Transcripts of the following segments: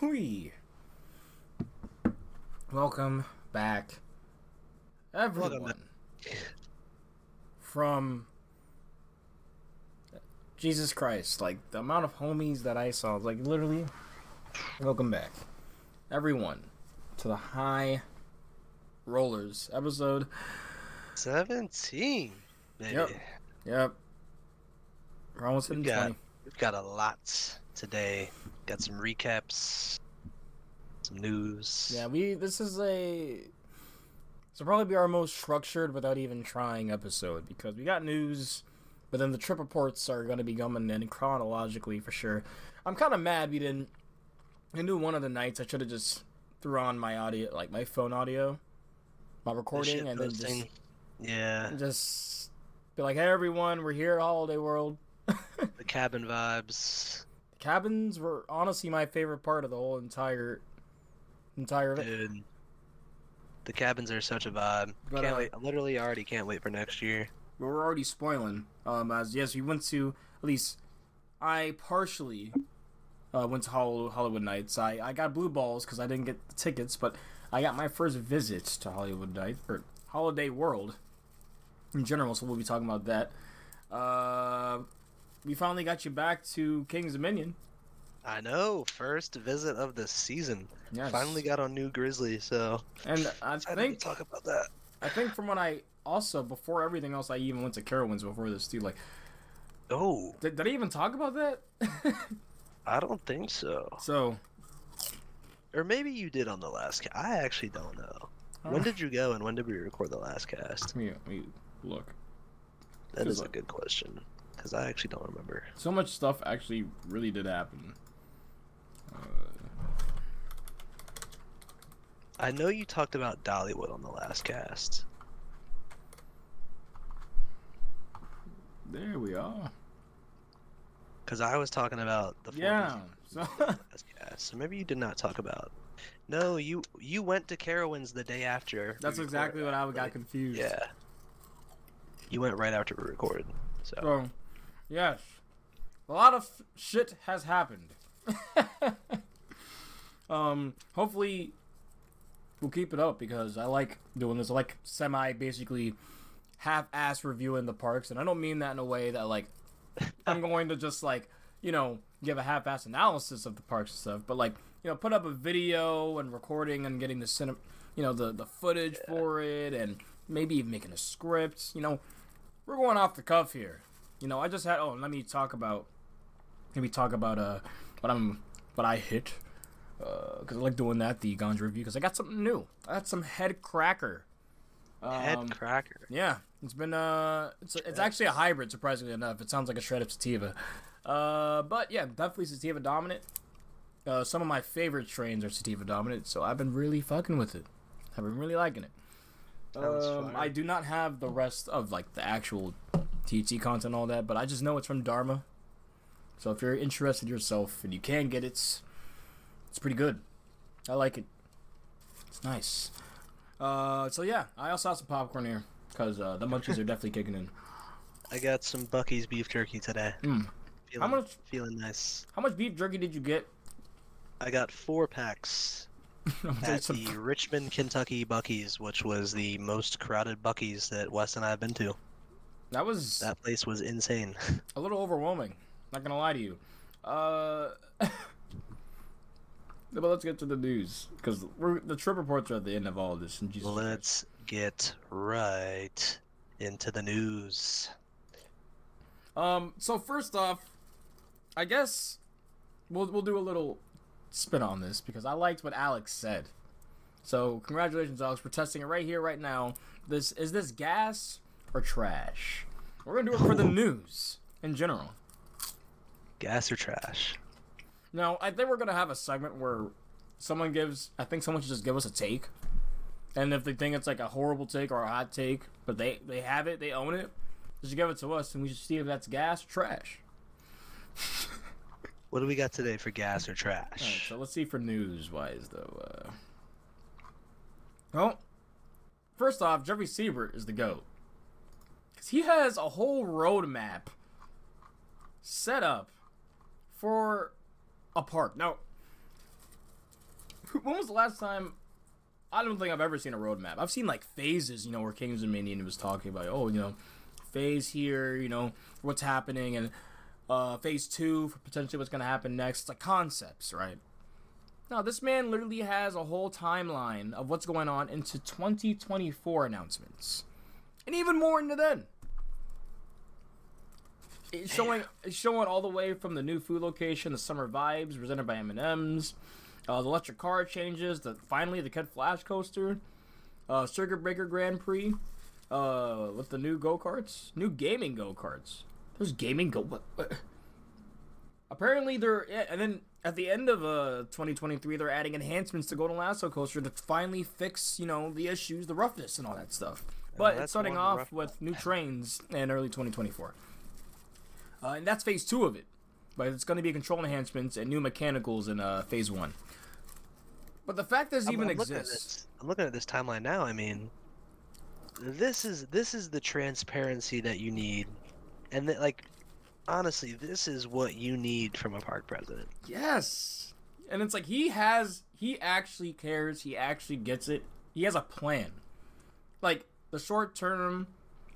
we welcome back, everyone, from Jesus Christ. Like the amount of homies that I saw, like literally, welcome back, everyone, to the High Rollers episode. 17. Baby. Yep. Yep, we're almost hitting We got, twenty. we've got a lot today. Got some recaps, some news. Yeah, we. This is a. This will probably be our most structured without even trying episode because we got news, but then the trip reports are going to be coming in chronologically for sure. I'm kind of mad we didn't. I knew one of the nights I should have just threw on my audio, like my phone audio, my recording, and then just. Yeah, just be like, "Hey everyone, we're here at Holiday World." the cabin vibes. Cabins were honestly my favorite part of the whole entire entire event. Dude. The cabins are such a vibe. But, can't uh, wait. I literally already can't wait for next year. We're already spoiling. Um, as yes, we went to at least I partially uh, went to Hol- Holiwood Nights. I, I got blue balls because I didn't get the tickets, but I got my first visit to Holiwood Nights or Holiday World in general. So we'll be talking about that. Uh, we finally got you back to King's Dominion. I know. First visit of the season. Yes. Finally got on New Grizzly, so and I think talk about that. I think from when I also before everything else, I even went to Carowinds before this too. Like, Oh, did, did I even talk about that? I don't think so. so Or maybe you did on the last cast. I actually don't know. When did you go and when did we record the last cast? Let me, let me look. That is is a good question. Because I actually don't remember. So much stuff actually really did happen. Uh, I know you talked about Dollywood on the last cast. there we are. Because I was talking about the 40 Yeah. So last cast. So maybe you did not talk about. No, you you went to Carowinds the day after. that's exactly what I got confused. Yeah. You went right after we recorded. So So, yes, a lot of shit has happened. um, hopefully, we'll keep it up because I like doing this. I like semi, basically, half-ass reviewing the parks, and I don't mean that in a way that like I'm going to just like you know give a half-ass analysis of the parks and stuff, but like you know put up a video and recording and getting the cinema you know the the footage for it and maybe even making a script. You know, we're going off the cuff here. You know, I just had. Oh, let me talk about. Let me talk about uh what I'm what I hit. Uh, Because I like doing that the Ganja review because I got something new. I got some head cracker. head Um, cracker. yeah, it's been uh, it's it's actually a hybrid. Surprisingly enough, it sounds like a shred of sativa. Uh, but yeah, definitely sativa dominant. Uh, some of my favorite strains are sativa dominant, so I've been really fucking with it. I've been really liking it. Um. I do not have the rest of like the actual THC content all that, but I just know it's from Dharma. So if you're interested yourself and you can get it, it's, it's pretty good. I like it. It's nice. Uh, so yeah, I also have some popcorn here because uh, the munchies are definitely kicking in. I got some Buc-ee's beef jerky today. Mm. Feeling, How much? Feeling nice. How much beef jerky did you get? I got four packs at the Richmond, Kentucky Buc-ee's, which was the most crowded Buc-ee's that Wes and I have been to. That was That place was insane. a little overwhelming. Not gonna lie to you. Uh, but let's get to the news because the trip reports are at the end of all of this. And Jesus Let's get right into the news. Um. So first off, I guess we'll we'll do a little spin on this because I liked what Alex said. So congratulations, Alex, for testing it right here, right now. This is this gas or trash? We're gonna do it for the news in general. Gas or trash? Now, I think we're gonna have a segment where someone gives. I think someone should just give us a take, and if they think it's like a horrible take or a hot take, but they they have it, they own it, just give it to us, and we should see if that's gas or trash. What do we got today for gas or All right, trash? so let's see for news wise though. Uh... Well, first off, Jeffrey Siebert is the goat because he has a whole roadmap set up for a park. Now, when was the last time? I don't think I've ever seen a roadmap. I've seen like phases, you know, where Kings of Dominion was talking about, oh, you know, phase here, you know, what's happening, and uh, phase two for potentially what's gonna happen next. It's like concepts, right? Now, this man literally has a whole timeline of what's going on into 2024 announcements, and even more into then. It's showing, it's showing all the way from the new food location, the summer vibes presented by M&M's, uh, the electric car changes, the finally the Kid Flash coaster, uh, Circuit Breaker Grand Prix, uh, with the new go karts, new gaming go karts. There's gaming go. What, what? Apparently they're yeah, and then at the end of uh 2023 they're adding enhancements to Golden Lasso coaster to finally fix you know the issues, the roughness, and all that stuff. But it's starting off rough- with new trains in early 2024. Uh, and that's phase two of it. But it's going to be control enhancements and new mechanicals in uh, phase one. But the fact this I'm- even I'm exists. I'm looking at this timeline now. I mean, this is this is the transparency that you need, and that like, honestly, this is what you need from a park president. Yes. And it's like he has he actually cares, he actually gets it. He has a plan. Like the short term,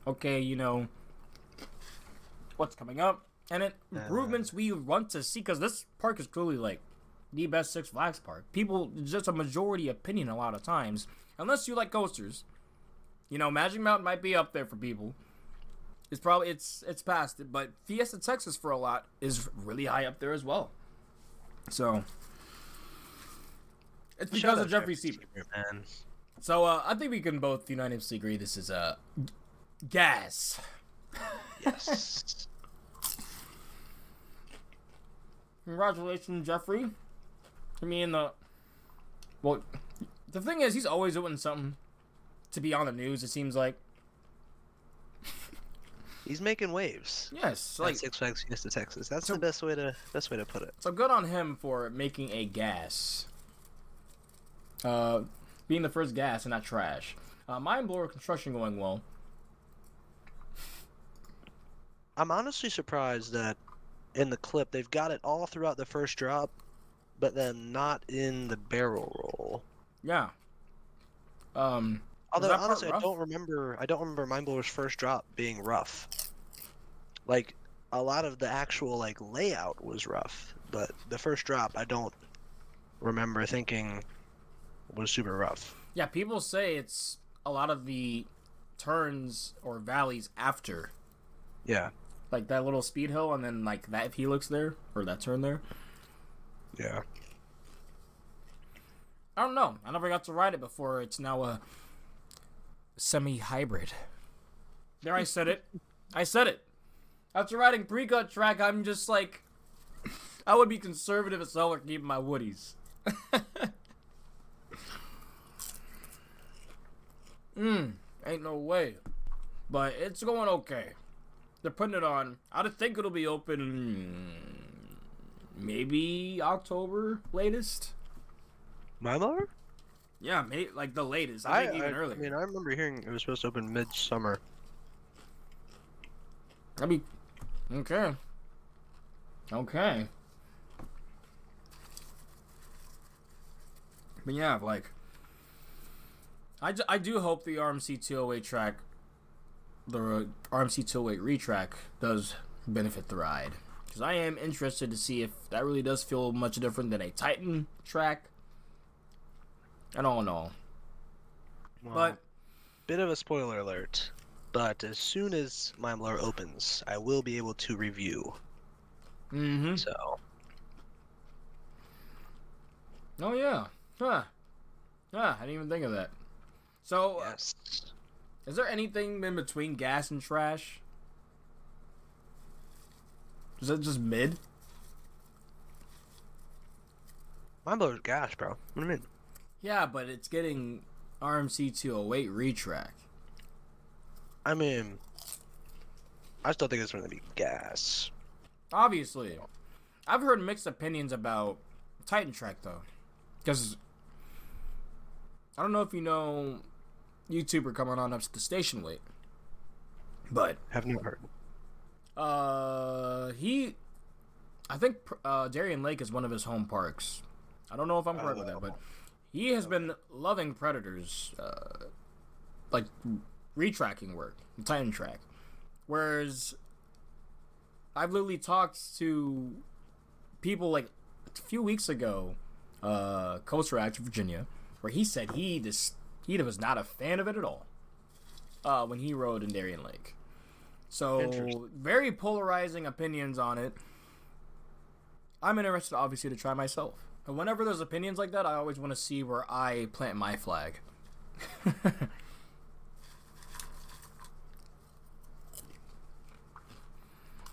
okay, you know what's coming up and it improvements we want to see cuz this park is clearly like the best Six Flags park. People just a majority opinion a lot of times, unless you like coasters. You know, Magic Mountain might be up there for people. It's probably it's it's past it, but Fiesta Texas for a lot is really high up there as well. So it's because of Jeffrey Siebert. man. So uh, I think we can both unanimously agree this is uh, gas. Yes. Congratulations, Jeffrey. I mean, the well, the thing is, he's always doing something to be on the news. It seems like He's making waves. yes, Like like Six Flags Fiesta Texas. That's So- the best way to best way to put it. So good on him for making a gas. Uh, being the first gas and not trash. Uh, Mine blower construction going well. I'm honestly surprised that in the clip they've got it all throughout the first drop, but then not in the barrel roll. Yeah. Um. Although honestly, I don't remember. I don't remember Mine Blower's first drop being rough. Like a lot of the actual like layout was rough, but the first drop I don't remember thinking was super rough. Yeah, people say it's a lot of the turns or valleys after, Yeah. Like that little speed hill, and then like that helix there or that turn there. Yeah. I don't know. I never got to ride it before. It's now a semi-hybrid. There, I said it. I said it. After riding pre-cut track, I'm just like, I would be conservative as hell for keeping my woodies. Hmm, ain't no way. But it's going okay. They're putting it on. I would think it'll be open maybe October latest. Mine Blower? Yeah, may like the latest. I think even earlier. I mean, I remember hearing it was supposed to open midsummer. I mean, okay, okay. But yeah, like, I, ju- I do hope the RMC 208 track, the RMC 208 retrack, does benefit the ride. Because I am interested to see if that really does feel much different than a Titan track. I don't know. Well, But bit of a spoiler alert. But as soon as Blower opens, I will be able to review. mm-hmm. So Oh yeah. Huh. Yeah, I didn't even think of that. So, uh, yes. Is there anything in between gas and trash? Is that just mid? Mine Blower's gas, bro. What do you mean? Yeah, but it's getting RMC 208 retrack. I mean, I still think it's going to be gas. Obviously. I've heard mixed opinions about Titan track though. Because I don't know if you know YouTuber coming on up to the station weight. But Have not heard. Uh, he, I think uh, Darien Lake is one of his home parks. I don't know if I'm correct with that, but he has been loving Predators, uh, like retracking work, the Titan track. Whereas I've literally talked to people like a few weeks ago, uh, Coaster Act Virginia, where he said he just he was not a fan of it at all. Uh, when he rode in Darien Lake. So very polarizing opinions on it. I'm interested, obviously, to try myself. And whenever there's opinions like that, I always want to see where I plant my flag.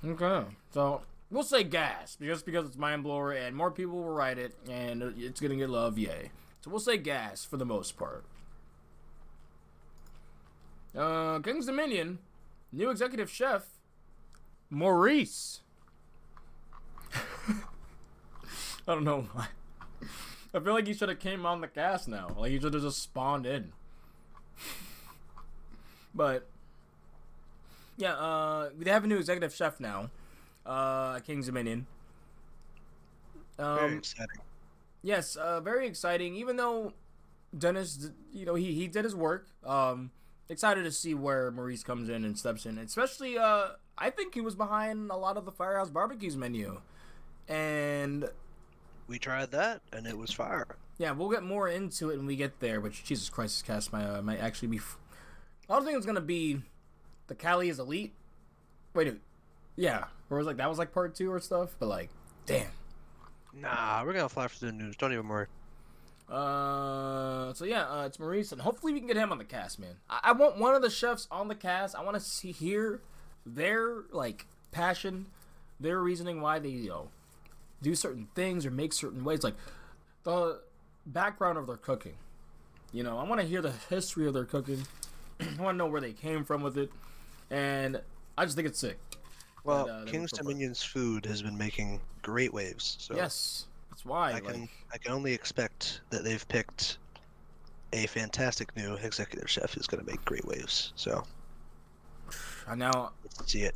okay, so we'll say gas just because it's mine blower and more people will write it and it's gonna get love. Yay! So we'll say gas for the most part. Uh, King's Dominion, new executive chef, Maurice. I don't know why. I feel like he should have came on the cast now. Like he should have just spawned in. but yeah, uh, they have a new executive chef now. Uh, King's Dominion. Very Um, exciting. yes, uh, very exciting. Even though Dennis, you know, he he did his work. Um, excited to see where Maurice comes in and steps in. Especially, uh, I think he was behind a lot of the Firehouse Barbecues menu, and We tried that, and it was fire. yeah, we'll get more into it when we get there. Which Jesus Christ, this cast might uh, might actually be. F- I don't think it's gonna be the Cali is elite. Wait, a- yeah, or was like that was like part two or stuff. But like, damn. Nah, we're gonna fly for the news. Don't even worry. Uh, so yeah, uh, it's Maurice, and hopefully we can get him on the cast, man. I, I want one of the chefs on the cast. I want to see hear their like passion, their reasoning why they you know do certain things or make certain ways, like the background of their cooking. You know, I want to hear the history of their cooking. I want to know where they came from with it, and I just think it's sick. Well, uh, King's Dominion's food has been making great waves. So Yes, that's why. I like, can I can only expect that they've picked a fantastic new executive chef who's gonna make great waves. So I now see it.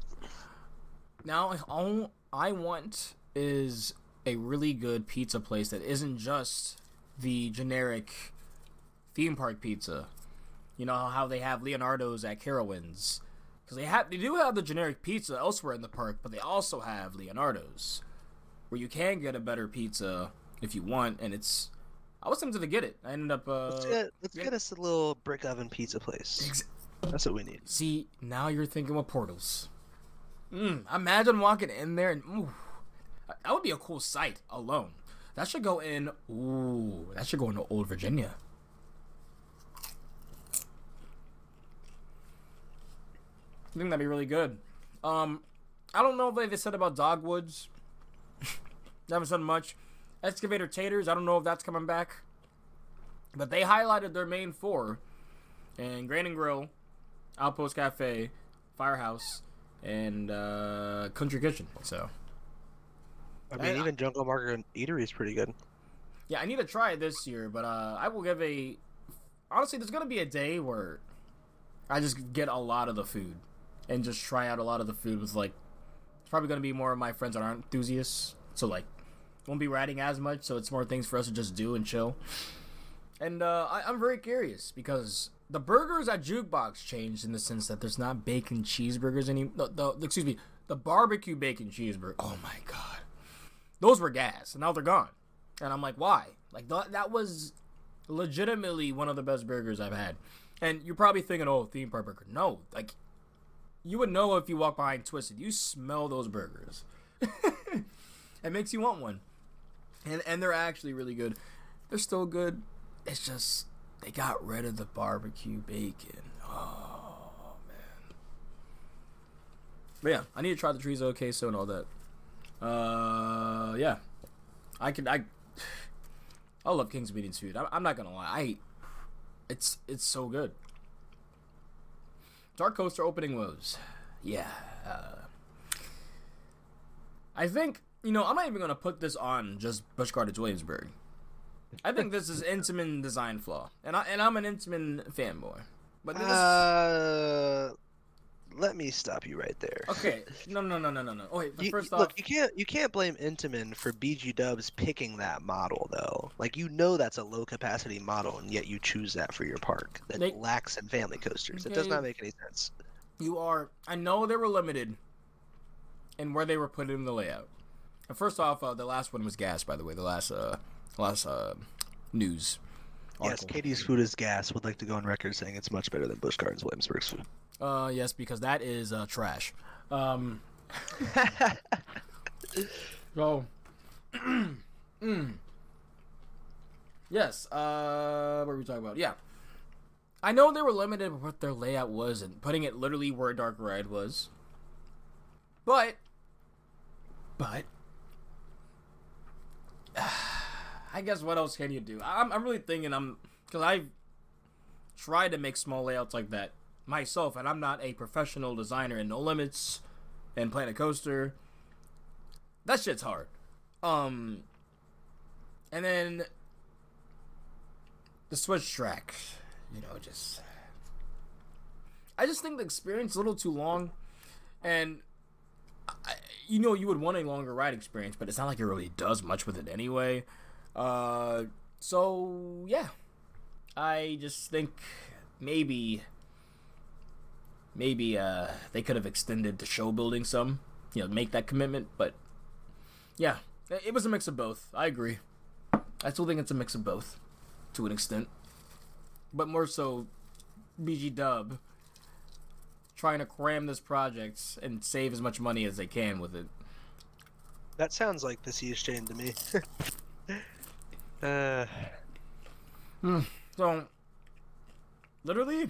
Now, all I want is a really good pizza place that isn't just the generic theme park pizza. You know how they have Leonardo's at Carowinds, because they have they do have the generic pizza elsewhere in the park, but they also have Leonardo's, where you can get a better pizza if you want, and it's. I was tempted to get it. I ended up. Uh, Let's get let's yeah. get us a little brick oven pizza place. ex- That's what we need. See, now you're thinking with portals. Mm, imagine walking in there and ooh, that would be a cool sight alone. That should go in. Ooh, that should go into Old Virginia. I think that'd be really good. Um, I don't know if they said about dogwoods. They haven't said much. Excavator taters. I don't know if that's coming back. But they highlighted their main four, and Grain and Grill, Outpost Cafe, Firehouse, and uh, Country Kitchen. So I mean, I- even Jungle Market and Eatery is pretty good. yeah, I need to try it this year. But uh, I will give a. Honestly, there's gonna be a day where I just get a lot of the food and just try out a lot of the food with like. It's probably gonna be more of my friends that aren't enthusiasts, so like, won't be riding as much. So it's more things for us to just do and chill. And uh, I, I'm very curious because the burgers at Jukebox changed in the sense that there's not bacon cheeseburgers any. The, the, excuse me, the barbecue bacon cheeseburger. Oh my god, those were gas, and now they're gone. And I'm like, why? Like th- that was legitimately one of the best burgers I've had. And you're probably thinking, oh, theme park burger. No, like you would know if you walk behind Twisted. You smell those burgers. it makes you want one. And and they're actually really good. They're still good. It's just they got rid of the barbecue bacon. Oh man. But yeah, I need to try the chorizo queso and all that. Uh, yeah, I could. I I love King's Meetings food. I'm, I'm not gonna lie. I it's it's so good. Dark Coaster opening woes. Yeah. Uh, I think you know I'm not even gonna put this on just Busch Gardens Williamsburg. I think this is Intamin design flaw, and I and I'm an Intamin fanboy. But this, Uh, let me stop you right there. Okay, no, no, no, no, no, no. Oh, wait, You, first look, you can't you can't blame Intamin for BG Dubs picking that model though. Like you know that's a low capacity model, and yet you choose that for your park that They- lacks in family coasters. It does not make any sense. you are. I know they were limited in where they were put in the layout. And first off, uh, the last one was gas, by the way. The last, uh, last uh, news. Yes, article. KD's food is gas. Would like to go on record saying it's much better than Busch Gardens Williamsburg's food. Uh, yes, because that is uh, trash. Um, so, mm. yes. Uh, what were we talking about? Yeah, I know they were limited with what their layout was and putting it literally where Dark Ride was, but, but, I guess what else can you do? I'm, I'm really thinking I'm because I've tried to make small layouts like that myself, and I'm not a professional designer in No Limits and Planet Coaster. That shit's hard. Um, and then the switch track, you know, just I just think the experience is a little too long, and I, you know, you would want a longer ride experience, but it's not like it really does much with it anyway. Uh, so yeah, I just think maybe maybe uh they could have extended the show building some you know make that commitment but yeah. It it was a mix of both. I agree. I still think it's a mix of both to an extent. But more so bg dub trying to cram this project and save as much money as they can with it That sounds like the Sea Chain to me. uh, So, literally,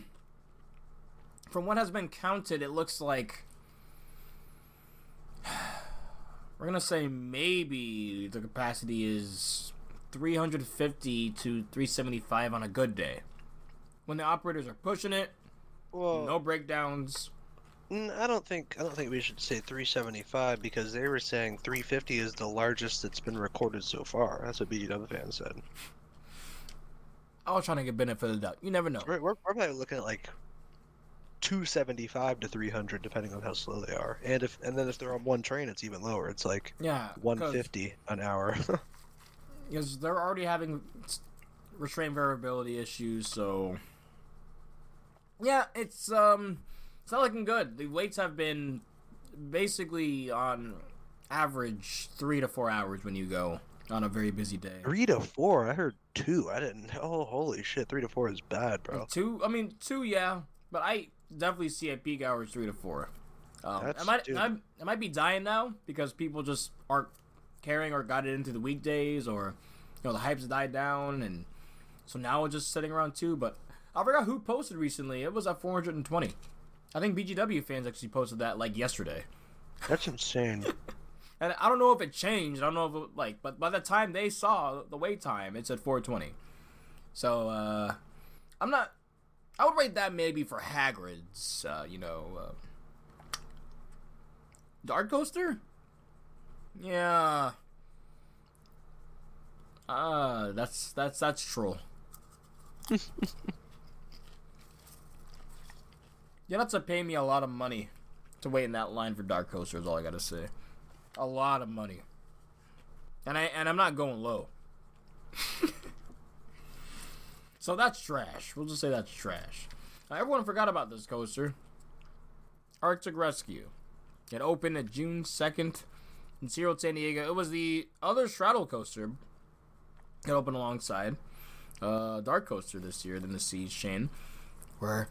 from what has been counted, it looks like we're gonna say maybe the capacity is 350 to 375 on a good day. When the operators are pushing it, well, no breakdowns. I don't think I don't think we should say 375 because they were saying 350 is the largest that's been recorded so far. That's what BGW fans said. I was trying to get benefit of the doubt. You never know. We're, we're, we're probably looking at like 275 to 300 depending on how slow they are. And if and then if they're on one train, it's even lower. It's like yeah 150 an hour. because they're already having restraint variability issues so yeah it's um it's not looking good the waits have been basically on average three to four hours when you go on a very busy day three to four. I heard two. I didn't. Oh, holy shit! Three to four is bad, bro. two i mean two yeah but i definitely see at peak hours three to four um, I might, I might be dying now because people just aren't caring or got it into the weekdays or you know the hype's died down and so now it's just sitting around two. But I forgot who posted recently. It was at 420. I think BGW fans actually posted that like yesterday. That's insane. And I don't know if it changed. I don't know if it, like, but by the time they saw the wait time, it said 420. So uh I'm not. I would rate that maybe for Hagrid's. Uh, you know, uh, Dark Coaster. Yeah. Uh, that's that's that's troll. you have to pay me a lot of money to wait in that line for Dark Coaster. Is all I gotta say. A lot of money. And I and I'm not going low. so that's trash. We'll just say that's trash. Now, everyone forgot about this coaster. Arctic Rescue. It opened at June 2nd in Zero San Diego. It was the other straddle coaster that opened alongside uh, Dark Coaster this year than the Siege Chain. Where,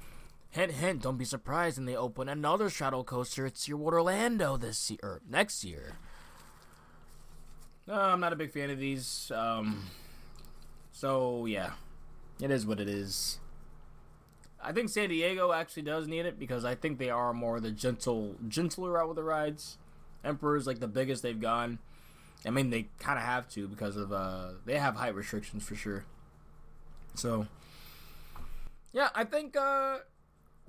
hint, hint, don't be surprised when they open another straddle coaster at SeaWorld Orlando this year, or next year. No, I'm not a big fan of these. Um, so, yeah, it is what it is. I think San Diego actually does need it because I think they are more the gentle, gentler route with the rides. Emperor's like the biggest they've gone. I mean, they kind of have to because of uh, they have height restrictions for sure. So, yeah, I think uh,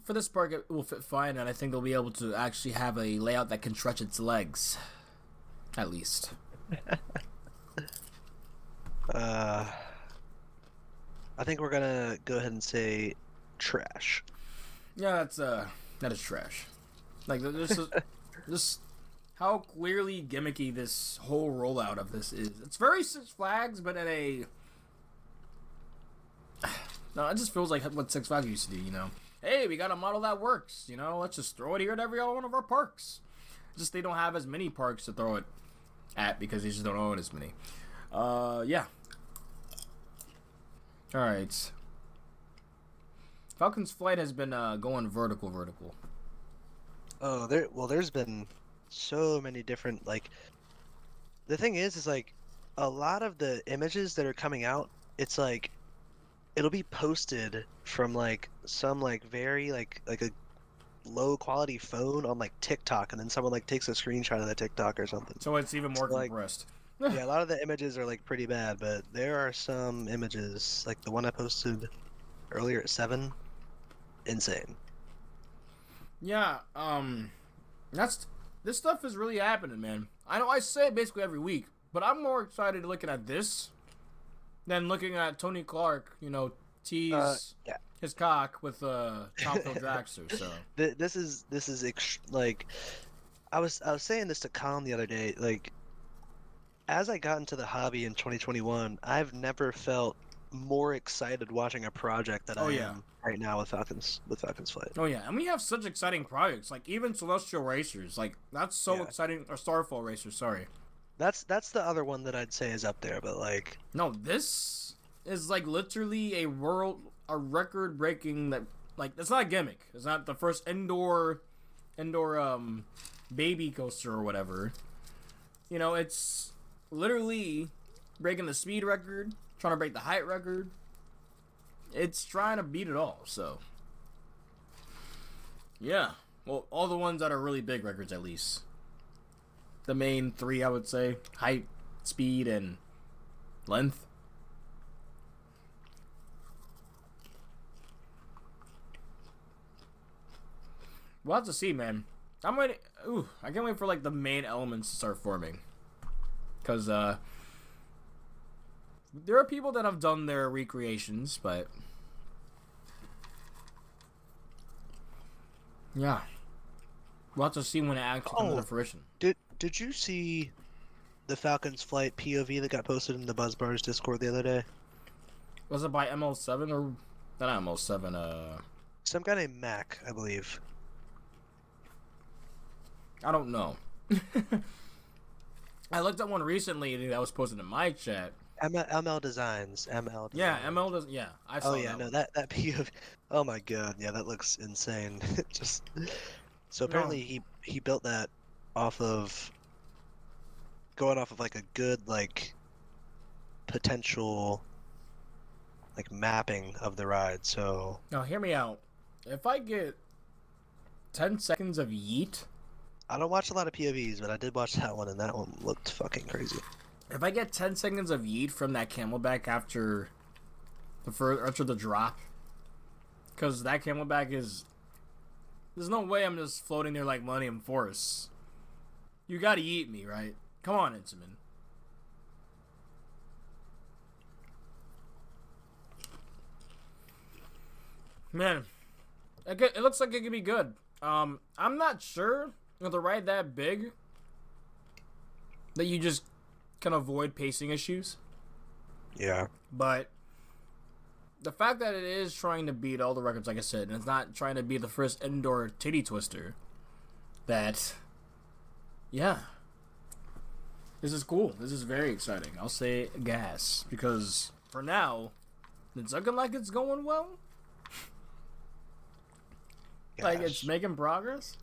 for this park it will fit fine, and I think they'll be able to actually have a layout that can stretch its legs, at least. Uh, I think we're gonna go ahead and say trash. Yeah, that's uh, that is trash. Like this is this how clearly gimmicky this whole rollout of this is. It's very Six Flags, but at a no, it just feels like what Six Flags used to do. You know, hey, we got a model that works. You know, let's just throw it here at every one of our parks. Just they don't have as many parks to throw it at because they just don't own as many. Uh, yeah. All right. Falcon's flight has been uh, going vertical, vertical. Oh, there. Well, there's been so many different like. The thing is, is like, a lot of the images that are coming out, it's like, it'll be posted from like some like very like like a low quality phone on like TikTok, and then someone like takes a screenshot of the TikTok or something. So it's even more So, like, compressed. yeah, a lot of the images are like pretty bad, but there are some images like the one I posted earlier at seven, insane. Yeah, um, that's this stuff is really happening, man. I know I say it basically every week, but I'm more excited looking at this than looking at Tony Clark. You know, tease Uh, yeah. his cock with uh, Top Thrill Dragster. So This is this is ex- like, I was I was saying this to Colin the other day. Like, as I got into the hobby in 2021, I've never felt more excited watching a project that Oh, I yeah. am right now with Falcons with Falcons Flight. Oh yeah, and we have such exciting projects, like even Celestial Racers, like that's so Yeah. exciting. Or Starfall Racers, sorry. That's that's the other one that I'd say is up there, but like, No, this is like literally a world, a record breaking that like it's not a gimmick. It's not the first indoor, indoor um, baby coaster or whatever. You know, it's literally breaking the speed record, trying to break the height record. It's trying to beat it all. So, yeah. Well, all the ones that are really big records, at least. The main three, I would say: height, speed, and length. We'll have to see, man. I'm waiting. Ooh, I can't wait for like the main elements to start forming. Cause uh, there are people that have done their recreations, but yeah, we'll have to see when it actually comes Oh. to fruition. did did you see the Falcons Flight POV that got posted in the Buzzbars Discord the other day? Was it by ML7 or not ML7? Uh, Some guy named Mac, I believe. I don't know. I looked at one recently that was posted in my chat. ML, ML Designs. ML. Yeah, ML does. Yeah, I saw that. Oh yeah, that no, one. that that POV. Oh my god, yeah, that looks insane. Just so apparently he he built that off of going off of like a good like potential like mapping of the ride. So Now, hear me out. If I get 10 seconds of yeet, I don't watch a lot of POVs, but I did watch that one, and that one looked fucking crazy. if I get 10 seconds of yeet from that camelback after the after the drop, because that camelback is. There's no way I'm just floating there like Millennium Force. You gotta eat me, right? Come on, Intamin. Man, it, could- it looks like it could be good. Um, I'm not sure with a ride that big that you just can avoid pacing issues. Yeah. But the fact that it is trying to beat all the records, like I said, and it's not trying to be the first indoor titty twister, that, yeah, this is cool. This is very exciting. I'll say gas because for now, it's looking like it's going well. Like it's making progress.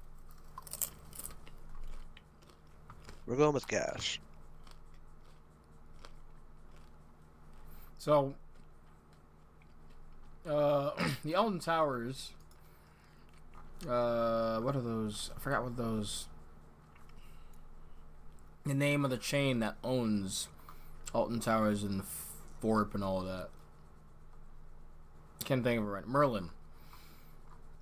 We're going with gas. So, uh, the Alton Towers. Uh, what are those? I forgot what those. The name of the chain that owns Alton Towers and Thorpe and all of that. Can't think of it right. Merlin.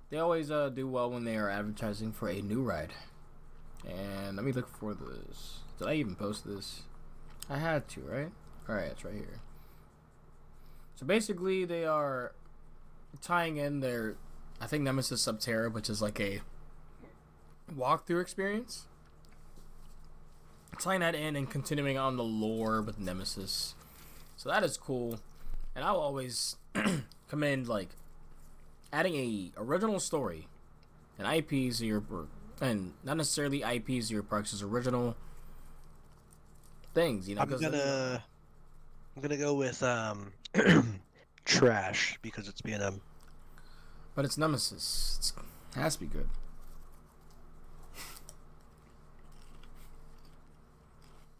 They always uh, do well when they are advertising for a new ride. And let me look for this. Did I even post this? I had to, right? Alright, it's right here. So basically, they are tying in their, I think Nemesis Subterra, which is like a walkthrough experience. Tying that in and continuing on the lore with Nemesis. So that is cool. And I'll always commend like adding a original story and IPs to your and not necessarily IPs to your parks is original things, you know. I'm gonna I'm gonna go with um trash because it's being um But it's Nemesis. It's, it has to be good.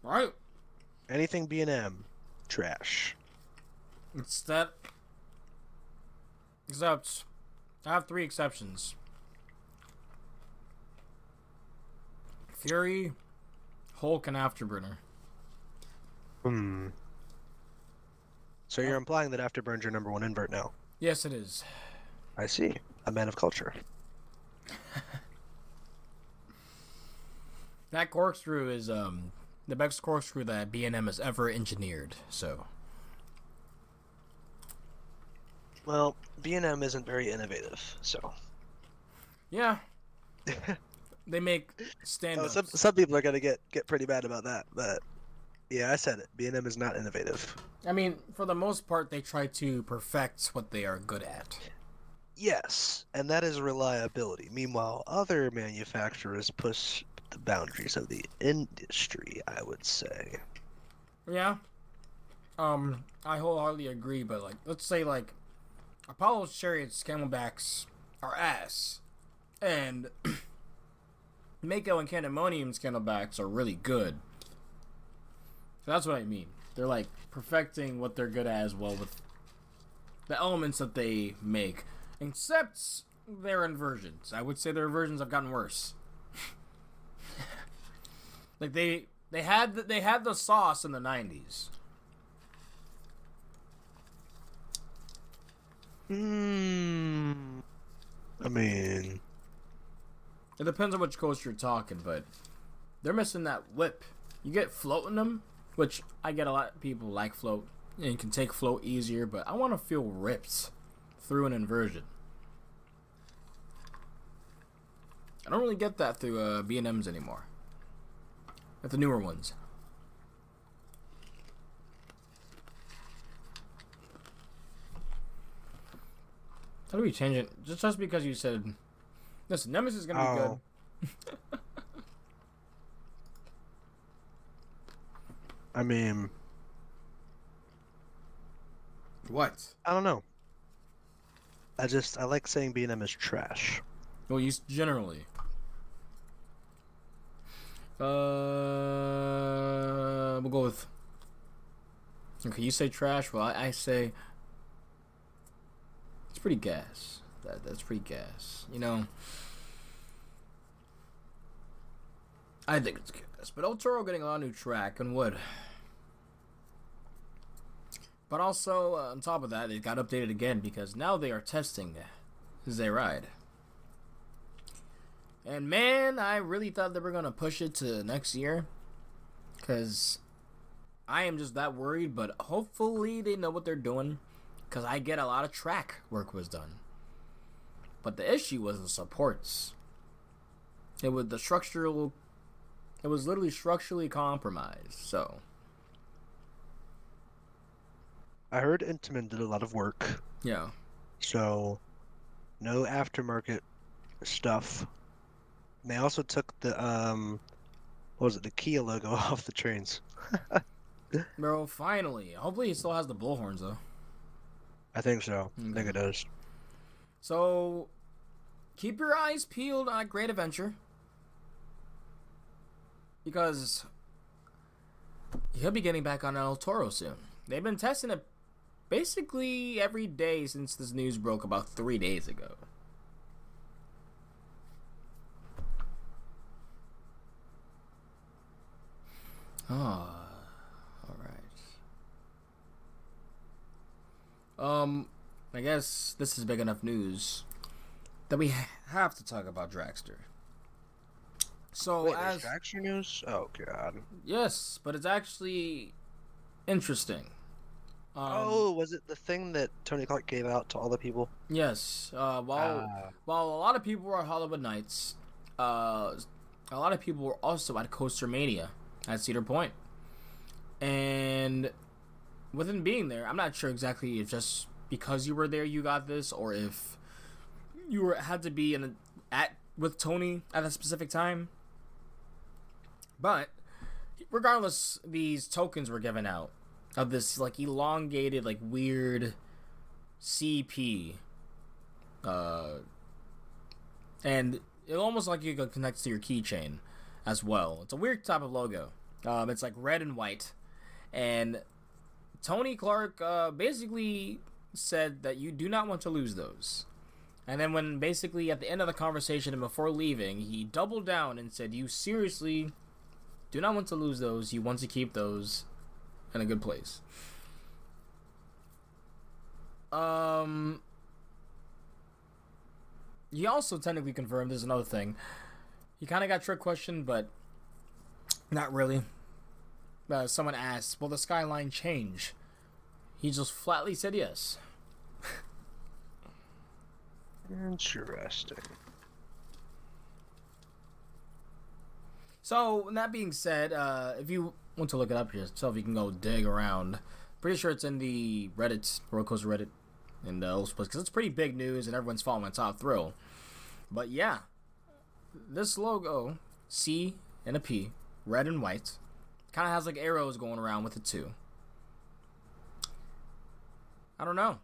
Right? anything B and M trash. It's that. Except, I have three exceptions. Fury, Hulk, and Afterburner. Hmm. So you're implying that Afterburn's your number one invert now? Yes, it is. I see. A man of culture. That corkscrew is um the best corkscrew that B and M has ever engineered. So Well, B and M isn't very innovative, so. yeah, they make stand Oh, some some people are gonna get get pretty mad about that, but yeah, I said it. B and M is not innovative. I mean, for the most part, they try to perfect what they are good at. Yes, and that is reliability. Meanwhile, other manufacturers push the boundaries of the industry. I would say. Yeah. Um, I wholeheartedly agree, but like, let's say like, Apollo's chariots, camelbacks are ass, and Mako and Candymonium's camelbacks are really good. So that's what I mean. They're like perfecting what they're good at as well with the elements that they make, except their inversions. I would say their inversions have gotten worse. Like they they had the, they had the sauce in the 90s. Hmm. I mean, It depends on which coast you're talking, but they're missing that whip. You get floating them, which I get a lot of people like float and can take float easier, but I want to feel ripped through an inversion. I don't really get that through uh, B&Ms anymore. At the newer ones. How do we change it? Just just because you said, listen, Nemesis is gonna be Oh. good. I mean, What? I don't know. I just I like saying B and M is trash. Well, you generally. Uh, we'll go with. Okay, you say trash. Well, I, I say it's pretty gas. That that's pretty gas. You know. I think it's gas, but El Toro getting a lot of new track and wood. But also, uh, on top of that, it got updated again because now they are testing Zayride. And man, I really thought they were gonna push it to next year, cause I am just that worried. But hopefully they know what they're doing, cause I get a lot of track work was done. But the issue was the supports. It was the structural. It was literally structurally compromised. So I heard Intamin did a lot of work, yeah, so no aftermarket stuff. They also took the um, what was it, the Kia logo off the trains. bro. Finally, hopefully he still has the bullhorns though. I think so. I think it does. So keep your eyes peeled on Great Adventure. Because he'll be getting back on El Toro soon. They've been testing it basically every day since this news broke about three days ago. Ah, all right. Um, I guess this is big enough news that we ha- have to talk about Dragster. So Wait, as Dragster news? Oh god. yes, but it's actually interesting. Um, oh, was it the thing that Tony Clark gave out to all the people? yes. Uh, while Ah. while a lot of people were at Holiwood Nights, uh, a lot of people were also at Coaster Mania at Cedar Point, and within being there, I'm not sure exactly if just because you were there you got this, or if you were had to be in a, at with Tony at a specific time. But regardless, these tokens were given out of this like elongated, like weird CP. Uh, and it almost like you could connect to your keychain as well. It's a weird type of logo. Um, it's like red and white, and Tony Clark uh, basically said that you do not want to lose those. And then when basically at the end of the conversation and before leaving, he doubled down and said, "You seriously do not want to lose those. You want to keep those in a good place." Um, he also technically confirmed. There's another thing. He kind of got trick question, but not really. Uh, someone asked, "Will the skyline change?" He just flatly said yes. Interesting. So, that being said, uh, if you want to look it up yourself, you can go dig around. Pretty sure it's in the Reddit, Coaster Reddit, and uh, because it's pretty big news and everyone's following Top Thrill. But yeah, this logo, C and a P, red and white, kind of has like arrows going around with it too. I don't know.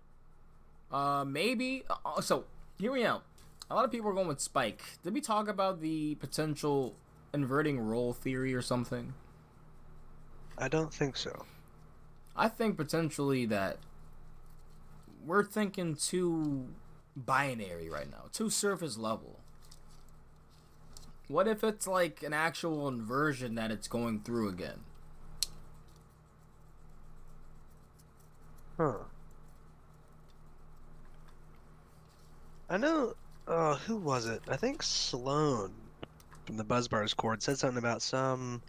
Uh, maybe. Uh, so here we go. A lot of people are going with Spike. Did we talk about the potential inverting role theory or something? I don't think so. I think potentially that we're thinking too binary right now, too surface level. What if it's like an actual inversion that it's going through again? Huh. I know. Uh, who was it? I think Sloan from the Buzzbars Chord said something about some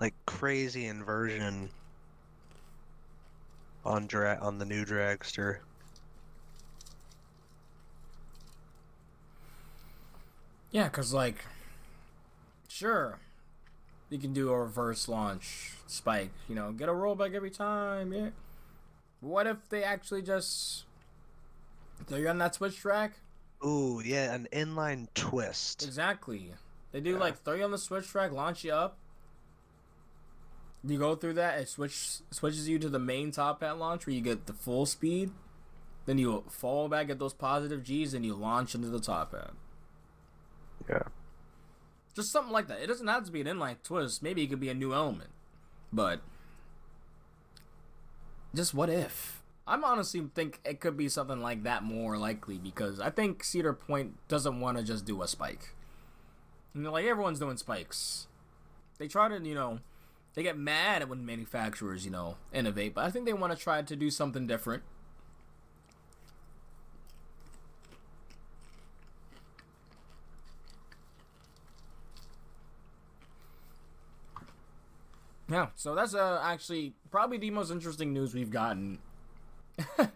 like crazy inversion on dra- on the new dragster. Yeah, cause like, sure, you can do a reverse launch spike. You know, get a rollback every time. Yeah. What if they actually just throw you on that switch track? Ooh, yeah, an inline twist. Exactly. They do Yeah. like throw you on the switch track, launch you up. You go through that, it switch switches you to the main top hat launch where you get the full speed. Then you fall back at those positive G's and you launch into the top hat. Yeah. Just something like that. It doesn't have to be an inline twist. Maybe it could be a new element. But just what if? I'm honestly think it could be something like that more likely because I think Cedar Point doesn't want to just do a spike. You know, like everyone's doing spikes. They try to, you know, they get mad at when manufacturers, you know, innovate, but I think they want to try to do something different. Yeah, so that's uh, actually probably the most interesting news we've gotten.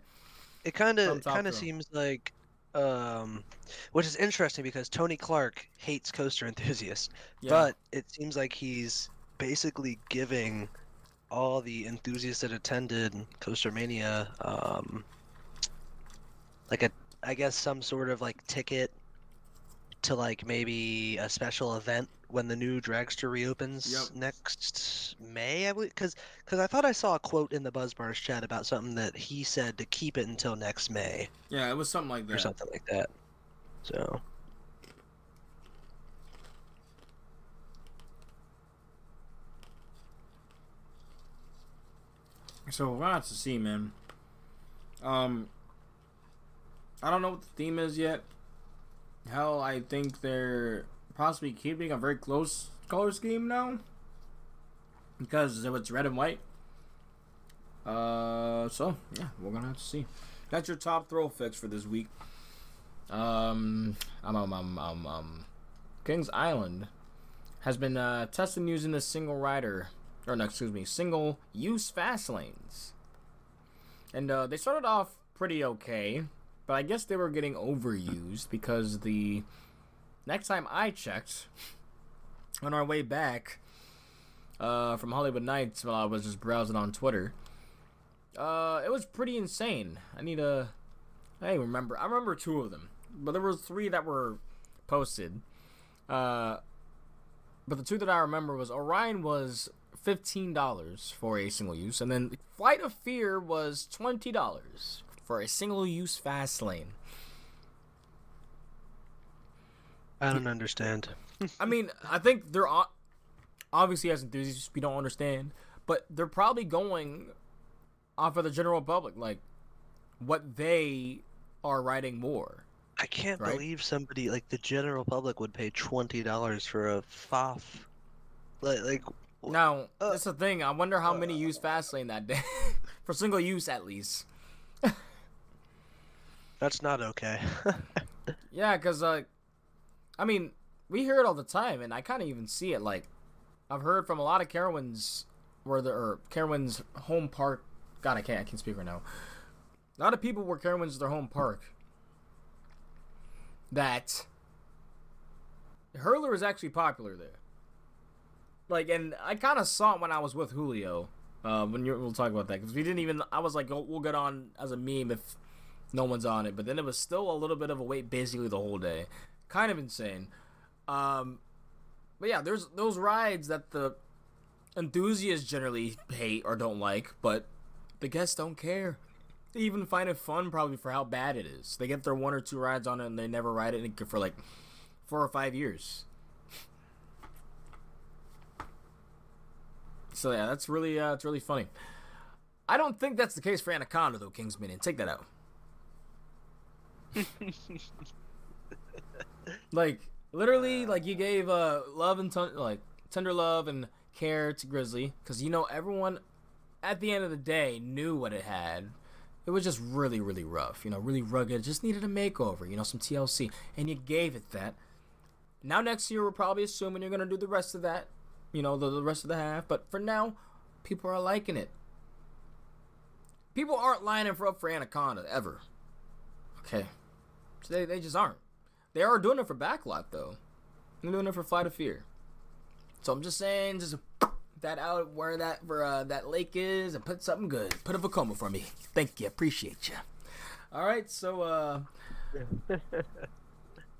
It kind of kind of seems like um which is interesting because Tony Clark hates coaster enthusiasts, Yeah. but it seems like he's basically giving all the enthusiasts that attended Coaster Mania um like a I guess some sort of like ticket to like maybe a special event when the new dragster reopens Yep. next May I believe cuz cuz I thought I saw a quote in the Buzzbars chat about something that he said to keep it until next May yeah, it was something like that, or something like that. So So have to see, man. Um, I don't know what the theme is yet. Hell, I think they're possibly keeping a very close color scheme now because it's red and white. Uh, so yeah, we're gonna have to see. That's your top throw fix for this week. Um, um, um, um, um, um Kings Island has been uh, testing using the single rider or no, excuse me, single use fast lanes. And uh, they started off pretty okay, but I guess they were getting overused because the next time I checked, on our way back uh, from Holiwood Nights while I was just browsing on Twitter, uh, it was pretty insane. I need a. I remember. I remember two of them, but there were three that were posted. Uh, but the two that I remember was Orion was fifteen dollars for a single use, and then Flight of Fear was twenty dollars for a single use fast lane. I don't understand. I mean, I think they're obviously as enthusiasts we don't understand, but they're probably going off of the general public, like what they are writing more. I can't Right? believe somebody like the general public would pay twenty dollars for a FOF. Like, like Now, Uh, that's the thing. I wonder how many use Fastlane that day for single use at least. that's not okay. Yeah, because uh, I mean, we hear it all the time, and I kind of even see it. Like, I've heard from a lot of Carowinds where the or Carowinds home park. God, I can't. I can't speak right now. A lot of people where Carowinds is their home park. That hurler is actually popular there. Like, and I kind of saw it when I was with Julio. Uh, when you we'll talk about that because we didn't even. I was like, oh, we'll get on as a meme if no one's on it. But then it was still a little bit of a wait basically the whole day. Kind of insane. Um, but yeah, there's those rides that the enthusiasts generally hate or don't like, but the guests don't care. They even find it fun probably for how bad it is. They get their one or two rides on it and they never ride it for like four or five years. So yeah, that's really uh, it's really funny. I don't think that's the case for Anaconda though, Kingsman, take that out. like literally, like you gave uh love and ton- like tender love and care to Grizzly because you know everyone at the end of the day knew what it had. It was just really, really rough, you know, really rugged. Just needed a makeover, you know, some TLC, and you gave it that. Now next year we're probably assuming you're gonna do the rest of that, you know, the, the rest of the half. But for now, people are liking it. People aren't lining for up for Anaconda ever. Okay, so they they just aren't. They are doing it for Backlot though. They're doing it for Flight of Fear. So I'm just saying, just that out where that where uh, that lake is, and put something good. Put a Vekoma for me. Thank you, appreciate you. All right, so uh,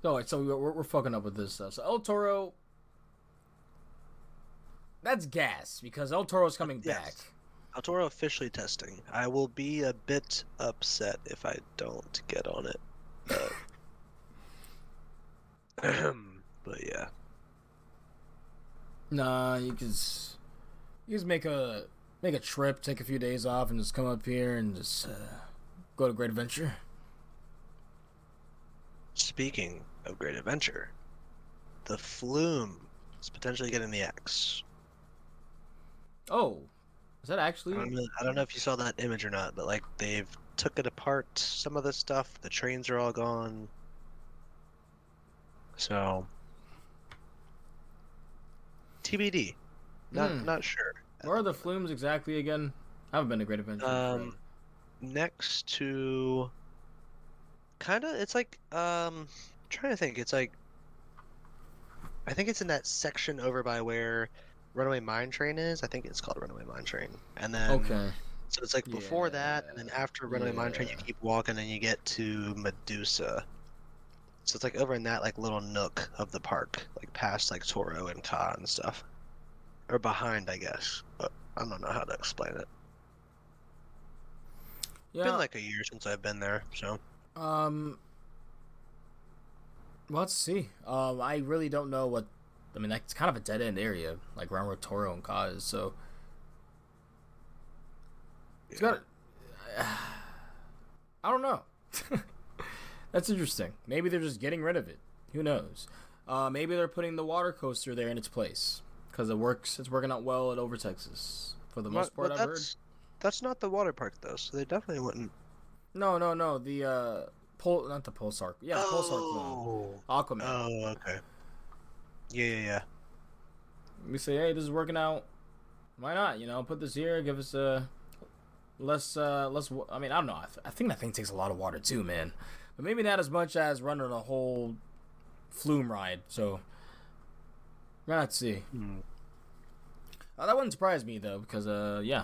all right, so we're, we're fucking up with this stuff. So El Toro, that's gas because El Toro's coming Yes. back. El Toro officially testing. I will be a bit upset if I don't get on it. But, but yeah. Nah, you can just you just make a make a trip, take a few days off, and just come up here and just uh, go to Great Adventure. Speaking of Great Adventure, the Flume is potentially getting the X. Oh, is that actually? I don't know, I don't know if you saw that image or not, but like they've took it apart. Some of the stuff, the trains are all gone. So TBD. Not Hmm. not sure. Where are the flumes exactly again? I haven't been to Great Adventure. Um, next to kind of it's like um trying to think it's like i think it's in that section over by where runaway mine train is i think it's called runaway mine train and then okay. so it's like before that and then after runaway mine train you keep walking and you get to medusa so it's like over in that like little nook of the park like past like toro and ka and stuff or behind i guess but i don't know how to explain it Yeah. It's been like a year since i've been there so um. Let's see. Um, I really don't know what. I mean, that's kind of a dead end area, like around where Toro and Ka is. So it's got. I don't know. That's interesting. Maybe they're just getting rid of it. Who knows? Uh, maybe they're putting the water coaster there in its place because it works. It's working out well at Over Texas for the most part. I've heard. that's, not the water park though, so they definitely wouldn't. No, no, no. The uh, pol not the Pulsar. Yeah, the Pulsar clone. oh. Aquaman. Oh, okay. Yeah, yeah, yeah. we say, hey, this is working out. Why not? You know, put this here. Give us a less, uh, less. I mean, I don't know. I, th- I think that thing takes a lot of water too, man. But maybe not as much as running a whole flume ride. So let's see. Hmm. Uh, that wouldn't surprise me though, because uh, yeah,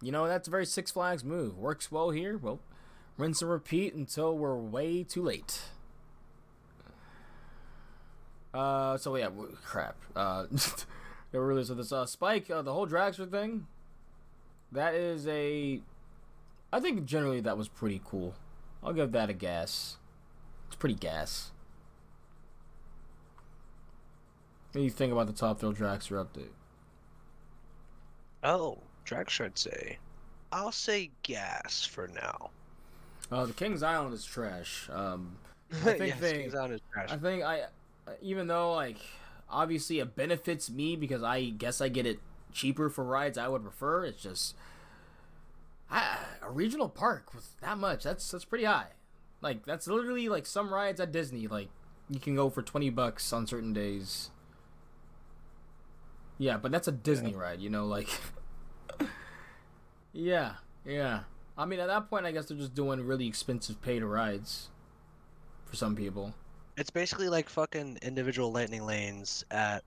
you know that's a very Six Flags move. Works well here. Well, rinse and repeat until we're way too late. Uh, so yeah, w- crap. Uh, they were really so this uh Spike, uh, the whole Dragster thing. That is a, I think generally that was pretty cool. I'll give that a gas. It's pretty gas. What do you think about the Top Thrill Dragster update? Oh, Draxler, I'd say. I'll say gas for now. Uh, the King's Island is trash. Um, I think yes, they- King's Island is trash. I think I, even though like, obviously it benefits me because I guess I get it cheaper for rides I would prefer. It's just, I, a regional park with that much. That's that's pretty high. Like that's literally like some rides at Disney. Like you can go for twenty bucks on certain days. Yeah, but that's a Disney ride, you know, like. yeah, yeah. I mean, at that point, I guess they're just doing really expensive pay to rides. For some people. It's basically like fucking individual lightning lanes at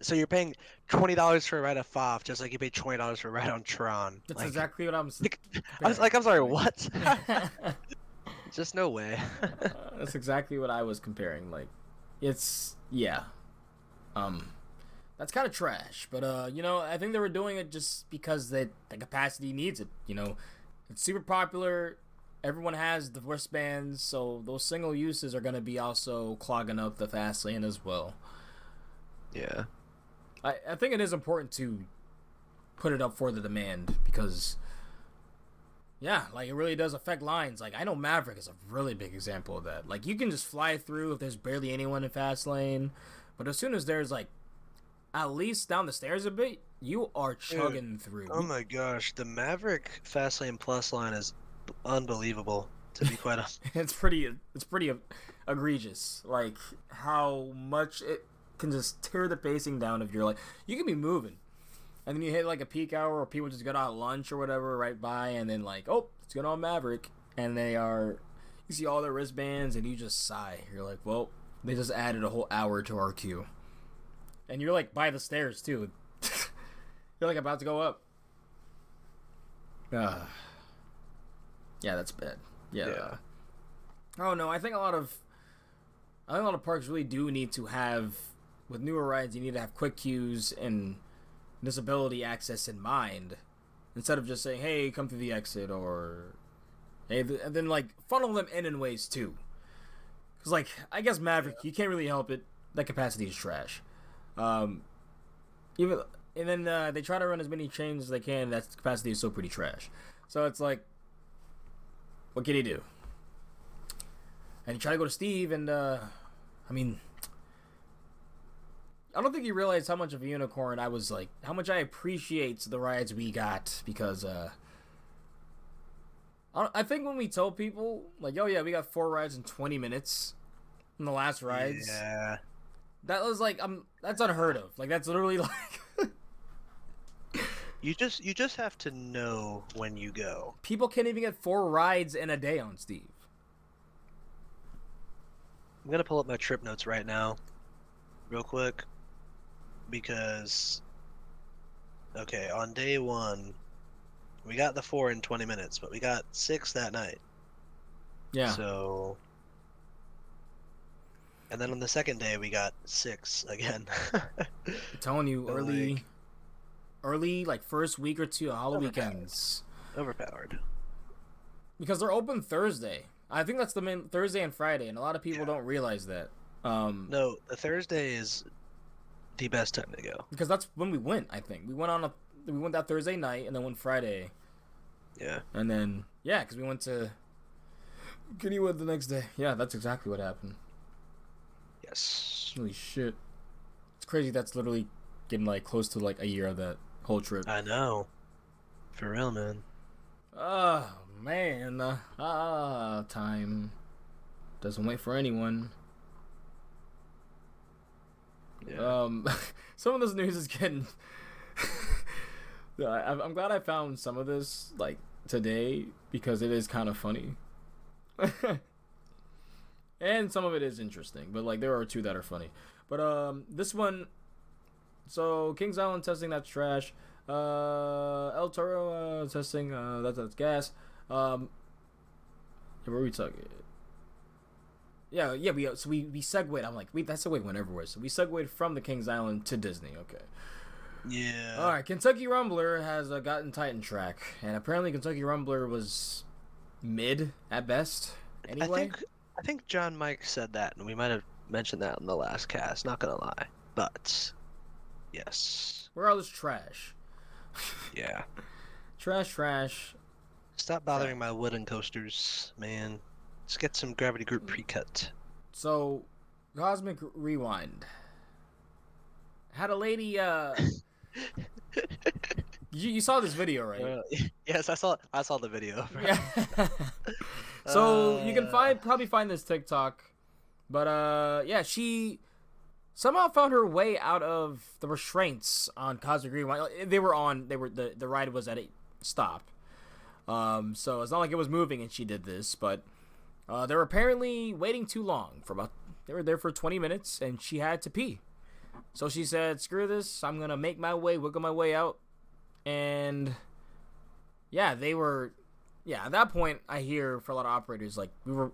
So you're paying twenty dollars for a ride at FOF, just like you pay twenty dollars for a ride on Tron. That's Like, exactly what I'm. s- I was like, I'm sorry, what? just no way. Uh, that's exactly what I was comparing. Like, it's yeah, um, that's kind of trash. But uh, you know, I think they were doing it just because that the capacity needs it. You know, it's super popular. Everyone has the wristbands, so those single uses are gonna be also clogging up the fast lane as well. Yeah. I, I think it is important to put it up for the demand because yeah like it really does affect lines like i know maverick is a really big example of that like you can just fly through if there's barely anyone in fast lane but as soon as there's like at least down the stairs a bit you are chugging through Oh my gosh, the Maverick fast lane Plus line is unbelievable. To be quite honest. it's pretty it's pretty egregious like how much it can just tear the pacing down if you're like you can be moving. And then you hit like a peak hour or people just get out lunch or whatever right by and then like oh it's going on maverick. And they are you see all their wristbands and you just sigh. You're like well they just added a whole hour to our queue. And you're like by the stairs too. You're like about to go up. Uh, yeah that's bad. Yeah. Yeah. Oh no, I think a lot of I think a lot of parks really do need to have with newer rides you need to have quick queues and disability access in mind instead of just saying, "Hey, come through the exit" or hey, and then like funnel them in in ways too. Cuz like I guess Maverick, you can't really help it. That capacity is trash. Um even and then uh, they try to run as many trains as they can. That capacity is still pretty trash. So it's like, what can he do? And he tried to go to Steve, and uh, I mean, I don't think he realized how much of a unicorn I was like, how much I appreciate the rides we got because uh, I, I think when we told people like, oh yeah, we got four rides in twenty minutes in the last rides, Yeah. that was like, um, that's unheard of. Like that's literally like. You just you just have to know when you go. People can't even get four rides in a day on Steve. I'm gonna pull up my trip notes right now, real quick, because okay, on day one, we got the four in 20 minutes, but we got six that night. Yeah. So, and then on the second day, we got six again. I'm telling you, So, early, like- early like first week or two, all the weekends, Overpowered. because they're open Thursday. I think that's the main Thursday and Friday, and a lot of people Yeah. don't realize that. Um, No, the Thursday is the best time to go. because that's when we went. I think we went on a we went that Thursday night, and then went Friday, Yeah. and then yeah, because we went to Kennywood the next day. Yeah, that's exactly what happened. Yes. Holy shit, it's crazy. That's literally getting like close to like a year of that whole trip. I know. For real, man. Oh man, uh, ah, time doesn't wait for anyone. Um, some of this news is getting. I'm glad I found some of this like today because it is kind of funny. and some of it is interesting, but like there are two that are funny. But um, this one, so Kings Island testing that's trash. Uh, El Toro uh, testing uh, that's that's gas. Um, where we talking? Yeah, yeah, we so we we segued. I'm like, wait, that segue went everywhere. So we segued from the Kings Island to Disney. Okay. Yeah. All right, Kentucky Rumbler has uh, gotten Titan track, and apparently Kentucky Rumbler was mid at best. Anyway, I think I think John Mike said that, and we might have mentioned that in the last cast. Not gonna lie, but yes, we're all this trash. yeah, trash, trash. Stop bothering my wooden coasters, man. Let's get some Gravity Group pre-cut. So, Cosmic Rewind had a lady. uh you, you saw this video, right? Uh, yes, I saw. I saw the video. yeah. so uh... you can find probably find this TikTok, but uh, yeah, she somehow found her way out of the restraints on Cosmic Rewind. They were on. They were the the ride was at a stop. Um, so it's not like it was moving and she did this, but uh, they were apparently waiting too long for about. They were there for 20 minutes and she had to pee. So she said, "Screw this! I'm gonna make my way, wiggle my way out." And yeah, they were. Yeah, at that point, I hear for a lot of operators like we were.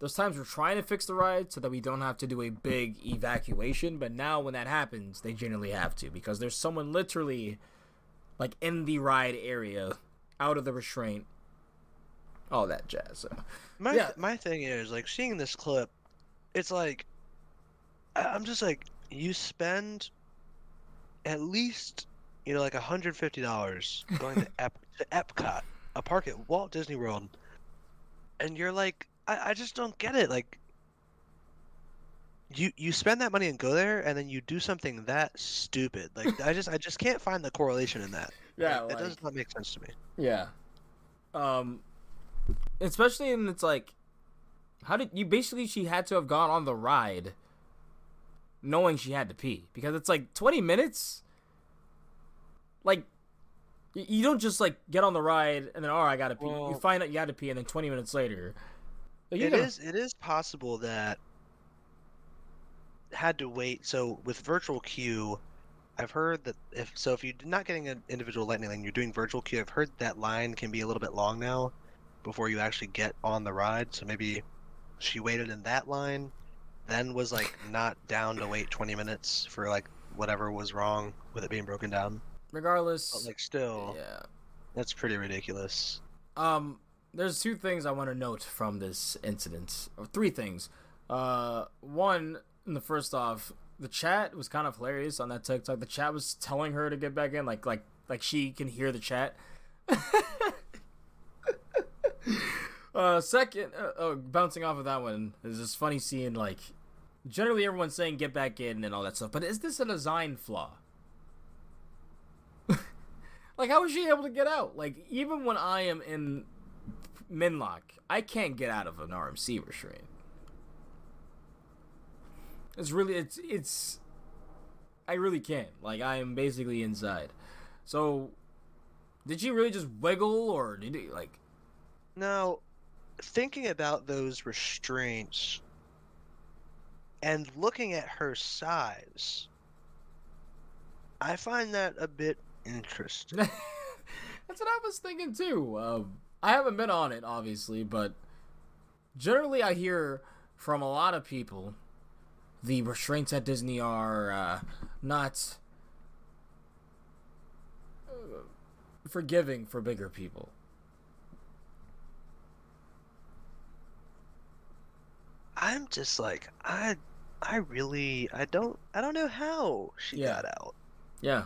Those times we're trying to fix the ride so that we don't have to do a big evacuation, but now when that happens, they generally have to because there's someone literally, like in the ride area, out of the restraint, all that jazz. So, my yeah. my thing is like seeing this clip, it's like I'm just like you spend at least you know like hundred fifty dollars going to, Ep- to Epcot, a park at Walt Disney World, and you're like, I, I just don't get it. Like, you you spend that money and go there, and then you do something that stupid. Like, I just I just can't find the correlation in that. Yeah, like, like, it does not make sense to me. Yeah, um, especially in it's like, how did you basically she had to have gone on the ride knowing she had to pee because it's like 20 minutes like you don't just like get on the ride and then oh I gotta pee. Well, you find out you got to pee and then 20 minutes later. Like, it gonna... is, it is possible that had to wait. So with virtual queue, I've heard that if so if you're not getting an individual lightning lane, you're doing virtual queue. I've heard that line can be a little bit long now before you actually get on the ride. So maybe she waited in that line then was like not down to wait 20 minutes for like whatever was wrong with it being broken down. Regardless, but like still, yeah, that's pretty ridiculous. Um, there's two things I want to note from this incident, or three things. Uh, one, in the first off, the chat was kind of hilarious on that TikTok. The chat was telling her to get back in, like like like she can hear the chat. uh, second, uh, oh, bouncing off of that one is this funny scene like generally everyone's saying get back in and all that stuff, but is this a design flaw? like, how was she able to get out? Like, even when I am in Minlock, I can't get out of an RMC restraint. It's really, it's, it's, I really can't. Like, I am basically inside. So, did she really just wiggle or did it, like. Now, thinking about those restraints and looking at her size, I find that a bit interesting. That's what I was thinking too. Um, I haven't been on it, obviously, but generally I hear from a lot of people the restraints at Disney are uh, not uh, forgiving for bigger people. I'm just like I I really I don't I don't know how she yeah. got out. Yeah.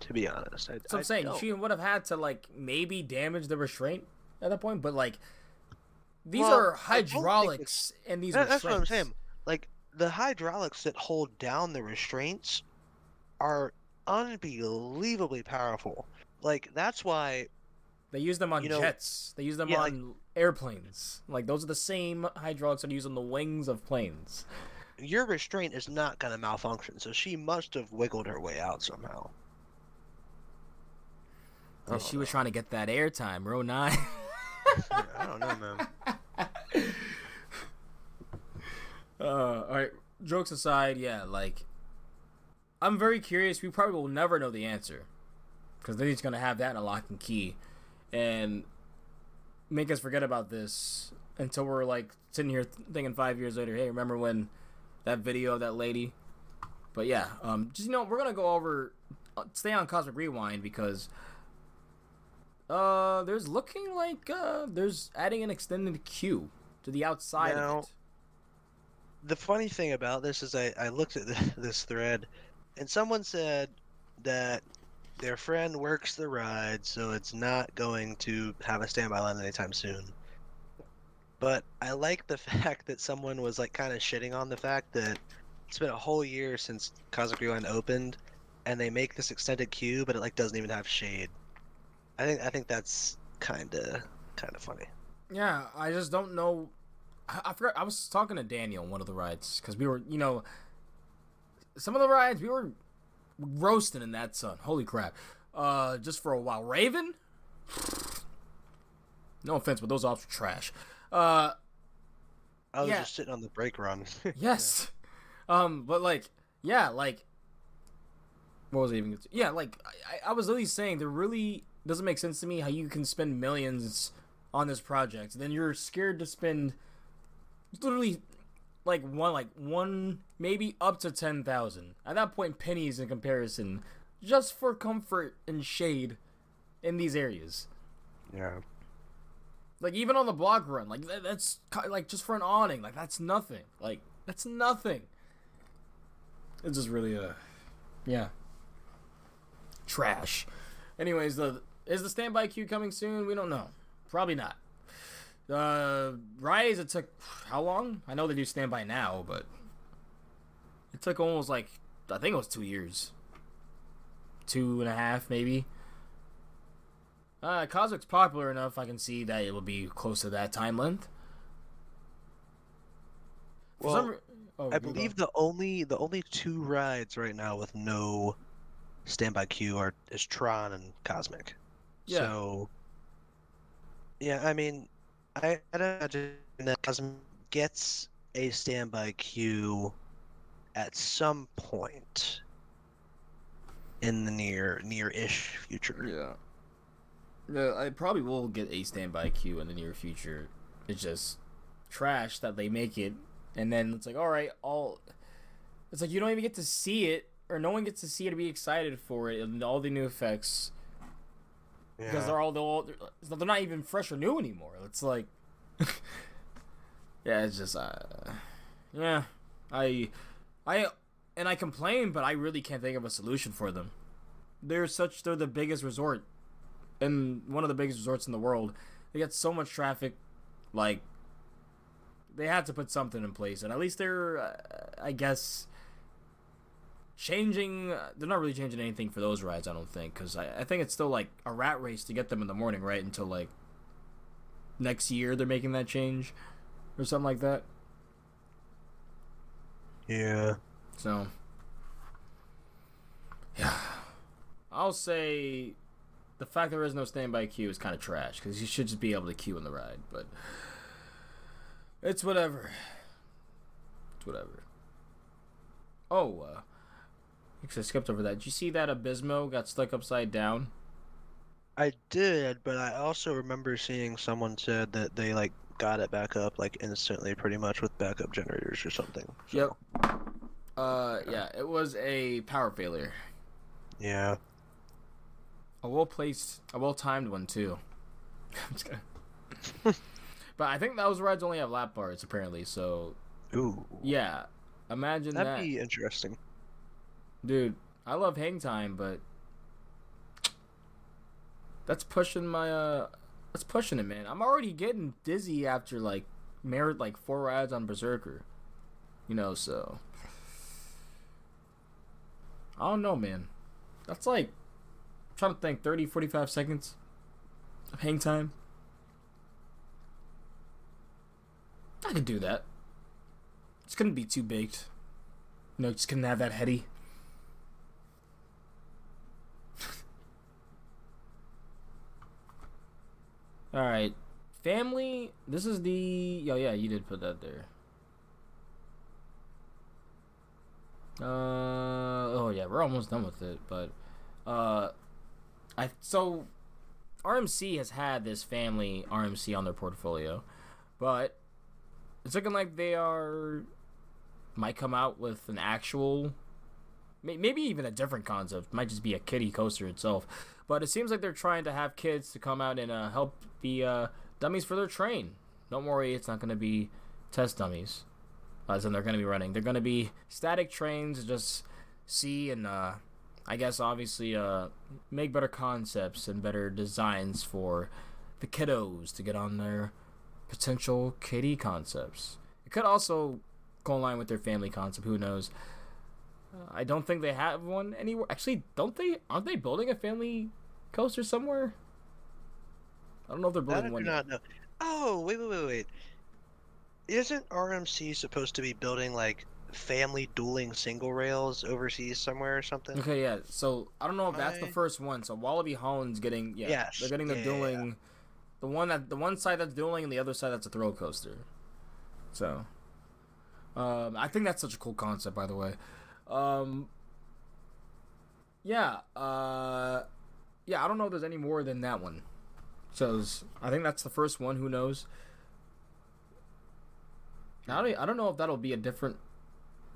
To be honest, I, so I'm saying don't. she would have had to like maybe damage the restraint at that point, but like these well, are hydraulics and these. That, that's what I'm saying. Like the hydraulics that hold down the restraints are unbelievably powerful. Like that's why they use them on you know, jets. They use them yeah, on like, airplanes. Like those are the same hydraulics that are used on the wings of planes. Your restraint is not going to malfunction, so she must have wiggled her way out somehow. Yeah, she know. was trying to get that airtime, row nine. I don't know, man. uh, all right. Jokes aside, yeah, like I'm very curious. We probably will never know the answer because then he's gonna have that in a lock and key, and make us forget about this until we're like sitting here thinking five years later. Hey, remember when that video of that lady? But yeah, um, just you know, we're gonna go over, uh, stay on Cosmic Rewind because uh, there's looking like uh, there's adding an extended queue to the outside Now- of it. The funny thing about this is I, I looked at this thread, and someone said that their friend works the ride, so it's not going to have a standby line anytime soon. But I like the fact that someone was like kind of shitting on the fact that it's been a whole year since Cosmic opened, and they make this extended queue, but it like doesn't even have shade. I think I think that's kind of kind of funny. Yeah, I just don't know. I, I forgot. I was talking to Daniel on one of the rides because we were, you know, some of the rides we were roasting in that sun. Holy crap! Uh, just for a while. Raven. No offense, but those ops are trash. Uh, I was Yeah. just sitting on the brake run. yes. Um, but like, yeah, like, what was I even? Yeah, like, I, I was literally saying there really doesn't make sense to me how you can spend millions on this project, then you're scared to spend literally like one, like one, maybe up to ten thousand. At that point, pennies in comparison, just for comfort and shade in these areas. yeah. Like even on the block run, like that, that's like just for an awning, like that's nothing. Like that's nothing. It's just really uh yeah. Trash. Anyways, the is the standby queue coming soon? We don't know. Probably not. Uh Rise it took how long? I know they do standby now, but it took almost like I think it was two years. Two and a half maybe. Uh, Cosmic's popular enough. I can see that it will be close to that time length. For Well, re- oh, I believe the only the only two rides right now with no standby queue are is Tron and Cosmic. Yeah. So yeah, I mean, I I'd imagine that Cosmic gets a standby queue at some point in the near near-ish future. Yeah. Yeah, I probably will get a standby queue in the near future. It's just trash that they make it, and then it's like, all right, all. It's like you don't even get to see it, or no one gets to see it to be excited for it, and all the new effects because Yeah. they're all they're, they're they're not even fresh or new anymore. It's like, yeah, it's just, uh, yeah, I, I, and I complain, but I really can't think of a solution for them. They're such they're the biggest resort, and one of the biggest resorts in the world. They get so much traffic, like. They had to put something in place, and at least they're, uh, I guess, changing uh, they're not really changing anything for those rides i don't think because I, I think it's still like a rat race to get them in the morning right until like next year they're making that change or something like that. Yeah. so yeah. I'll say the fact there is no standby queue is kind of trash because you should just be able to queue in the ride but it's whatever. It's whatever. Oh uh Actually, I skipped over that. Did you see that Abismo got stuck upside down? I did, but I also remember seeing someone said that they like got it back up like instantly pretty much with backup generators or something. So, Yep. Uh, yeah, it was a power failure. Yeah. A well placed, a well timed one too. I'm just kidding. but I think those rides only have lap bars apparently. So Ooh. yeah, imagine That'd that, be interesting. Dude. I love hang time, but that's pushing my uh, that's pushing it, man. I'm already getting dizzy after like merit like four rides on Berserker, you know. So I don't know, man. That's like I'm trying to think 30, 45 seconds of hang time. I could do that. It's gonna be too baked. You know, just couldn't have that heady. All right, family. This is the. Oh yeah, you did put that there. Uh oh yeah, we're almost done with it, but uh, I so RMC has had this family RMC on their portfolio, but it's looking like they are might come out with an actual maybe even a different concept. Might just be a kiddie coaster itself. But it seems like they're trying to have kids to come out and uh, help be uh, dummies for their train. Don't worry it's not going to be test dummies. As in they're going to be running. They're going to be static trains just see and uh, i guess obviously uh, make better concepts and better designs for the kiddos to get on their potential kiddie concepts. It could also go in line with their family concept who knows uh, I don't think they have one anywhere. Actually, don't they? Aren't they building a family coaster somewhere? I don't know if they're That I building do one. not know. Oh, wait, wait, wait, wait. Isn't RMC supposed to be building like family dueling single rails overseas somewhere or something? Okay, yeah. So I don't know if that's the first one. So Walibi Holland's getting yeah, Yes, they're getting the yeah, yeah, yeah. dueling, the one that the one side that's dueling and the other side that's a thrill coaster. So, um, I think that's such a cool concept, by the way. Um, yeah, uh, yeah. I don't know if there's any more than that one. So I think that's the first one. Who knows? I don't, I don't know if that'll be a different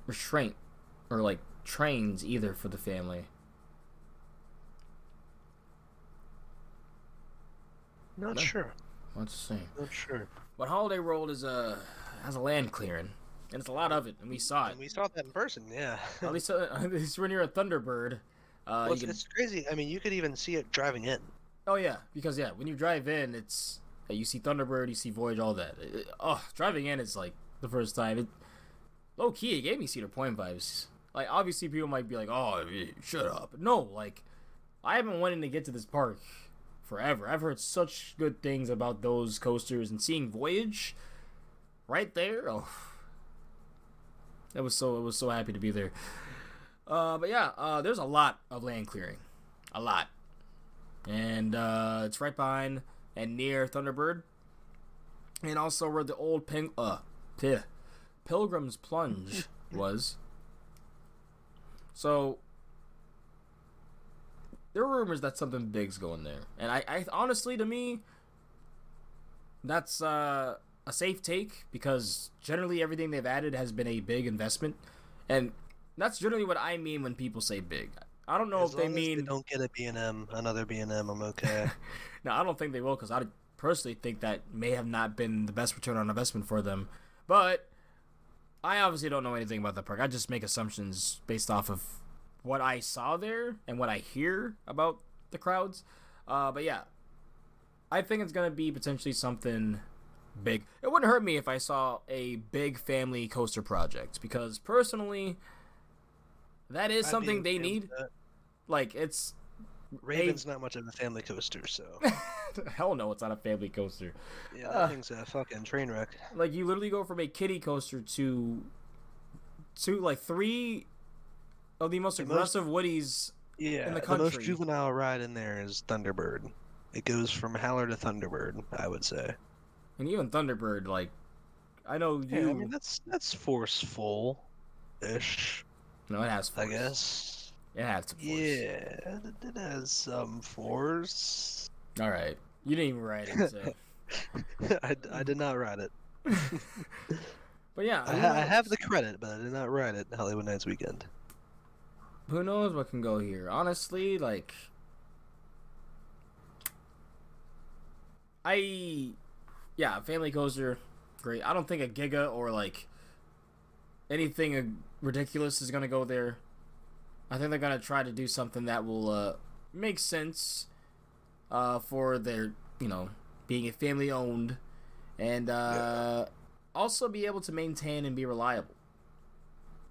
restraint or like trains either for the family. Not No. sure. Let's see. Not sure. But Holiday World is a has a land clearing, and it's a lot of it, and we saw it. And we saw that in person, yeah. At least, uh, at least when you're a Thunderbird, uh, Well, it's, can. it's crazy. I mean, you could even see it driving in. Oh yeah, because yeah, when you drive in, it's uh, you see Thunderbird, you see Voyage, all that. It- oh, driving in is like the first time. It low key, it gave me Cedar Point vibes. Like obviously, people might be like, "Oh, shut up." No, like I have been wanting to get to this park forever. I've heard such good things about those coasters, and seeing Voyage right there. Oh, it was so. It was so happy to be there. Uh, but yeah, uh, there's a lot of land clearing, a lot and uh, it's right behind and near Thunderbird, and also where the old ping uh Pilgrim's Plunge was. So there are rumors that something big's going there, and I, I honestly, to me, that's uh, a safe take because generally everything they've added has been a big investment, and that's generally what I mean when people say big. I don't know as if they mean they don't get a B&M, another B&M, I'm okay. no, I don't think they will because I personally think that may have not been the best return on investment for them. But I obviously don't know anything about the park. I just make assumptions based off of what I saw there and what I hear about the crowds. Uh, but yeah, I think it's gonna be potentially something big. It wouldn't hurt me if I saw a big family coaster project because personally, that is something they need. Like it's Raven's not much of a family coaster, so hell no, it's not a family coaster. yeah, Uh. that thing's a fucking train wreck. like you literally go from a kiddie coaster to to like three of the most The most- aggressive woodies Yeah, the the, country. most juvenile ride in there is Thunderbird. It goes from Howler to Thunderbird, I would say. And even thunderbird like i know you Yeah, I mean that's that's forceful, ish. no it has I force. guess. it has to force. Yeah, it, it has some force. all right you didn't even write it so. I, I did not write it. but yeah I, I have the credit, but I did not write it. Holiwood Nights Weekend. who knows what can go here honestly like i yeah family coaster great. I don't think a giga or like anything uh, ridiculous is gonna go there. I think they're gonna try to do something that will uh make sense uh for their you know being a family owned and uh also be able to maintain and be reliable.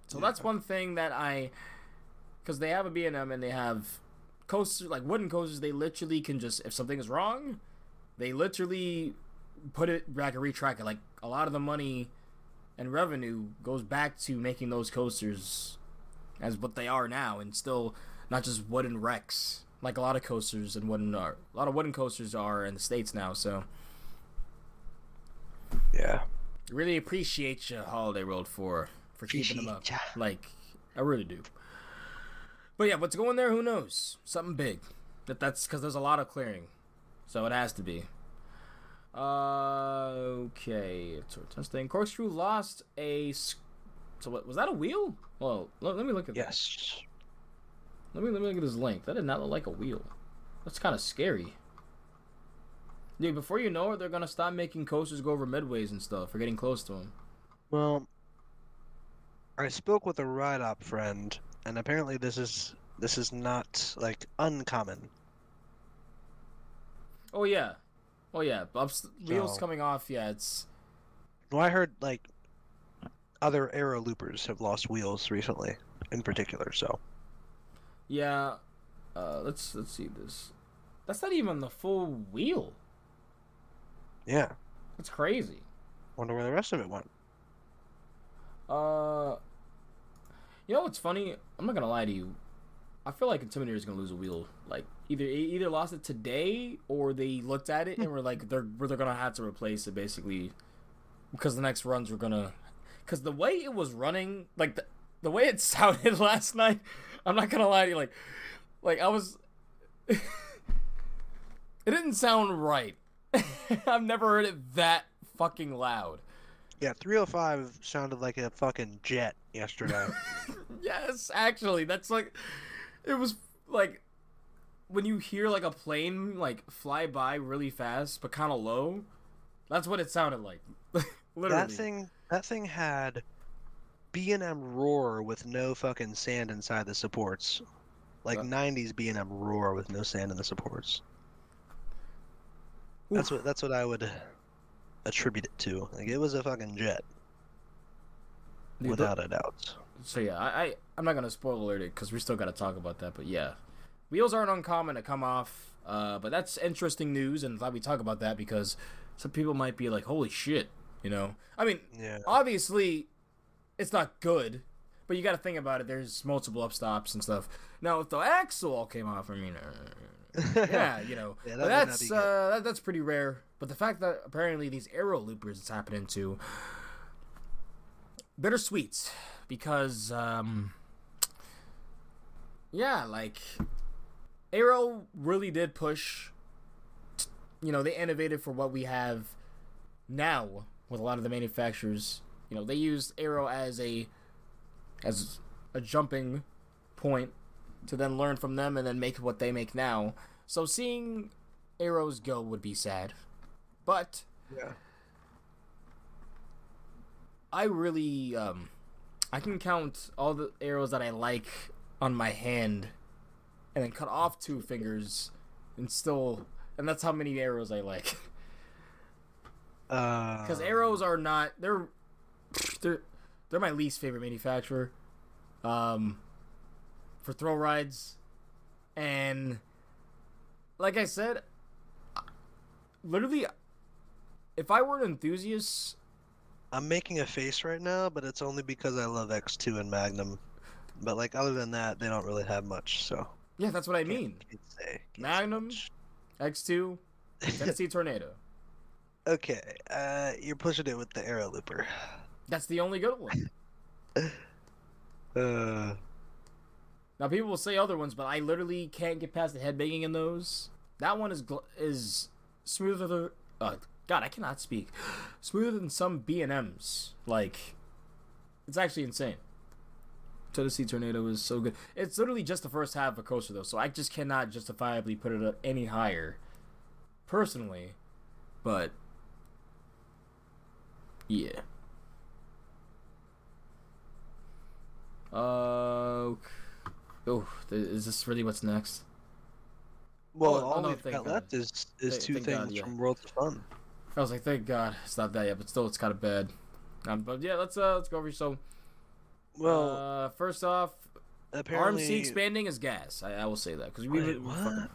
So that's one thing that i because they have a B&M and they have coasters like wooden coasters they literally can just if something is wrong they literally put it back and retrack it like a lot of the money and revenue goes back to making those coasters as what they are now and still not just wooden wrecks like a lot of coasters and wooden are a lot of wooden coasters are in the states now so Yeah. really appreciate you holiday road for for keeping them up Yeah. like I really do. But yeah, what's going there? Who knows? Something big. That that's because there's a lot of clearing, so it has to be. Uh, okay. So testing. Corkscrew lost a. So what was that? A wheel? Well, let, let me look at that. Yes. Let me let me look at his link. That did not look like a wheel. That's kind of scary. Dude, before you know it, they're gonna stop making coasters go over midways and stuff for getting close to them. Well, I spoke with a ride op friend, and apparently this is this is not like uncommon. Oh yeah, oh yeah. Ups, wheels So- coming off. Yeah, it's Well, I heard like other aero loopers have lost wheels recently, in particular. So yeah. Uh, let's let's see this. That's not even the full wheel. yeah, That's crazy. wonder where the rest of it went. Uh, you know what's funny? I'm not gonna lie to you. I feel like Intimidator is gonna lose a wheel. Like either either lost it today or they looked at it and were like they're they're gonna have to replace it basically because the next runs were gonna because the way it was running like the, the way it sounded last night. I'm not gonna lie to you. Like like I was. it didn't sound right. I've never heard it that fucking loud. Yeah, 305 sounded like a fucking jet yesterday. yes, actually, that's like it was like when you hear like a plane like fly by really fast but kind of low. That's what it sounded like. Literally. that thing, that thing had B and M roar with no fucking sand inside the supports, like Uh. 90s B and M roar with no sand in the supports. That's what that's what I would attribute it to. Like it was a fucking jet, Dude, without a doubt. So yeah, I, I I'm not gonna spoil alert it because we still gotta talk about that. But yeah, wheels aren't uncommon to come off. Uh, but that's interesting news, and glad we talk about that because some people might be like, "Holy shit," you know. I mean, Yeah. obviously, it's not good, but you got to think about it. There's multiple upstops and stuff. Now, if the axle all came off, I mean, uh, yeah, you know, Yeah, that but would not that's uh, that, that's pretty rare. But the fact that apparently these arrow loopers it's happening to, bittersweet, because um, yeah, like arrow really did push. t- You know, they innovated for what we have now with a lot of the manufacturers. You know, they use arrow as a as a jumping point to then learn from them and then make what they make now. So seeing arrows go would be sad. But yeah. I really um I can count all the arrows that I like on my hand and then cut off two fingers and still and that's how many arrows I like. Uh, Because arrows are not they're they're they're my least favorite manufacturer. Um for throw rides. And like I said literally if I were an enthusiast I'm making a face right now, but it's only because I love X2 and Magnum. But like other than that, they don't really have much. So yeah, that's what I mean. can't say- can't Magnum? X2, Tennessee Tornado. okay, uh, you're pushing it with the arrow looper. That's the only good one. Uh, Now people will say other ones, but I literally can't get past the head banging in those. That one is gl- is smoother. Than, uh, God, I cannot speak. Smoother than some B and M's. Like, it's actually insane. Tennessee Tornado is so good. It's literally just the first half of a coaster though, so I just cannot justifiably put it up any higher, personally. But yeah. Uh, oh, is this really what's next? well, Oh, oh, all no, we've got God. left is is Th- two thank things God, yeah. from Worlds of Fun. I was like, thank God it's not that yet, but still, it's kind of bad. Um, but yeah, let's uh, let's go over. So, Well, uh, first off, apparently, RMC expanding is gas. I, I will say that because we because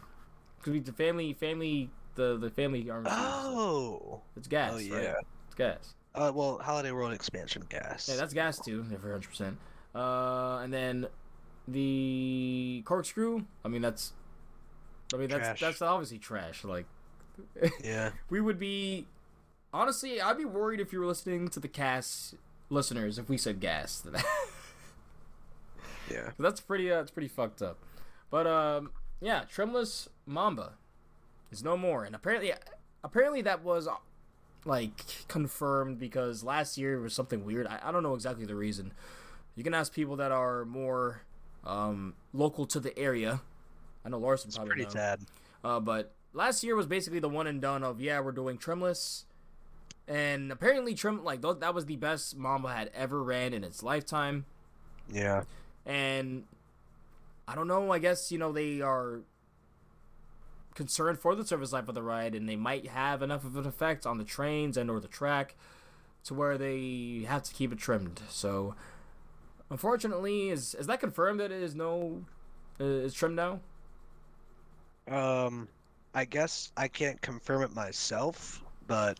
we the family family the the family RMC. Oh, it's gas. oh right? yeah. it's gas. Uh, well, Holiday World expansion gas. Yeah, that's gas too, for hundred percent. Uh, and then the corkscrew. I mean, that's. I mean, that's Trash. that's obviously trash. Like, yeah. we would be. Honestly, I'd be worried if you were listening to the cast listeners if we said gas. Yeah. that's pretty. Uh, it's pretty fucked up. But um, yeah, trimless Mamba is no more, and apparently, apparently that was like confirmed because last year was something weird. I, I don't know exactly the reason. You can ask people that are more um, local to the area. I know Larson It's probably pretty knows. sad. Uh, but last year was basically the one and done of yeah we're doing trimless, and apparently trim like th- that was the best Mamba had ever ran in its lifetime. Yeah. And I don't know. I guess you know they are concerned for the service life of the ride, and they might have enough of an effect on the trains and or the track to where they have to keep it trimmed. So, unfortunately, is is that confirmed that it is no uh, is trimmed now? Um, I guess I can't confirm it myself, but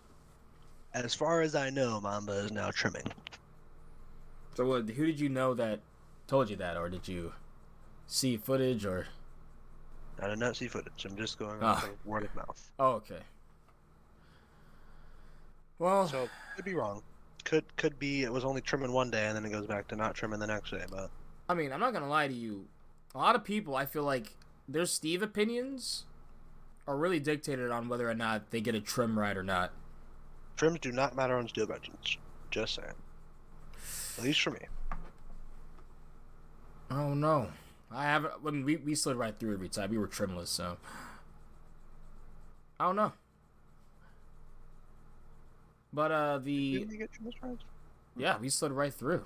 as far as I know, Mamba is now trimming. So, what, who did you know that told you that, or did you see footage, or? I did not see footage. I'm just going off ah. of word of mouth. Oh, okay. Well, So could be wrong. Could could be it was only trimming one day and then it goes back to not trimming the next day. But I mean, I'm not gonna lie to you. A lot of people, I feel like their Steve opinions are really dictated on whether or not they get a trim right or not. trims do not matter on steel engines. Just saying. At least for me. Oh no, I haven't. When we we slid right through every time, we were trimless, so I don't know. But uh, the? Yeah, we slid right through.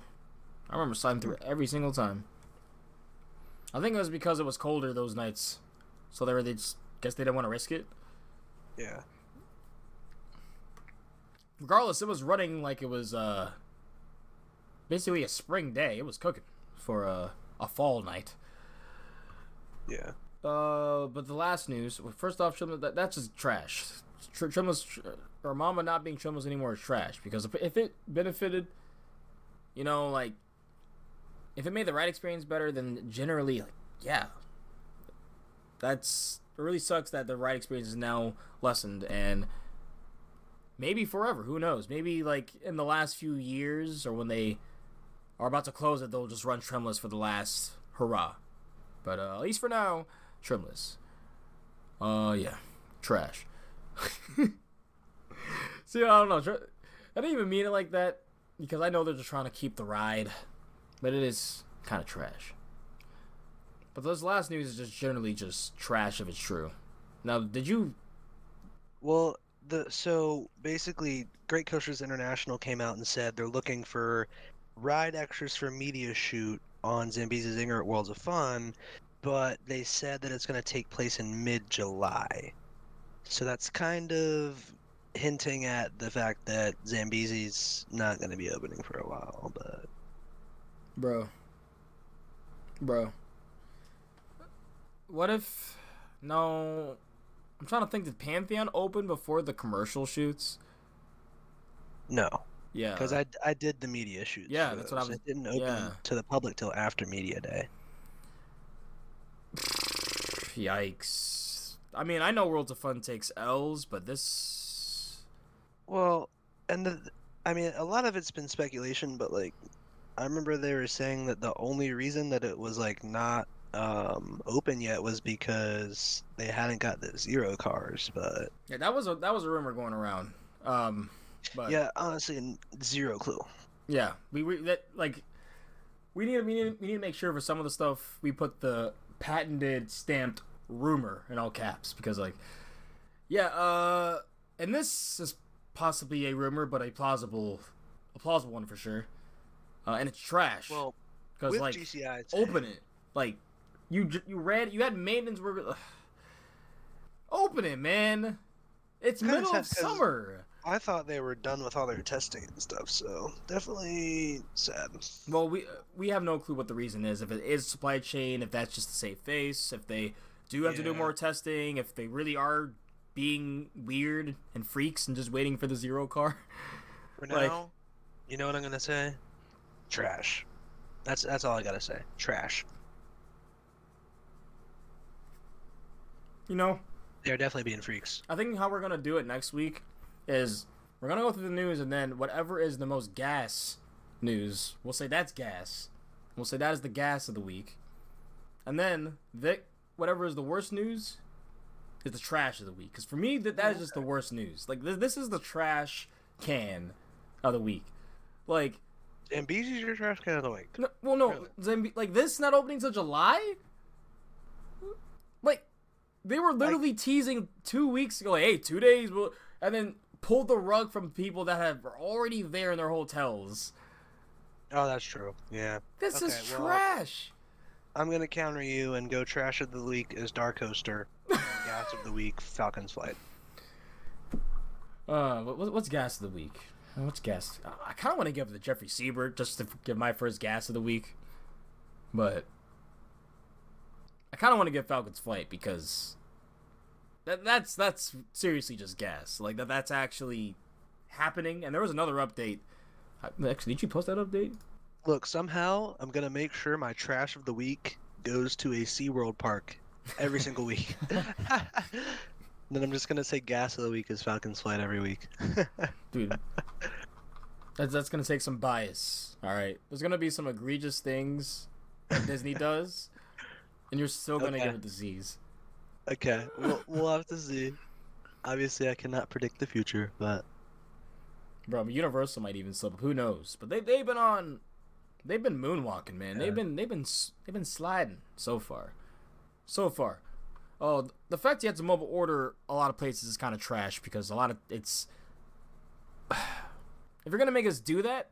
I remember sliding through every single time. I think it was because it was colder those nights, so they were they just guess they didn't want to risk it. Yeah. Regardless, it was running like it was uh basically a spring day. It was cooking for a a fall night. Yeah. Uh, but the last news. well, First off, trimless, that, that's just trash. Tr- trimless or Mamba not being trimless anymore is trash because if, if it benefited, you know, like if it made the ride experience better, then generally, like, yeah, that's it. Really sucks that the ride experience is now lessened and maybe forever. Who knows? Maybe like in the last few years or when they are about to close it, they'll just run trimless for the last hurrah. But uh, at least for now, trimless. Uh, yeah, trash. See, I don't know. I didn't even mean it like that because I know they're just trying to keep the ride, but it is kind of trash. But those last news is just generally just trash if it's true. Now, did you? Well, the so basically, Great Coasters International came out and said they're looking for ride extras for media shoot on Zambezi Zinger at Worlds of Fun, but they said that it's going to take place in mid-July. So that's kind of hinting at the fact that Zambezi's not going to be opening for a while, but Bro. Bro. What if. No. I'm trying to think, did Pantheon open before the commercial shoots? no, Yeah. because I, I did the media shoots. Yeah, that's what I was- It didn't open yeah. to the public till after media day. Yikes. I mean, I know Worlds of Fun takes L's, but this. Well, and the, I mean, a lot of it's been speculation, but like, I remember they were saying that the only reason that it was like not um, open yet was because they hadn't got the zero cars. But Yeah, that was a that was a rumor going around. Um, but yeah, honestly, zero clue. Yeah, we, we that like we need we need we need to make sure for some of the stuff we put the patented stamped rumor in all caps because like yeah uh and this is possibly a rumor but a plausible a plausible one for sure. Uh, and it's trash Well, because like GCI, open it. Like you you read you had maintenance work ugh. open it man. It's middle of summer I thought they were done with all their testing and stuff, so definitely sad. Well, we we have no clue what the reason is. If it is supply chain, if that's just to save face, if they do have to do more testing, if they really are being weird and freaks and just waiting for the zero car. For Like- now, you know what I'm gonna say? Trash. That's that's all I gotta say. Trash. You know, They're definitely being freaks. I think how we're gonna do it next week is we're gonna go through the news and then whatever is the most gas news, we'll say that's gas. We'll say that is the gas of the week. And then Vic, whatever is the worst news, is the trash of the week. Because for me, that that is just the worst news. Like this, this is the trash can of the week. Like, Zambezi's your trash can of the week. no, well, no, Really? Zambi- like this not opening till July. Like, they were literally teasing two weeks ago. Like, hey, two days, and then pulled the rug from people that have are already there in their hotels. Oh, that's true. Yeah. This is well- trash. I'm gonna counter you and go trash of the week is Dark Coaster. gas of the week, Falcon's Flight. Uh, what, what- what's gas of the week? What's gas? I kind of want to give it to Jeffrey Siebert just to give my first gas of the week, but I kind of want to give Falcon's Flight because that that's that's seriously just gas. Like that that's actually happening. And there was another update. Actually, did you post that update? Look, somehow I'm gonna make sure my trash of the week goes to a SeaWorld park every single week. then I'm just gonna say gas of the week is Falcon's Flight every week. dude. That's that's gonna take some bias. All right, there's gonna be some egregious things that Disney does, and you're still gonna Okay. give it Z's. Okay, we'll, we'll have to see. Obviously, I cannot predict the future, but Bro, Universal might even slip. up. Who knows? But they they've been on, they've been moonwalking, man. Yeah. They've been they've been they've been sliding so far, so far. Oh, the fact you have to mobile order a lot of places is kind of trash because a lot of it's. if you're gonna make us do that,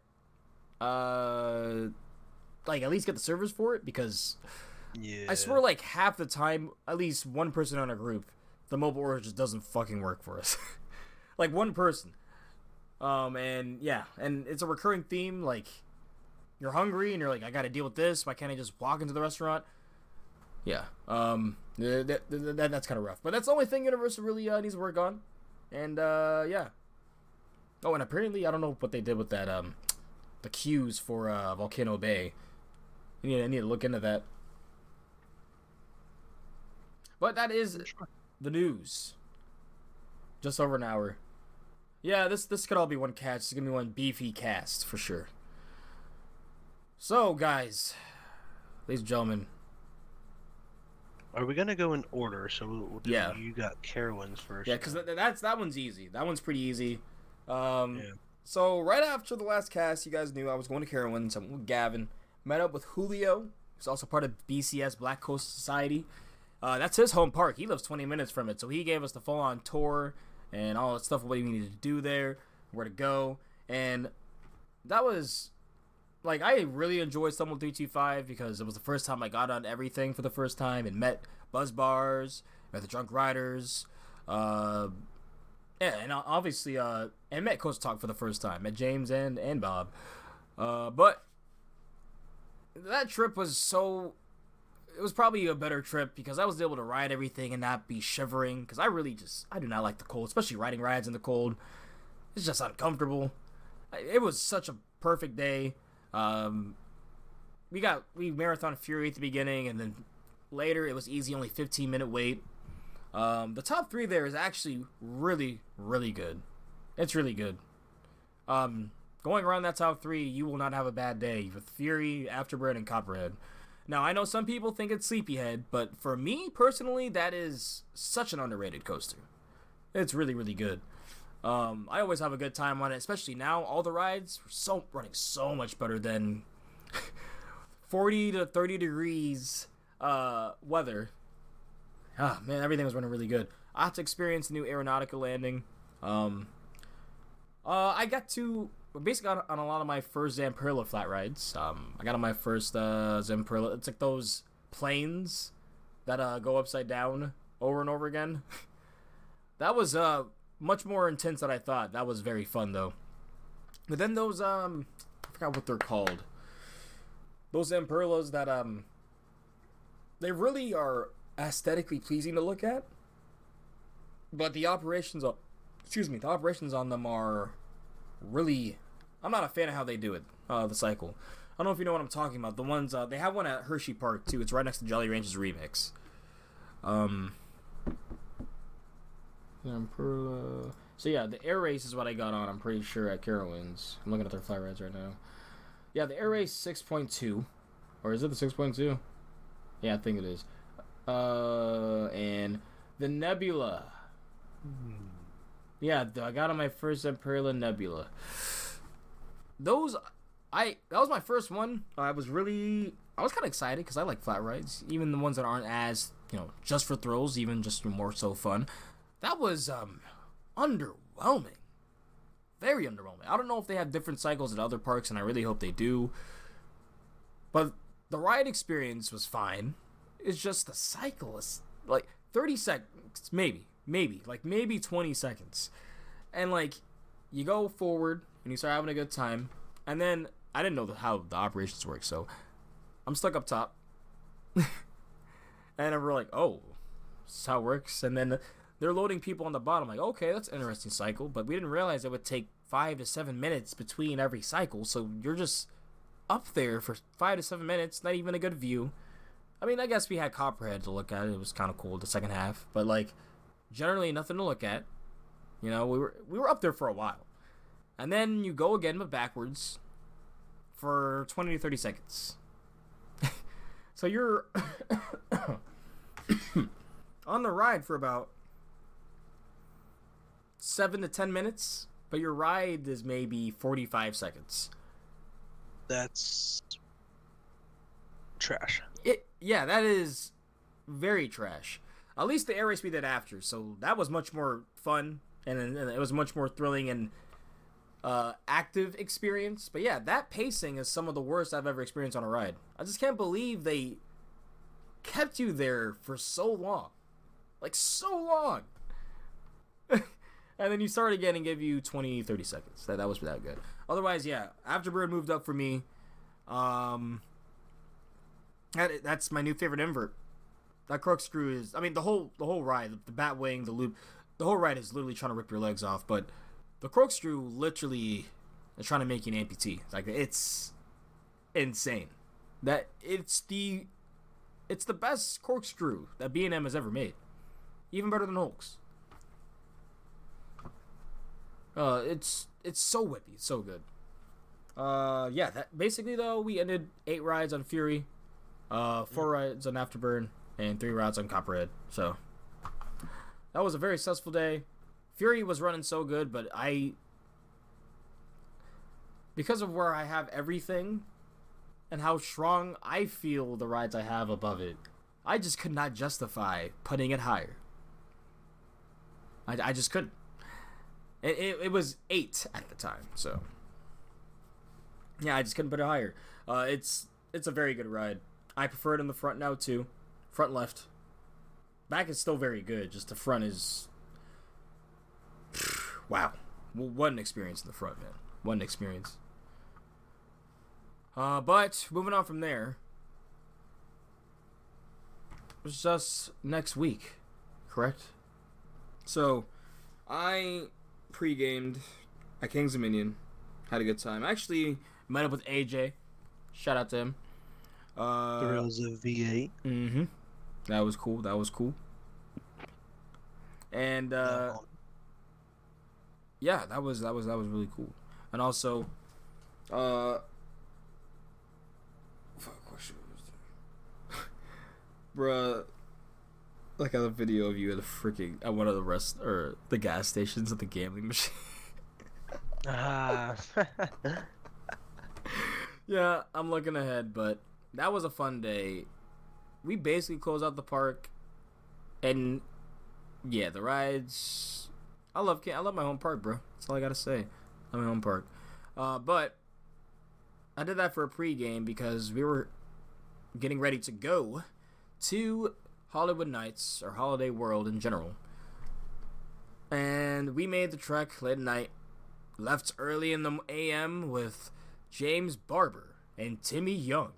uh, like at least get the servers for it because yeah. I swear, like half the time, at least one person on a group, the mobile order just doesn't fucking work for us. like one person. Um, and yeah, and it's a recurring theme. Like you're hungry and you're like, I got to deal with this. Why can't I just walk into the restaurant? Yeah. Um, th- th- th- that, that's kind of rough, but that's the only thing Universal really uh, needs to work on. And uh, yeah. Oh, and apparently, I don't know what they did with that. Um, the queues for uh, Volcano Bay. I need, I need to look into that. But that is the news. Just over an hour. Yeah, this this could all be one cast. It's gonna be one beefy cast for sure. So, guys, ladies and gentlemen, Are we gonna go in order? So we'll, we'll do, Yeah. you got Carowinds first. yeah, because th- that's that one's easy. That one's pretty easy. Um, Yeah. So right after the last cast, you guys knew I was going to Carowinds. I'm with Gavin. Met up with Julio, who's also part of BCS Black Coast Society. Uh, that's his home park. He lives 20 minutes from it, so he gave us the full-on tour and all that stuff. What we needed to do there, where to go, and that was like I really enjoyed Stumble 325 because it was the first time I got on everything for the first time and met Buzz Bars, met the Drunk Riders, uh, yeah, and obviously, uh, and met Coach Talk for the first time, met James and and Bob, uh, but that trip was so. It was probably a better trip because I was able to ride everything and not be shivering. Because I really just I do not like the cold, especially riding rides in the cold. It's just uncomfortable. It was such a perfect day. Um, we got we marathon Fury at the beginning, and then later it was easy, only 15 minute wait. Um, the top three there is actually really, really good. It's really good. Um, going around that top three, you will not have a bad day with Fury, Afterburn, and Copperhead. Now, I know some people think it's Sleepyhead, but for me personally, that is such an underrated coaster. It's really, really good. Um, I always have a good time on it, especially now. All the rides are so running so much better than 40 to 30 degrees uh, weather Ah, man, everything was running really good. I had to experience the new Aeronautica landing. Um, uh, I got to basically on, on a lot of my first Zamperla flat rides. Um, I got on my first uh, Zamperla. It's like those planes that uh, go upside down over and over again. that was uh much more intense than I thought. That was very fun though. But then those um, I forgot what they're called. Those Zamperlas that um, they really are aesthetically pleasing to look at. But the operations on excuse me, the operations on them are really I'm not a fan of how they do it, uh the cycle. I don't know if you know what I'm talking about. The ones uh, they have one at Hershey Park too. It's right next to Jolly Rancher remix. Um Zamperla. So yeah, the air race is what I got on. I'm pretty sure at Carowinds. I'm looking at their fly rides right now. Yeah, the air race 6.2. or is it the six point two? Yeah, I think it is. Uh, and the Nebula. Yeah, I got on my first Zamperla Nebula. Those, I that was my first one. I was really, I was kind of excited because I like flat rides, even the ones that aren't as you know just for thrills, even just more so fun. That was um underwhelming, very underwhelming. I don't know if they have different cycles at other parks, and I really hope they do. But the ride experience was fine. It's just the cycle is like 30 seconds, maybe, maybe, like maybe 20 seconds. And like you go forward and you start having a good time. And then I didn't know the, how the operations work, so I'm stuck up top. and we're like, oh, this is how it works. And then they're loading people on the bottom. Like, okay, that's an interesting cycle. But we didn't realize it would take five to seven minutes between every cycle. So you're just up there for five to seven minutes, not even a good view. I mean, I guess we had Copperhead to look at. It was kind of cool the second half, but like generally nothing to look at. You know, we were we were up there for a while, and then you go again but backwards for twenty to thirty seconds. so you're on the ride for about seven to ten minutes, but your ride is maybe forty five seconds. That's trash. It yeah, that is very trash. At least the air race we did after, so that was much more fun and, and it was much more thrilling and uh, active experience. But yeah, that pacing is some of the worst I've ever experienced on a ride. I just can't believe they kept you there for so long, like so long. and then you start again and give you 20 30 seconds that, that was that good otherwise yeah afterburn moved up for me um that, that's my new favorite invert. That corkscrew is. I mean, the whole the whole ride, the, the bat wing, the loop, the whole ride is literally trying to rip your legs off. But the corkscrew literally is trying to make you an amputee. Like it's insane. That it's the it's the best corkscrew that B and M has ever made. Even better than Hulk's. Uh, it's it's so whippy, it's so good. Uh, yeah. That basically though, we ended eight rides on Fury uh, four rides on Afterburn, and three rides on Copperhead. So that was a very successful day. Fury was running so good, but I, because of where I have everything, and how strong I feel the rides I have above it, I just could not justify putting it higher. I, I just couldn't. It, it, it was eight at the time, so yeah, I just couldn't put it higher. Uh, it's it's a very good ride. I prefer it in the front now too. Front left. Back is still very good. Just the front is. wow. What an experience in the front, man. What an experience. Uh, but moving on from there. It's just next week, correct? So, I pre-gamed at King's Dominion. Had a good time. Actually, met up with AJ. Shout out to him. Uh, Thrills of VA. Mm-hmm. That was cool. That was cool. And uh, yeah, that was that was that was really cool. And also, uh, fuck, what shit was? Bruh, like a video of you at a freaking at one of the rest or the gas stations at the gambling machine. Ah. yeah, I'm looking ahead, but that was a fun day. We basically closed out the park, and yeah, the rides. I love I love my home park, bro. That's all I gotta say. I love my home park. Uh, but I did that for a pregame because we were getting ready to go to Holiwood Nights or Holiday World in general. And we made the trek late at night, left early in the AM with James Barber and Timmy Young.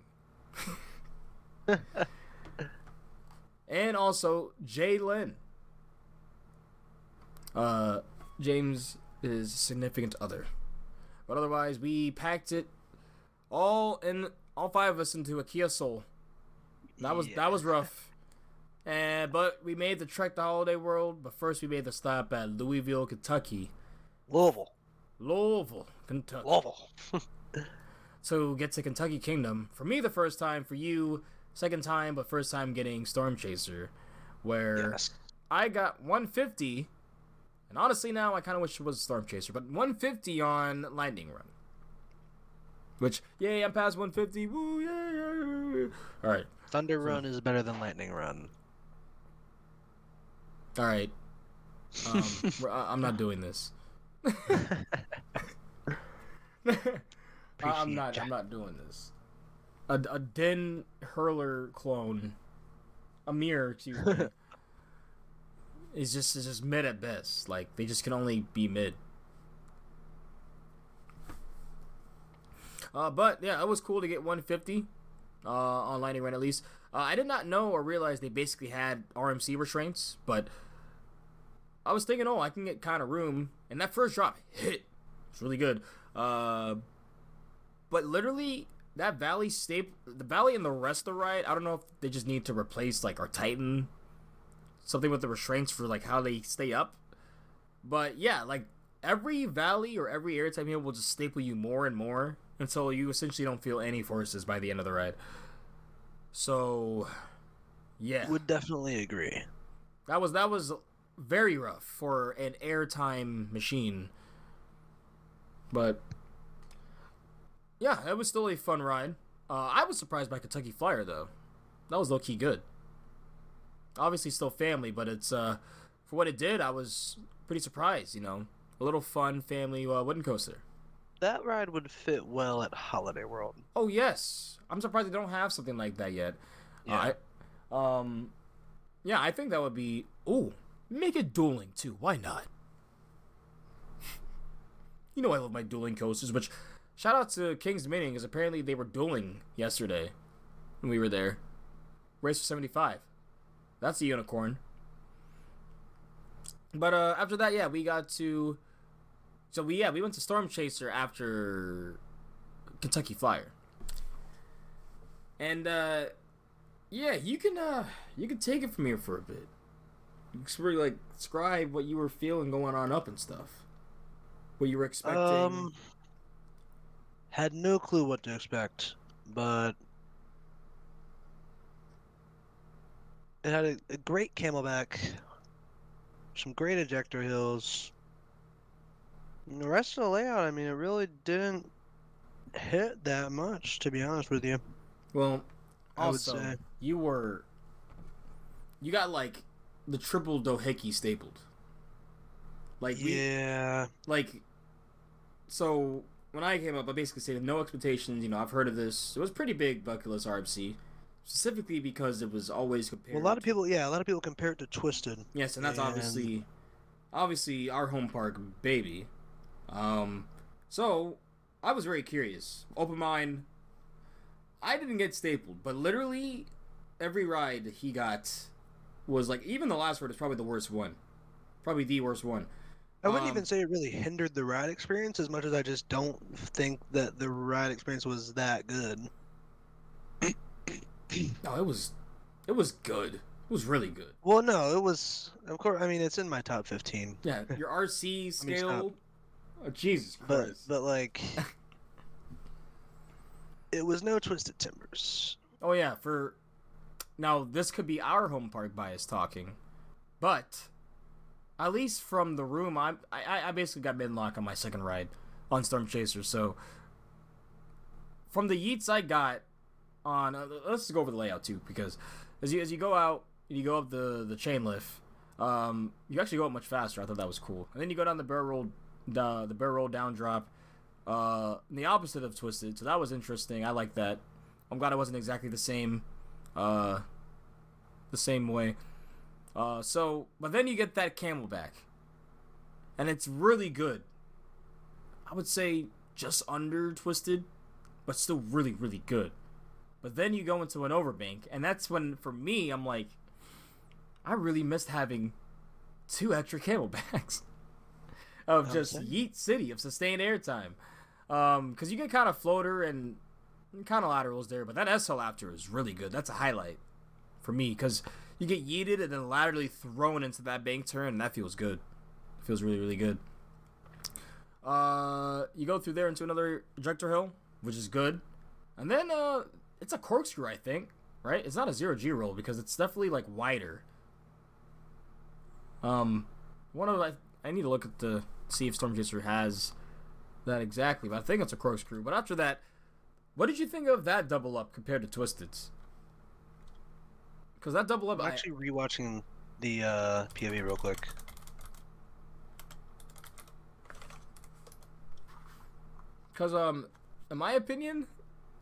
and also Jay Lynn. Uh, James is significant other. But otherwise, we packed it all in all five of us into a Kia Soul. That was Yeah. that was rough. And but we made the trek to Holiday World. But first, we made the stop at Louisville, Kentucky, Louisville. Louisville, Kentucky. Louisville. to get to Kentucky Kingdom. For me, the first time. For you, second time, but first time getting Storm Chaser, where Yes. I got 150. And honestly, now I kind of wish it was Storm Chaser, but 150 on Lightning Run. Which, yay, I'm past 150. Woo, yay, yeah. All right, Thunder Run is better than Lightning Run. all right. Um, I- I'm not doing this. I'm not. I'm not doing this. A, a Den Hurler clone, a mirror, excuse me, is just is just mid at best. Like they just can only be mid. Uh, but yeah, it was cool to get 150 uh, on Lightning Run at least. Uh, I did not know or realize they basically had RMC restraints, but I was thinking, oh, I can get kind of room, and that first drop hit. It's really good. Uh, but literally, that valley staple, the valley and the rest of the ride, I don't know if they just need to replace like our Titan, something with the restraints for like how they stay up. But yeah, like every valley or every airtime hill will just staple you more and more until you essentially don't feel any forces by the end of the ride. So, yeah, Would definitely agree. that was that was very rough for an airtime machine. But yeah, it was still a fun ride. Uh, I was surprised by Kentucky Flyer though. That was low key good. Obviously, still family, but it's uh, for what it did. I was pretty surprised. You know, a little fun family uh, wooden coaster. That ride would fit well at Holiday World. Oh yes, I'm surprised they don't have something like that yet. Yeah. Uh, I, um, yeah, I think that would be. Ooh, make it dueling too. Why not? you know I love my dueling coasters. Which, shout out to King's Dominion because apparently they were dueling yesterday when we were there. Race for 75. That's a unicorn. But uh, after that, yeah, we got to. So we yeah we went to Storm Chaser after Kentucky Flyer. And uh yeah, you can uh you can take it from here for a bit. You can of like describe what you were feeling going on up and stuff. What you were expecting. Um, had no clue what to expect, but it had a, a great camelback, some great ejector hills. And the rest of the layout, I mean, it really didn't hit that much, to be honest with you. well, I would also say. you were you got like the triple doohickey stapled. Like we Yeah, like so when I came up, I basically said no expectations. You know, I've heard of this. It was pretty big bucket list RMC, specifically because it was always compared. well, a lot of people, yeah, a lot of people compare it to Twisted. Yes, and that's and- obviously, obviously our home park baby. Um, so I was very curious, open mind. I didn't get stapled, but literally every ride he got was like even the last ride is probably the worst one, probably the worst one. I wouldn't Um, even say it really hindered the ride experience as much as I just don't think that the ride experience was that good. No, it was, it was good. It was really good. Well, no, it was. Of course, I mean it's in my top fifteen, Yeah, your RC scale. Oh, Jesus but but like, it was no Twisted Timbers. Oh yeah, for now this could be our home park bias talking, but at least from the room, I'm I I basically got mid lock on my second ride on Storm Chaser. So from the yeets I got on, uh, let's just go over the layout too because as you as you go out, you go up the the chain lift. Um, you actually go up much faster. I thought that was cool. And then you go down the barrel roll, the the barrel roll down drop, uh, the opposite of twisted. So that was interesting. I like that. I'm glad it wasn't exactly the same, uh, the same way. Uh, so, but then you get that camelback, and it's really good. I would say just under twisted, but still really, really good. But then you go into an overbank, and that's when, for me, I'm like, I really missed having two extra camelbacks of just Okay. Yeet City of sustained airtime. Um, because you get kind of floater and kind of laterals there, but that SL after is really good. That's a highlight for me because you get yeeted and then laterally thrown into that bank turn, and that feels good. It feels really, really good. Uh, you go through there into another ejector hill, which is good. And then uh, it's a corkscrew, I think, right? It's not a zero G roll because it's definitely like wider. Um, one of I, I need to look at the see if Storm Chaser has that exactly, but I think it's a corkscrew. But after that, what did you think of that double up compared to Twisted's? Because that double up, I'm I- actually rewatching the uh, POV real quick. Because um, in my opinion,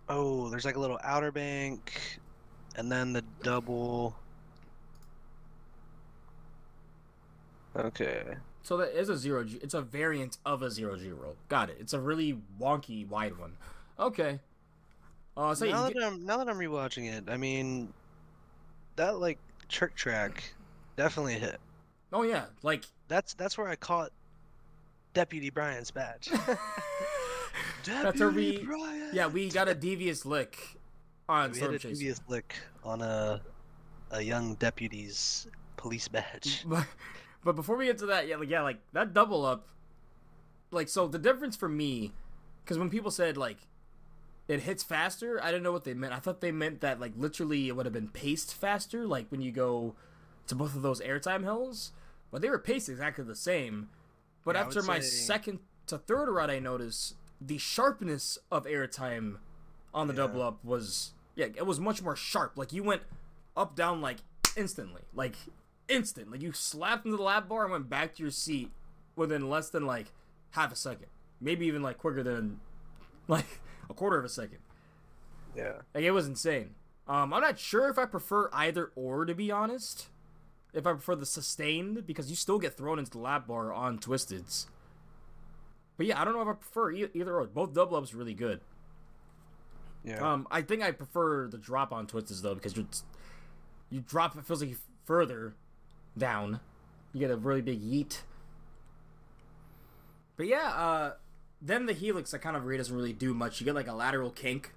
Oh, there's like a little outer bank, and then the double. Okay. so that is a zero G. It's a variant of a zero G roll. Got it. It's a really wonky wide one. Okay. Uh, so now that get, I'm now that I'm rewatching it, I mean, that like trick track definitely hit. oh yeah, like That's that's where I caught Deputy Brian's badge. That's where Deputy we- Brian. yeah, we got a devious lick on we had a previous lick on a a young deputy's police badge. But, but before we get to that, yeah, like yeah, like that double up, like so the difference for me, because when people said like it hits faster, I didn't know what they meant. I thought they meant that like literally it would have been paced faster, like when you go to both of those airtime hills, but they were paced exactly the same. But Yeah, after my second to third ride, I noticed the sharpness of airtime on the Yeah. double up was yeah, it was much more sharp. Like you went up down like instantly, like instant. Like you slapped into the lap bar and went back to your seat within less than like half a second, maybe even like quicker than like a quarter of a second. Yeah. Like it was insane. Um, I'm not sure if I prefer either or to be honest. If I prefer the sustained because you still get thrown into the lap bar on Twisteds. But yeah, I don't know if I prefer e- either or. Both double ups really good. Yeah. Um, I think I prefer the drop on Twisteds though because you you drop it feels like you further down. You get a really big yeet. But yeah, uh, then the helix I kind of rate doesn't really do much. You get like a lateral kink.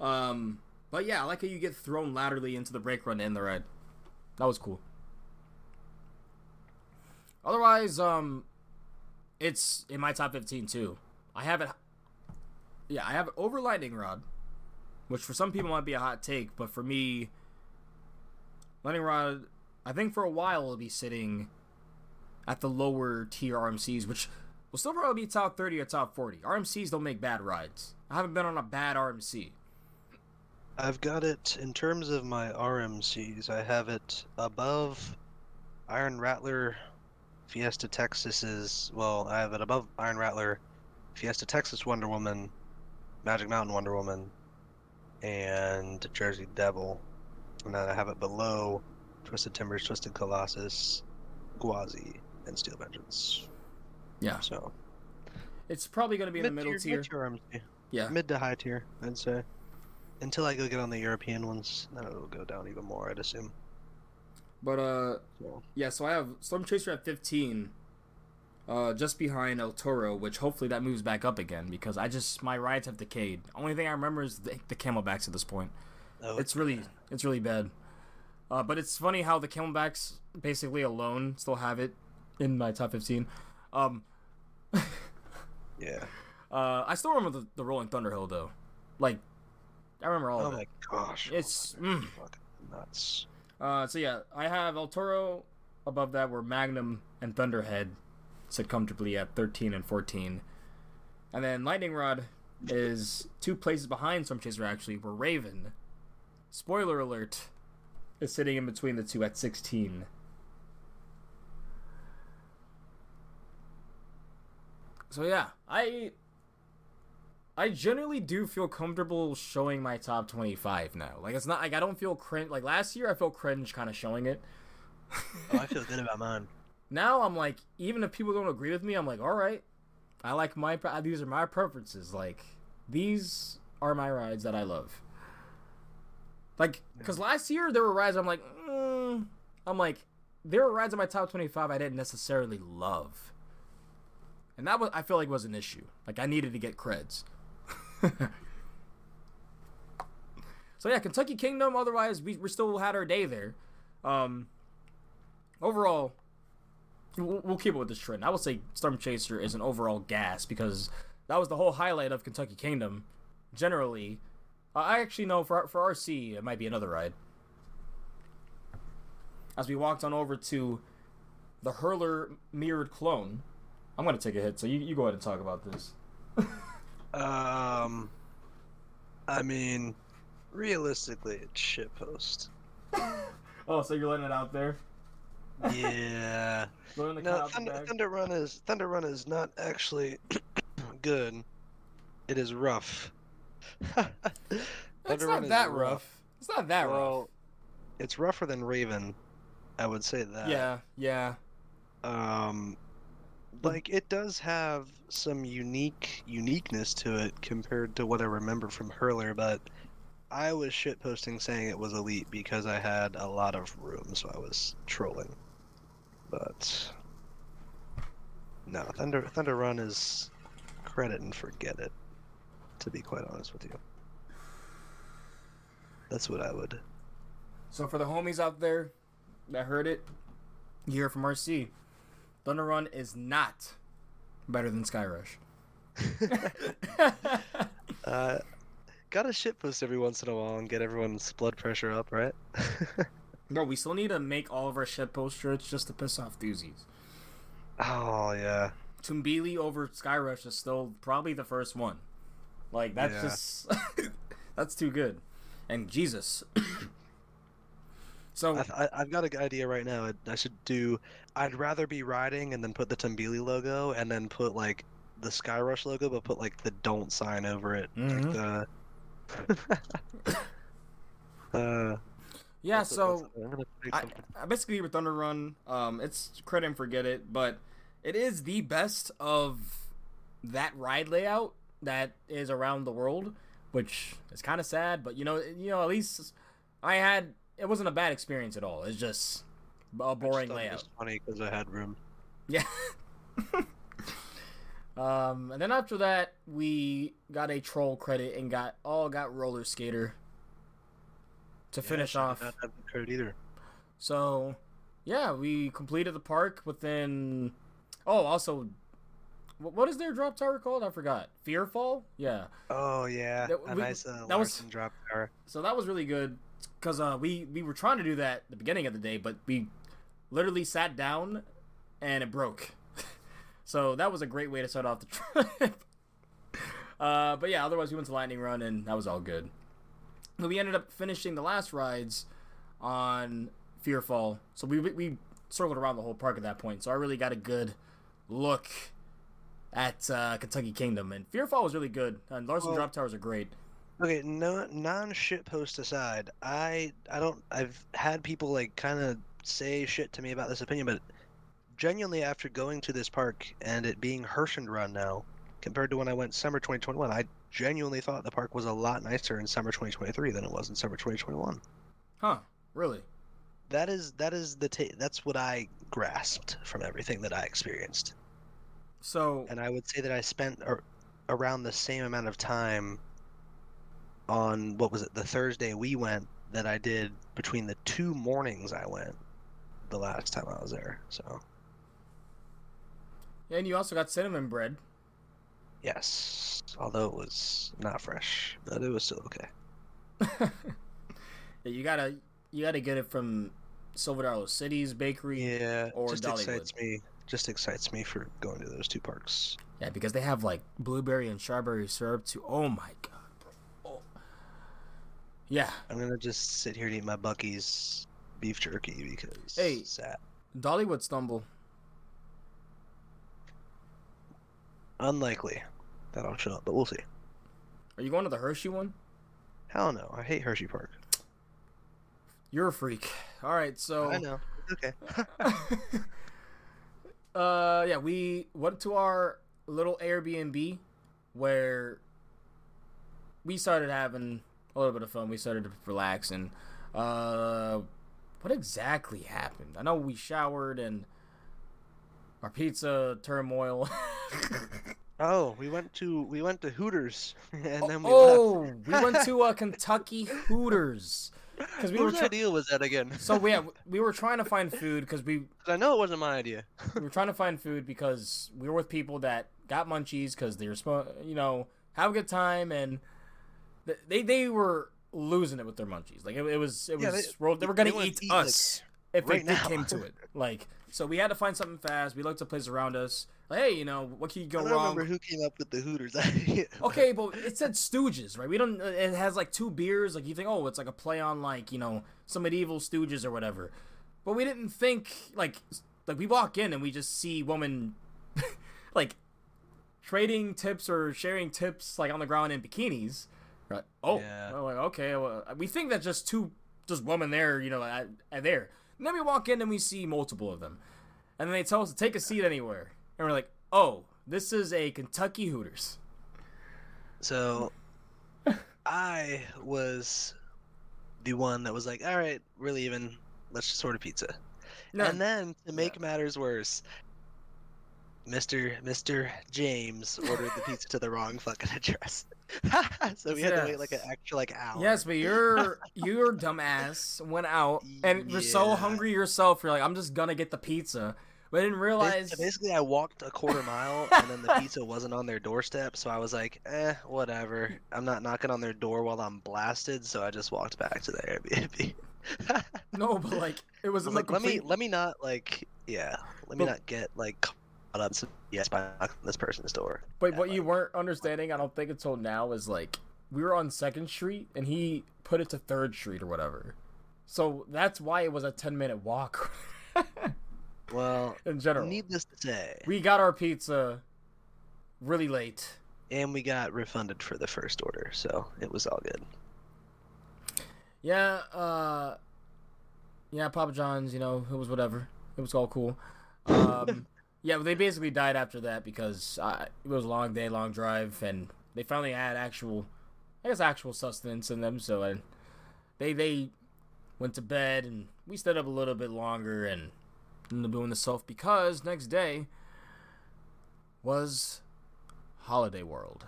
Um, but yeah, I like how you get thrown laterally into the brake run and the ride. That was cool. Otherwise, um, it's in my top 15 too. I have it. Yeah, I have it over Lightning Rod, which for some people might be a hot take, but for me, Lightning Rod, I think for a while will be sitting at the lower tier RMCs, which will still probably be top 30 or top 40. RMCs don't make bad rides. I haven't been on a bad RMC. I've got it in terms of my RMCs. I have it above Iron Rattler, Fiesta Texas's. Well, I have it above Iron Rattler, Fiesta Texas Wonder Woman, Magic Mountain Wonder Woman, and Jersey Devil. And then I have it below Twisted Timbers, Twisted Colossus, Gwazi, and Steel Vengeance. Yeah, So it's probably going to be in the middle tier. mid-tier RMC. Yeah, Mid to high tier, I'd say. Until I go get on the European ones, then it'll go down even more, I'd assume. but uh, So, yeah. So I have Storm Chaser at 15, uh, just behind El Toro, which hopefully that moves back up again because I just my rides have decayed. Only thing I remember is the, the Camelbacks at this point. oh, It's really it's really bad. Uh, but it's funny how the Camelbacks basically alone still have it in my top 15. Um, yeah. uh, I still remember the, the Rolling Thunder Hill though. Like, I remember all Oh of my it. gosh. It's oh my mm. fucking nuts. Uh, so yeah, I have El Toro above that, where Magnum and Thunderhead sit comfortably at 13 and 14, and then Lightning Rod is two places behind Storm Chaser actually, where Raven, spoiler alert, is sitting in between the two at 16. So yeah, I I generally do feel comfortable showing my top 25 now. Like it's not like I don't feel cringe. Like last year I felt cringe kind of showing it. Oh, I feel good about mine. Now I'm like even if people don't agree with me, I'm like, "All right. I like my these are my preferences. Like these are my rides that I love." Like cuz last year there were rides I'm like, mm, I'm like there were rides in my top 25 I didn't necessarily love. And that was I feel like was an issue. Like I needed to get creds. so yeah, Kentucky Kingdom. Otherwise, we we still had our day there. Um, overall, we'll, we'll keep it with this trend. I will say Storm Chaser is an overall gas because that was the whole highlight of Kentucky Kingdom. Generally, uh, I actually know for for RC it might be another ride. As we walked on over to the Hurler mirrored clone, I'm gonna take a hit. So you, you go ahead and talk about this. Um, I mean, realistically, it's shitpost. Oh, so you're letting it out there? Yeah. The no, out Thunder. Thunder Run is Thunder Run is not actually good. It is rough. It's Thunder not Run is that rough. It's not that rough. It's rougher than Raven. I would say that. Yeah, yeah. Um, like it does have some unique uniqueness to it compared to what I remember from Hurler, but I was shitposting saying it was elite because I had a lot of room, so I was trolling. But no, Thunder Thunder Run is credit and forget it. To be quite honest with you, that's what I would. So for the homies out there that heard it, you hear from RC. Thunder Run is not better than Skyrush. Uh, gotta shitpost every once in a while and get everyone's blood pressure up, right? Bro, we still need to make all of our shitpost shirts just to piss off doozies. oh yeah. Tumbili over Skyrush is still probably the first one. Like that's Yeah. just that's too good. And Jesus. so I, I, I've got a good idea right now. I, I should do. I'd rather be riding and then put the Tumbili logo and then put like the Skyrush logo, but put like the don't sign over it. Mhm. Like the. uh, yeah, so I'm gonna create I. I basically with Thunder Run, um, it's credit and forget it, but it is the best of that ride layout that is around the world, which is kind of sad. But you know, you know, at least I had it wasn't a bad experience at all. It's just a boring it layout. was funny because I had room. Yeah. um, and then after that, we got a troll credit and got all got roller skater to finish Yeah, I off. not have the credit either. So, yeah, we completed the park within. Oh, also, what is their drop tower called? I forgot. Fearfall. Yeah. Oh yeah, That- a we- nice uh, that was- drop tower. So that was really good because uh, we we were trying to do that at the beginning of the day, but we literally sat down and it broke. so that was a great way to start off the trip. uh, but yeah, otherwise we went to Lightning Run and that was all good. But we ended up finishing the last rides on Fearfall, so we we circled around the whole park at that point. So I really got a good look at uh, Kentucky Kingdom, and Fearfall was really good. And Larson Well- Drop Towers are great. Okay, no non shit post aside, I I don't I've had people like kind of say shit to me about this opinion, but genuinely after going to this park and it being Herschend Run now, compared to when I went summer 2021, I genuinely thought the park was a lot nicer in summer 2023 than it was in summer 2021. Huh? Really? That is that is the ta- that's what I grasped from everything that I experienced, So and I would say that I spent ar- around the same amount of time on what was it the Thursday we went that I did between the two mornings I went the last time I was there. So and you also got cinnamon bread. yes, although it was not fresh, but it was still okay. yeah, you gotta you gotta get it from Silver Dollar City's bakery. Yeah, or just Dollywood. excites me. Just excites me for going to those two parks. Yeah, because they have like blueberry and strawberry syrup too. Oh my god. Yeah, I'm gonna just sit here and eat my Buc-ee's beef jerky because Hey. sad. Dollywood stumble. Unlikely that I'll show up, but we'll see. Are you going to the Hershey one? Hell no, I hate Hershey Park. You're a freak. All right, so I know. Okay. uh yeah, we went to our little Airbnb where we started having a little bit of fun. We started to relax and uh what exactly happened? I know we showered and our pizza turmoil. oh, we went to we went to Hooters and then we oh, we went to uh, Kentucky Hooters because we were Whose try- idea was that again? so we yeah, we were trying to find food because we 'Cause I know it wasn't my idea. we were trying to find food because we were with people that got munchies because they were supposed, you know, have a good time, and they they were losing it with their munchies. Like it, it was it was they- they, were gonna they eat eat, like, us if right it now. came to it. Like so, we had to find something fast. We looked at places around us. Like, hey, you know, what can you I go don't wrong? remember who came up with the Hooters. Okay, but it said Stooges, right? We don't. It has like two beers. Like you think, oh, it's like a play on like you know some medieval Stooges or whatever. But we didn't think like like we walk in and we just see woman like trading tips or sharing tips like on the ground in bikinis. Right? Oh, Yeah. well, like okay, well, we think that just two just women there, you know, at, at there. And then we walk in and we see multiple of them, and then they tell us to take a seat anywhere, and we're like, oh, this is a Kentucky Hooters. So I was the one that was like, all right, we're leaving. Let's just order pizza. No, And then to make matters worse, Mr. Mr. James ordered the pizza to the wrong fucking address. so we had to wait like an extra like hour. Yes, but your your dumbass went out and you're so hungry yourself. You're like, I'm just gonna get the pizza, but I didn't realize. basically, I walked a quarter mile and then the pizza wasn't on their doorstep, so I was like, eh, whatever. I'm not knocking on their door while I'm blasted, so I just walked back to the Airbnb. No, but like it was like, the let me let me not like yeah, let me But- not get like caught up some yes by knocking this person's door. But what you weren't understanding, I don't think until now, is like we were on Second Street and he put it to Third Street or whatever. So that's why it was a 10 minute walk. Well, in general, needless to say, we got our pizza really late. and we got refunded for the first order, so it was all good. Yeah, uh Yeah, Papa John's, you know, it was whatever. It was all cool. Um Yeah, but they basically died after that because uh, it was a long day, long drive, and they finally had actual, I guess, actual sustenance in them. So I, they they went to bed, and we stayed up a little bit longer, and up doing the self because next day was Holiday World,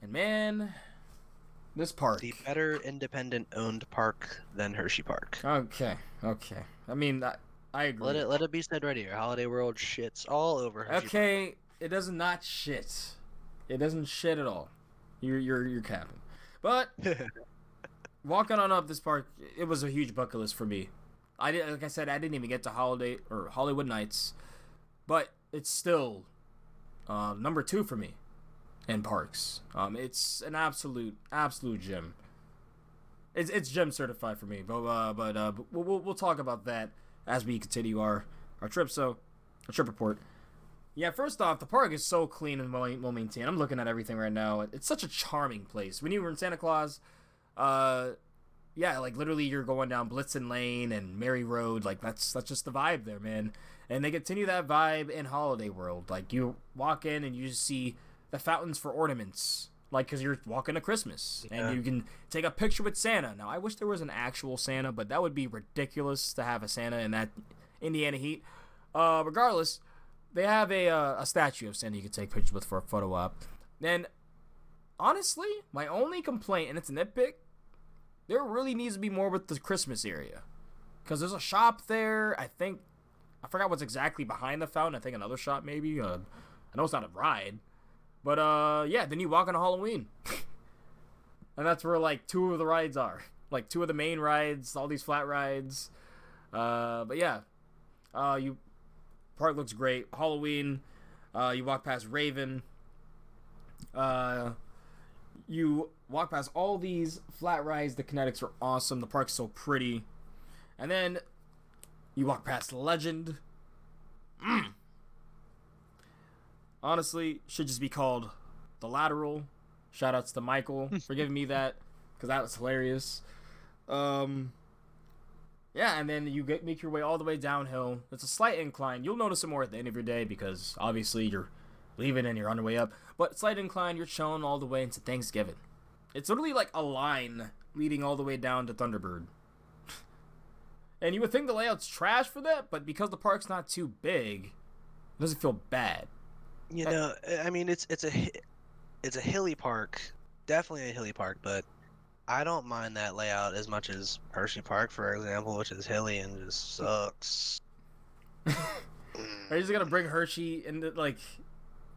and man, this park. The better independent owned park than Hershey Park. Okay, okay. I mean, I, I agree. Let it let it be said right here. Holiday World shits all over Hershey Okay, it does not shit. It doesn't shit at all. You're you're you're capping. But walking on up this park, it was a huge bucket list for me. I did, like I said, I didn't even get to holiday or Holiwood Nights, but it's still uh, number two for me in parks. Um, it's an absolute absolute gem. It's it's gem certified for me. But uh, but uh, we'll we'll talk about that as we continue our our trip. So, a trip report. Yeah, first off, the park is so clean and well, well maintained. I'm looking at everything right now. It's such a charming place. When you were in Santa Claus, uh, yeah, like literally you're going down Blitzen Lane and Mary Road. Like that's that's just the vibe there, man. And they continue that vibe in Holiday World. Like you walk in and you just see the fountains for ornaments. Like, cause you're walking to Christmas Yeah. and you can take a picture with Santa. Now, I wish there was an actual Santa, but that would be ridiculous to have a Santa in that Indiana heat. Uh, regardless, they have a uh, a statue of Santa you can take pictures with for a photo op. Then, honestly, my only complaint, and it's a nitpick, there really needs to be more with the Christmas area, because there's a shop there. I think I forgot what's exactly behind the fountain. I think another shop maybe. Uh, I know it's not a ride, but uh, yeah. Then you walk on Halloween, and that's where like two of the rides are, like two of the main rides, all these flat rides. Uh, but yeah, uh, you park looks great. Halloween, uh, you walk past Raven. Uh, you walk past all these flat rides. The kinetics are awesome. The park's so pretty. And then you walk past Legend. Mm. Honestly, should just be called The Lateral. Shout outs to Michael for giving me that because that was hilarious. Um, yeah, and then you get make your way all the way downhill. It's a slight incline. You'll notice it more at the end of your day because obviously you're leaving and you're on your way up. But slight incline, you're chilling all the way into Thanksgiving. It's literally like a line leading all the way down to Thunderbird. and you would think the layout's trash for that, but because the park's not too big, it doesn't feel bad. You uh, know, uh, I mean, it's it's a it's a hilly park, definitely a hilly park, but I don't mind that layout as much as Hershey Park, for example, which is hilly and just hmm. sucks. Are you just gonna bring Hershey into like?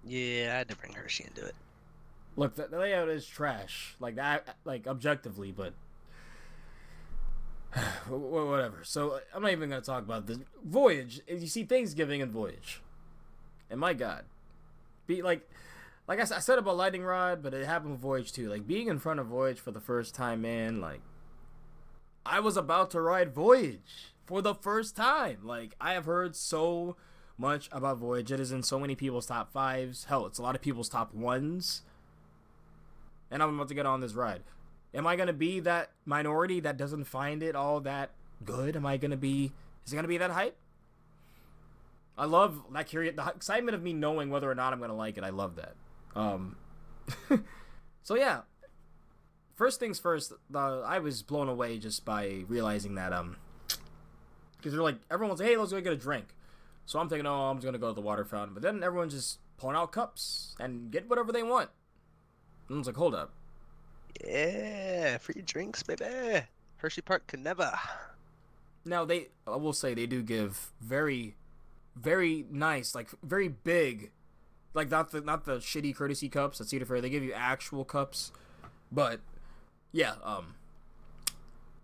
Yeah, I had to bring Hershey into it. Look, the, the layout is trash. Like that, like objectively, but Wh- wh- whatever. So uh, I'm not even gonna talk about this Voyage. You see Thanksgiving and Voyage, and my God, be like, like I, I said about Lightning Rod, but it happened with Voyage too. Like being in front of Voyage for the first time, man. Like I was about to ride Voyage for the first time. Like I have heard so much about Voyage. It is in so many people's top fives. Hell, it's a lot of people's top ones. And I'm about to get on this ride. Am I gonna be that minority that doesn't find it all that good? Am I gonna be? Is it gonna be that hype? I love that curious, the excitement of me knowing whether or not I'm gonna like it. I love that. Um, so yeah. First things first, the, I was blown away just by realizing that um, because they're like everyone's like, hey let's go get a drink, so I'm thinking oh I'm just gonna go to the water fountain, but then everyone's just pulling out cups and get whatever they want. And I was like hold up, Yeah, free drinks, baby. Hershey Park can never. Now they, I will say they do give very, very nice, like very big, like not the not the shitty courtesy cups at Cedar Fair. They give you actual cups, but yeah, um,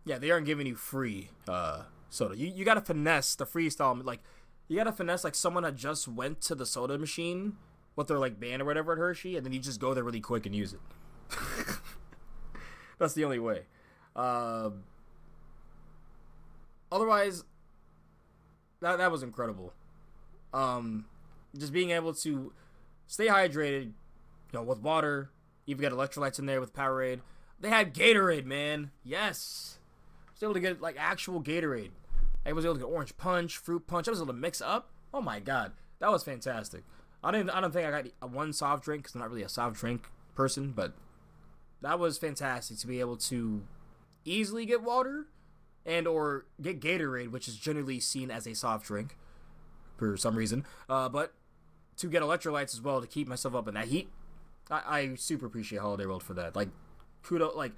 yeah, they aren't giving you free uh soda. You you gotta finesse the freestyle, like you gotta finesse like someone that just went to the soda machine with their like band or whatever at Hershey, and then you just go there really quick and use it. That's the only way. Um. otherwise that that was incredible um just being able to stay hydrated you know with water. Even got electrolytes in there with powerade. They had gatorade man. Yes. I was able to get like actual gatorade. I was able to get orange punch fruit punch. I was able to mix up. Oh my god. That was fantastic. I didn't i don't think i got one soft drink because i'm not really a soft drink person but that was fantastic to be able to easily get water and or get Gatorade, which is generally seen as a soft drink for some reason. Uh, but to get electrolytes as well to keep myself up in that heat, I, I super appreciate Holiday World for that. Like, kudo, like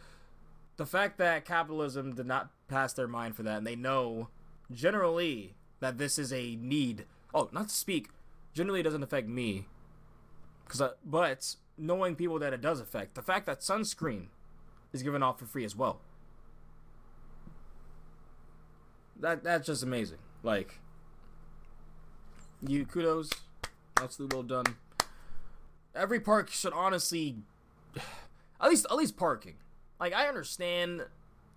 the fact that capitalism did not pass their mind for that, and they know generally that this is a need. Oh, not to speak, generally doesn't affect me, because but knowing people that it does affect, the fact that sunscreen is given off for free as well. that that's just amazing. Like you kudos. Absolutely well done. Every park should honestly at least at least parking. Like I understand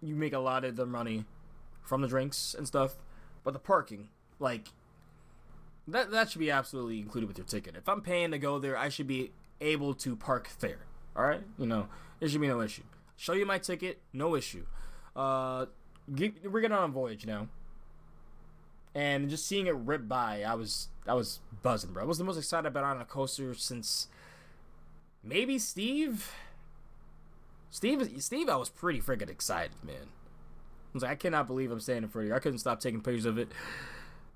you make a lot of the money from the drinks and stuff, but the parking, like that that should be absolutely included with your ticket. If I'm paying to go there, I should be able to park there. All right? You know, there should be no issue. Show you my ticket, no issue. Uh get, we're getting on a voyage now and just seeing it rip by, I was I was buzzing, bro. I was the most excited about on a coaster since maybe Steve. Steve, Steve, I was pretty freaking excited, man. I was like, I cannot believe I'm standing in front of you. I couldn't stop taking pictures of it.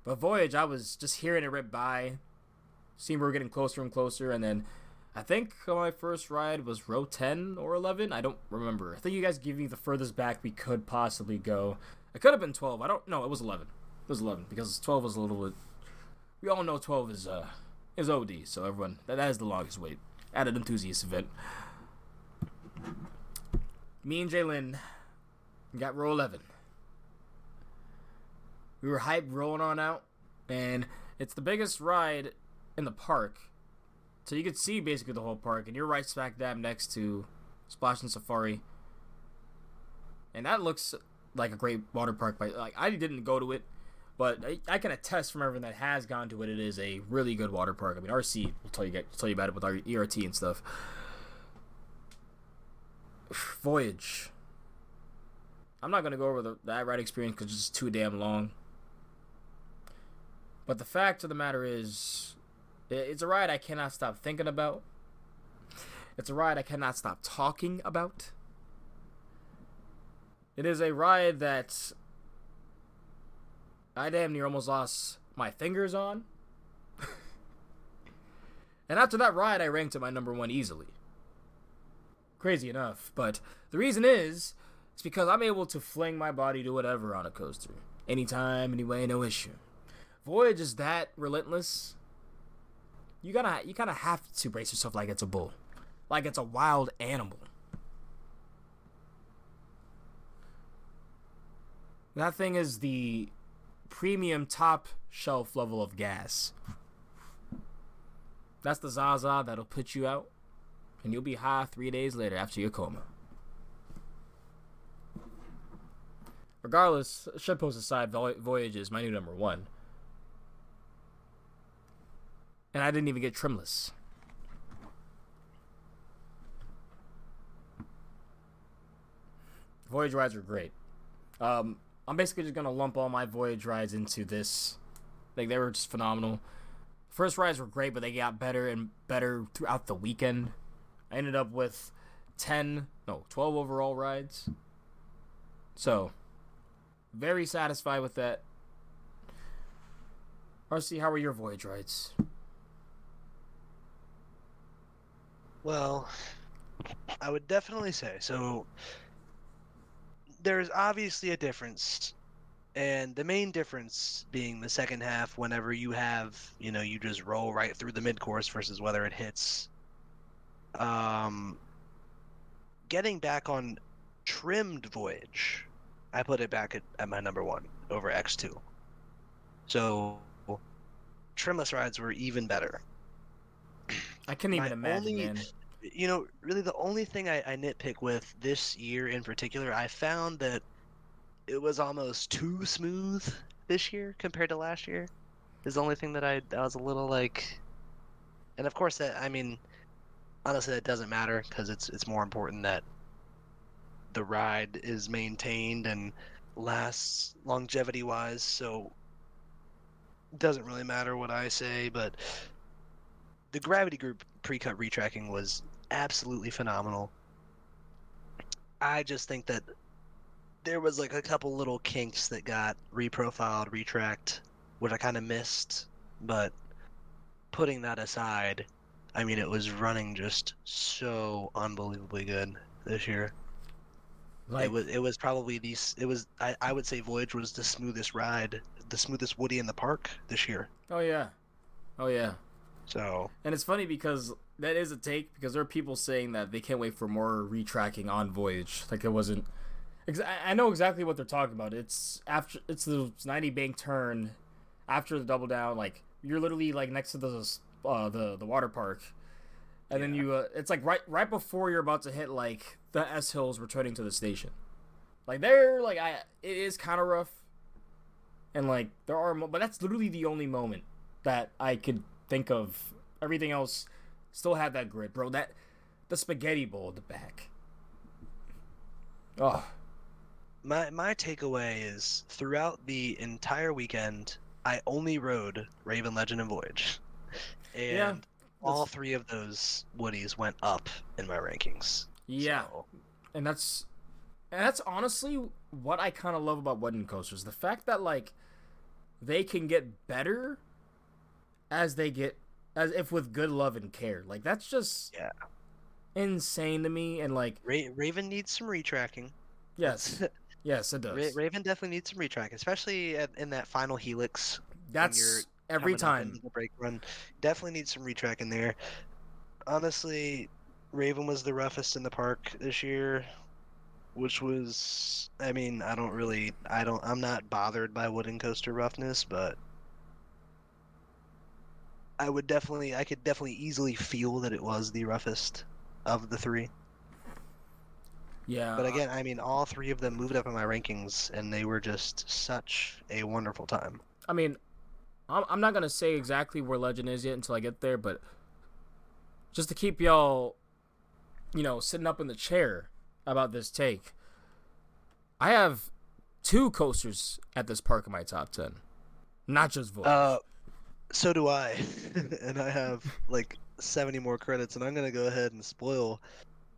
But Voyage, I was just hearing it rip by, seeing we were getting closer and closer, and then I think my first ride was row 10 or 11. I don't remember. I think you guys gave me the furthest back we could possibly go. It could have been 12. I don't know. It was 11. Was 11 because 12 was a little bit. We all know 12 is uh is OD. So everyone that, that is the longest wait at an enthusiast event. Me and Jalen got row 11. We were hyped rolling on out, and it's the biggest ride in the park. So you could see basically the whole park, and you're right smack dab next to Splashin' Safari. And that looks like a great water park. But like I didn't go to it, but I, I can attest from everyone that has gone to it. It is a really good water park. I mean, RC will tell you tell you about it with our ERT and stuff. Voyage. I'm not gonna go over the, that ride experience because it's too damn long. But the fact of the matter is, i- it's a ride I cannot stop thinking about. It's a ride I cannot stop talking about. It is a ride that I damn near almost lost my fingers on. and after that ride, I ranked it my number one easily. Crazy enough, but the reason is, it's because I'm able to fling my body to whatever on a coaster. Anytime, anyway, no issue. Voyage is that relentless. You gotta you gotta have to brace yourself like it's a bull, like it's a wild animal. That thing is the premium top shelf level of gas. That's the Zaza that'll put you out, and you'll be high three days later after your coma. Regardless, shitpost aside, Voyage is my new number one. And I didn't even get trimless. Voyage rides are great. Um, I'm basically just gonna lump all my voyage rides into this. Like they were just phenomenal. First rides were great, but they got better and better throughout the weekend. I ended up with 10, no, 12 overall rides. So, very satisfied with that. RC, how were your voyage rides? Well, I would definitely say so. There's obviously a difference, and the main difference being the second half. Whenever you have, you know, you just roll right through the mid course versus whether it hits. Um, getting back on trimmed voyage, I put it back at, at my number one over X two. So, trimless rides were even better. I can't even My imagine, only. You know, really, the only thing I, I nitpick with this year in particular, I found that it was almost too smooth this year compared to last year. Is the only thing that I, I was a little like, and of course that I mean, honestly, that doesn't matter because it's it's more important that the ride is maintained and lasts longevity wise. So it doesn't really matter what I say, but the Gravity Group pre-cut retracking was absolutely phenomenal. I just think that there was like a couple little kinks that got reprofiled, retracked, which I kind of missed. But putting that aside, I mean, it was running just so unbelievably good this year. Like, it was it was probably the it was I, I would say Voyage was the smoothest ride, the smoothest Woody in the park this year. Oh yeah, oh yeah. So and it's funny because that is a take because there are people saying that they can't wait for more retracking on Voyage. Like it wasn't. I know exactly what they're talking about. It's after it's the 90 bank turn after the double down. Like you're literally like next to the uh, the the water park, and yeah. then you uh, it's like right right before you're about to hit like the S hills returning to the station. Like they're like I it is kind of rough, and like there are but that's literally the only moment that I could think of. Everything else still had that grit, bro. That the spaghetti bowl at the back. Oh. My my takeaway is throughout the entire weekend, I only rode Raven Legend and Voyage, and yeah, all three of those Woodies went up in my rankings. Yeah, so. and that's and that's honestly what I kind of love about wooden coasters. The fact that like they can get better as they get as if with good love and care. Like that's just yeah insane to me. And like Ra- Raven needs some retracking. Yes, yes, it does. Ra- Raven definitely needs some retracking, especially at, in that final helix. That's every time the break run. Definitely needs some retracking there. Honestly, Raven was the roughest in the park this year which was I mean, I don't really I don't I'm not bothered by wooden coaster roughness, but I would definitely, I could definitely easily feel that it was the roughest of the three. Yeah. But again, I mean, all three of them moved up in my rankings, and they were just such a wonderful time. I mean, I'm not gonna say exactly where Legend is yet until I get there, but just to keep y'all, you know, sitting up in the chair about this take, I have two coasters at this park in my top ten, not just Voyage. Uh, so do I, and I have like 70 more credits, and I'm gonna go ahead and spoil.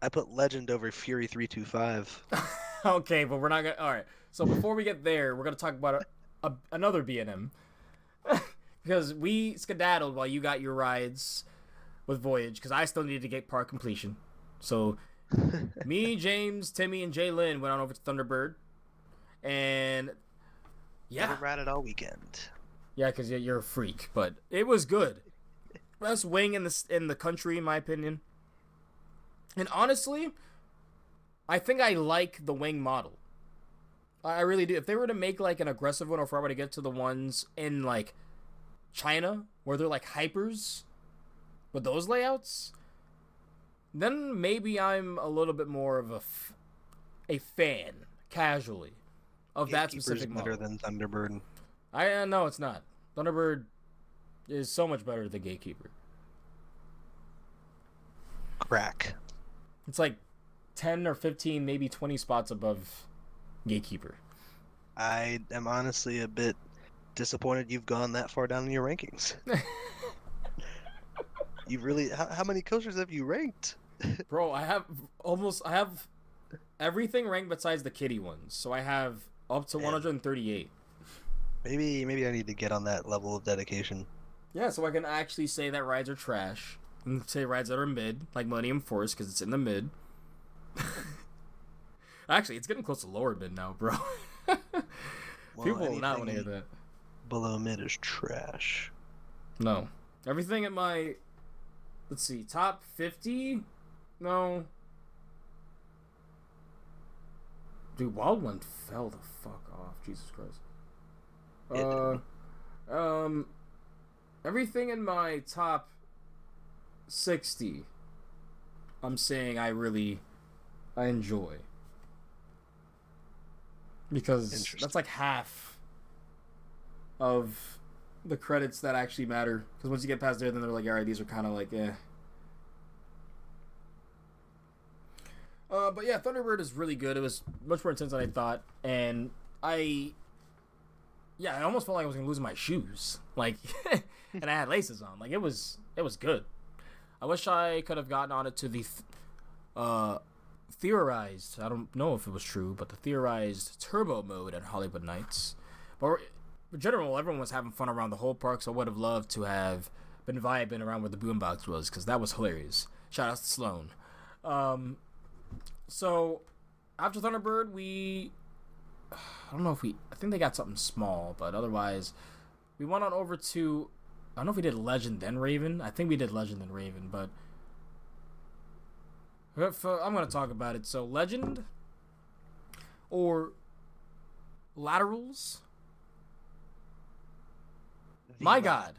I put Legend over Fury 325. okay, but we're not gonna. All right. So before we get there, we're gonna talk about a, a, another B&M because we skedaddled while you got your rides with Voyage because I still needed to get park completion. So me, James, Timmy, and Jalen went on over to Thunderbird, and yeah, Never ran it all weekend. Yeah, because you're a freak, but it was good. Best wing in the in the country, in my opinion. And honestly, I think I like the wing model. I really do. If they were to make like an aggressive one, or if I were to get to the ones in like China where they're like hypers with those layouts, then maybe I'm a little bit more of a, f- a fan casually of that Gatekeeper's specific better model. than Thunderbird. I uh, no, it's not. Thunderbird is so much better than Gatekeeper. Crack. It's like ten or fifteen, maybe twenty spots above Gatekeeper. I am honestly a bit disappointed you've gone that far down in your rankings. you really how, how many coasters have you ranked? Bro, I have almost I have everything ranked besides the kitty ones. So I have up to Yeah. 138. Maybe maybe I need to get on that level of dedication. Yeah, so I can actually say that rides are trash and say rides that are mid, like Millennium Force, because it's in the mid. actually, it's getting close to lower mid now, bro. Well, People will not want to hear that. Below mid is trash. No. Everything in my let's see, top 50? No. Dude, Wild One fell the fuck off. Jesus Christ. Uh um everything in my top 60 I'm saying I really I enjoy. Because that's like half of the credits that actually matter. Because once you get past there, then they're like, all right, these are kind of like, eh. Uh, but yeah, Thunderbird is really good. It was much more intense than I thought, and I, yeah, I almost felt like I was gonna lose my shoes, like, and I had laces on. Like it was, it was good. I wish I could have gotten on it to the, th- uh, theorized. I don't know if it was true, but the theorized turbo mode at Holiwood Nights. But in general, everyone was having fun around the whole park, so I would have loved to have been vibing around where the boombox was, because that was hilarious. Shout out to Sloan. Um, so after Thunderbird, we I don't know if we I think they got something small, but otherwise we went on over to I don't know if we did Legend then Raven. I think we did Legend then Raven, but if, uh, I'm gonna talk about it. So Legend or laterals. My God,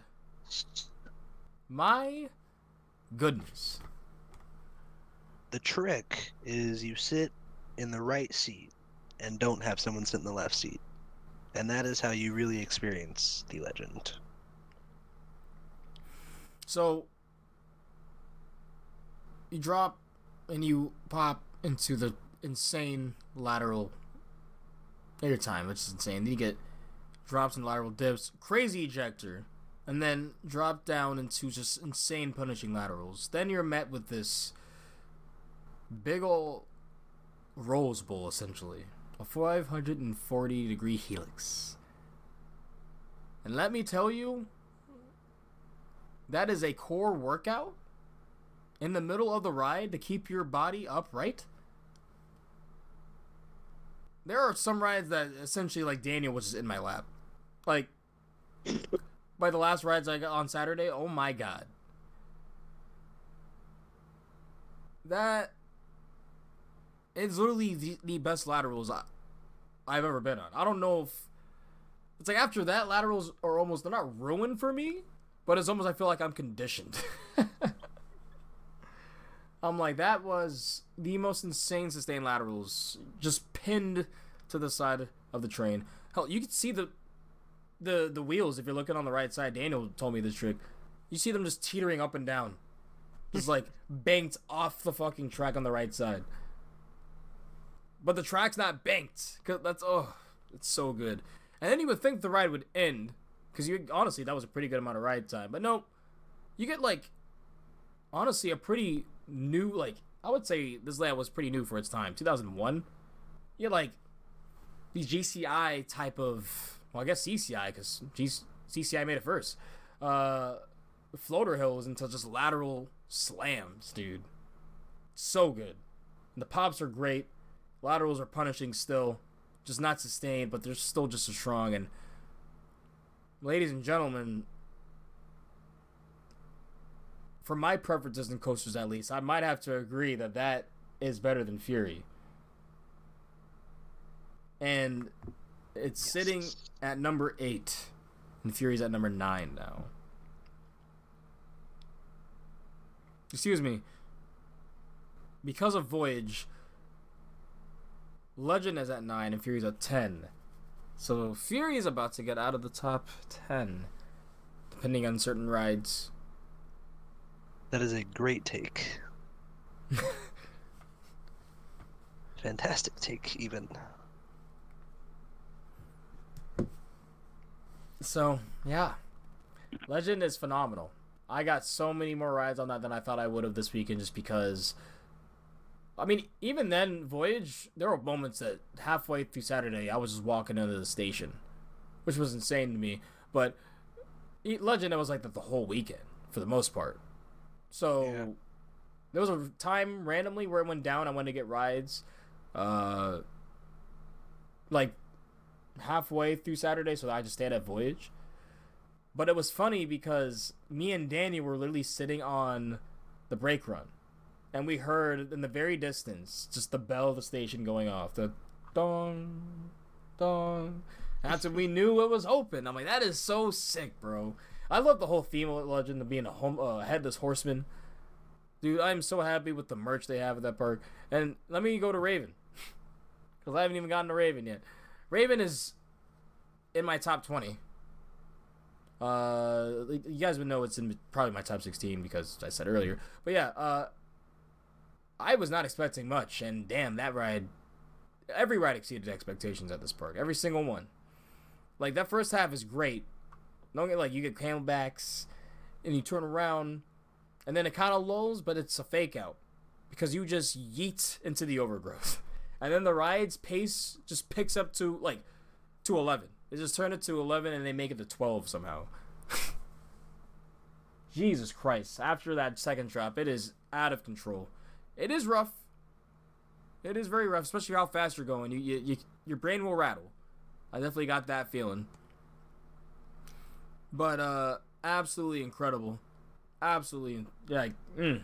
my goodness. The trick is you sit in the right seat and don't have someone sit in the left seat. And that is how you really experience the legend. So you drop and you pop into the insane lateral air time, which is insane. Then you get drops and lateral dips, crazy ejector, and then drop down into just insane punishing laterals. Then you're met with this big ol' Rose Bowl essentially. A 540 degree helix. And let me tell you, that is a core workout in the middle of the ride to keep your body upright. There are some rides that essentially, like Daniel, was just in my lap. Like, by the last rides I got on Saturday, oh my god. That is literally the, the best laterals I, I've ever been on. I don't know if. It's like after that, laterals are almost, they're not ruined for me, but it's almost I feel like I'm conditioned. I'm like that was the most insane sustained laterals, just pinned to the side of the train. Hell, you can see the the the wheels if you're looking on the right side. Daniel told me this trick. You see them just teetering up and down, just like banked off the fucking track on the right side. But the track's not banked. Cause that's oh, it's so good. And then you would think the ride would end, because you honestly that was a pretty good amount of ride time. But no, you get like honestly a pretty new like I would say this layout was pretty new for its time. 2001. You get like these GCI type of well I guess CCI because CCI made it first. Uh, floater hills into just lateral slams, dude. So good. And the pops are great. Laterals are punishing still, just not sustained, but they're still just as strong. And ladies and gentlemen, for my preferences in coasters at least, I might have to agree that that is better than Fury. And it's Yes. sitting at number eight, and Fury's at number nine now. Excuse me. Because of Voyage, Legend is at nine and Fury's at ten. So Fury is about to get out of the top ten, depending on certain rides. That is a great take. Fantastic take, even. So yeah, Legend is phenomenal. I got so many more rides on that than I thought I would have this weekend, just because. I mean, even then, Voyage, there were moments that halfway through Saturday, I was just walking into the station, which was insane to me. But Legend, it was like that the whole weekend for the most part. So Yeah. there was a time randomly where it went down. I went to get rides, uh, like halfway through Saturday, so I just stayed at Voyage. But it was funny because me and Danny were literally sitting on the brake run, and we heard in the very distance just the bell of the station going off. The dong, dong. That's when we knew it was open. I'm like, that is so sick, bro. I love the whole theme of Legend of being a home uh, headless horseman. Dude, I'm so happy with the merch they have at that park. And let me go to Raven. Because I haven't even gotten to Raven yet. Raven is in my top 20. Uh, you guys would know it's in probably my top 16 because I said earlier. But yeah, uh, I was not expecting much. And damn, that ride, every ride exceeded expectations at this park. Every single one. Like, that first half is great. Don't get like, you get camelbacks and you turn around and then it kind of lulls, but it's a fake out because you just yeet into the overgrowth, and then the ride's pace just picks up to like to eleven. They just turn it to eleven and they make it to twelve somehow. Jesus Christ! After that second drop, it is out of control. It is rough. It is very rough, especially how fast you're going. You, you, you your brain will rattle. I definitely got that feeling. But uh, absolutely incredible absolutely like mm,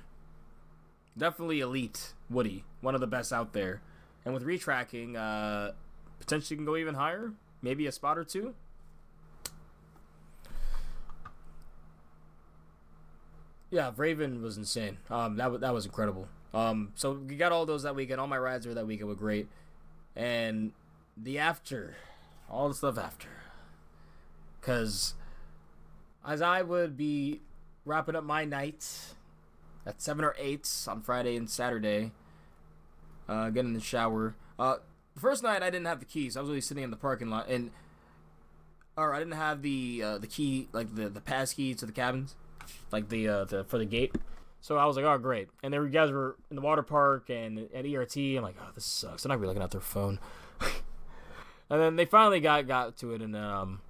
definitely elite Woody, one of the best out there. And with retracking, uh, potentially can go even higher, maybe a spot or two. Yeah, Raven was insane. Um, that was that was incredible. Um, so we got all those that weekend. All my rides were that weekend were great, and the after, all the stuff after, because as I would be wrapping up my night at seven or eight on Friday and Saturday. Uh, getting in the shower. Uh, the first night I didn't have the keys. I was really sitting in the parking lot, and or I didn't have the uh, the key, like the the pass key to the cabins, like the uh, the for the gate. So I was like, oh great. And then you guys were in the water park and at ERT. I'm like, oh this sucks. They're not really looking at their phone. and then they finally got got to it, and um,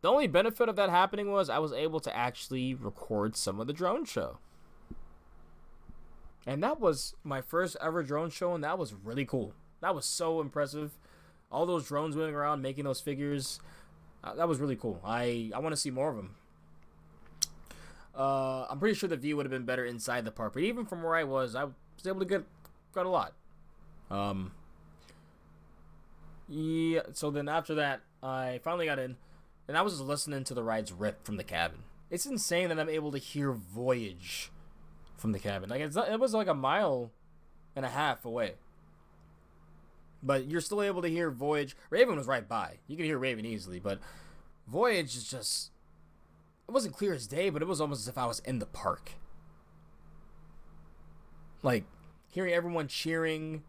the only benefit of that happening was I was able to actually record some of the drone show. And that was my first ever drone show, and that was really cool. That was so impressive. All those drones moving around, making those figures. Uh, that was really cool. I, I want to see more of them. Uh, I'm pretty sure the view would have been better inside the park, but even from where I was, I was able to get got a lot. Um, yeah. So then after that, I finally got in, and I was just listening to the rides rip from the cabin. It's insane that I'm able to hear Voyage from the cabin. Like not, it was like a mile and a half away. But you're still able to hear Voyage. Raven was right by. You can hear Raven easily, but Voyage is just it wasn't clear as day, but it was almost as if I was in the park. Like hearing everyone cheering,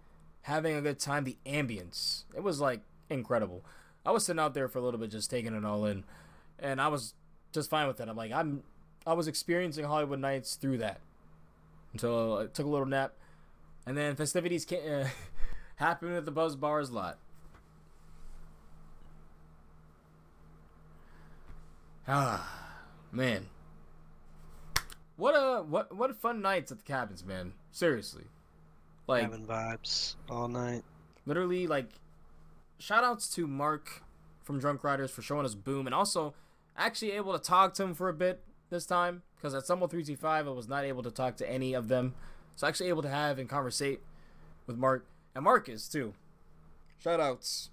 having a good time, the ambience. It was like incredible. I was sitting out there for a little bit just taking it all in and I was just fine with it. I'm like I'm I was experiencing Holiwood Nights through that. Until I took a little nap and then festivities came, uh, happened at the Buzz Bars lot. Ah, man. What a what what fun nights at the cabins, man. Seriously. Like Having vibes all night. literally like shout outs to Mark from Drunk Riders for showing us Boom and also actually able to talk to him for a bit this time because at Stumble 325 I was not able to talk to any of them. So actually able to have and conversate with Mark and Marcus too. Shout outs.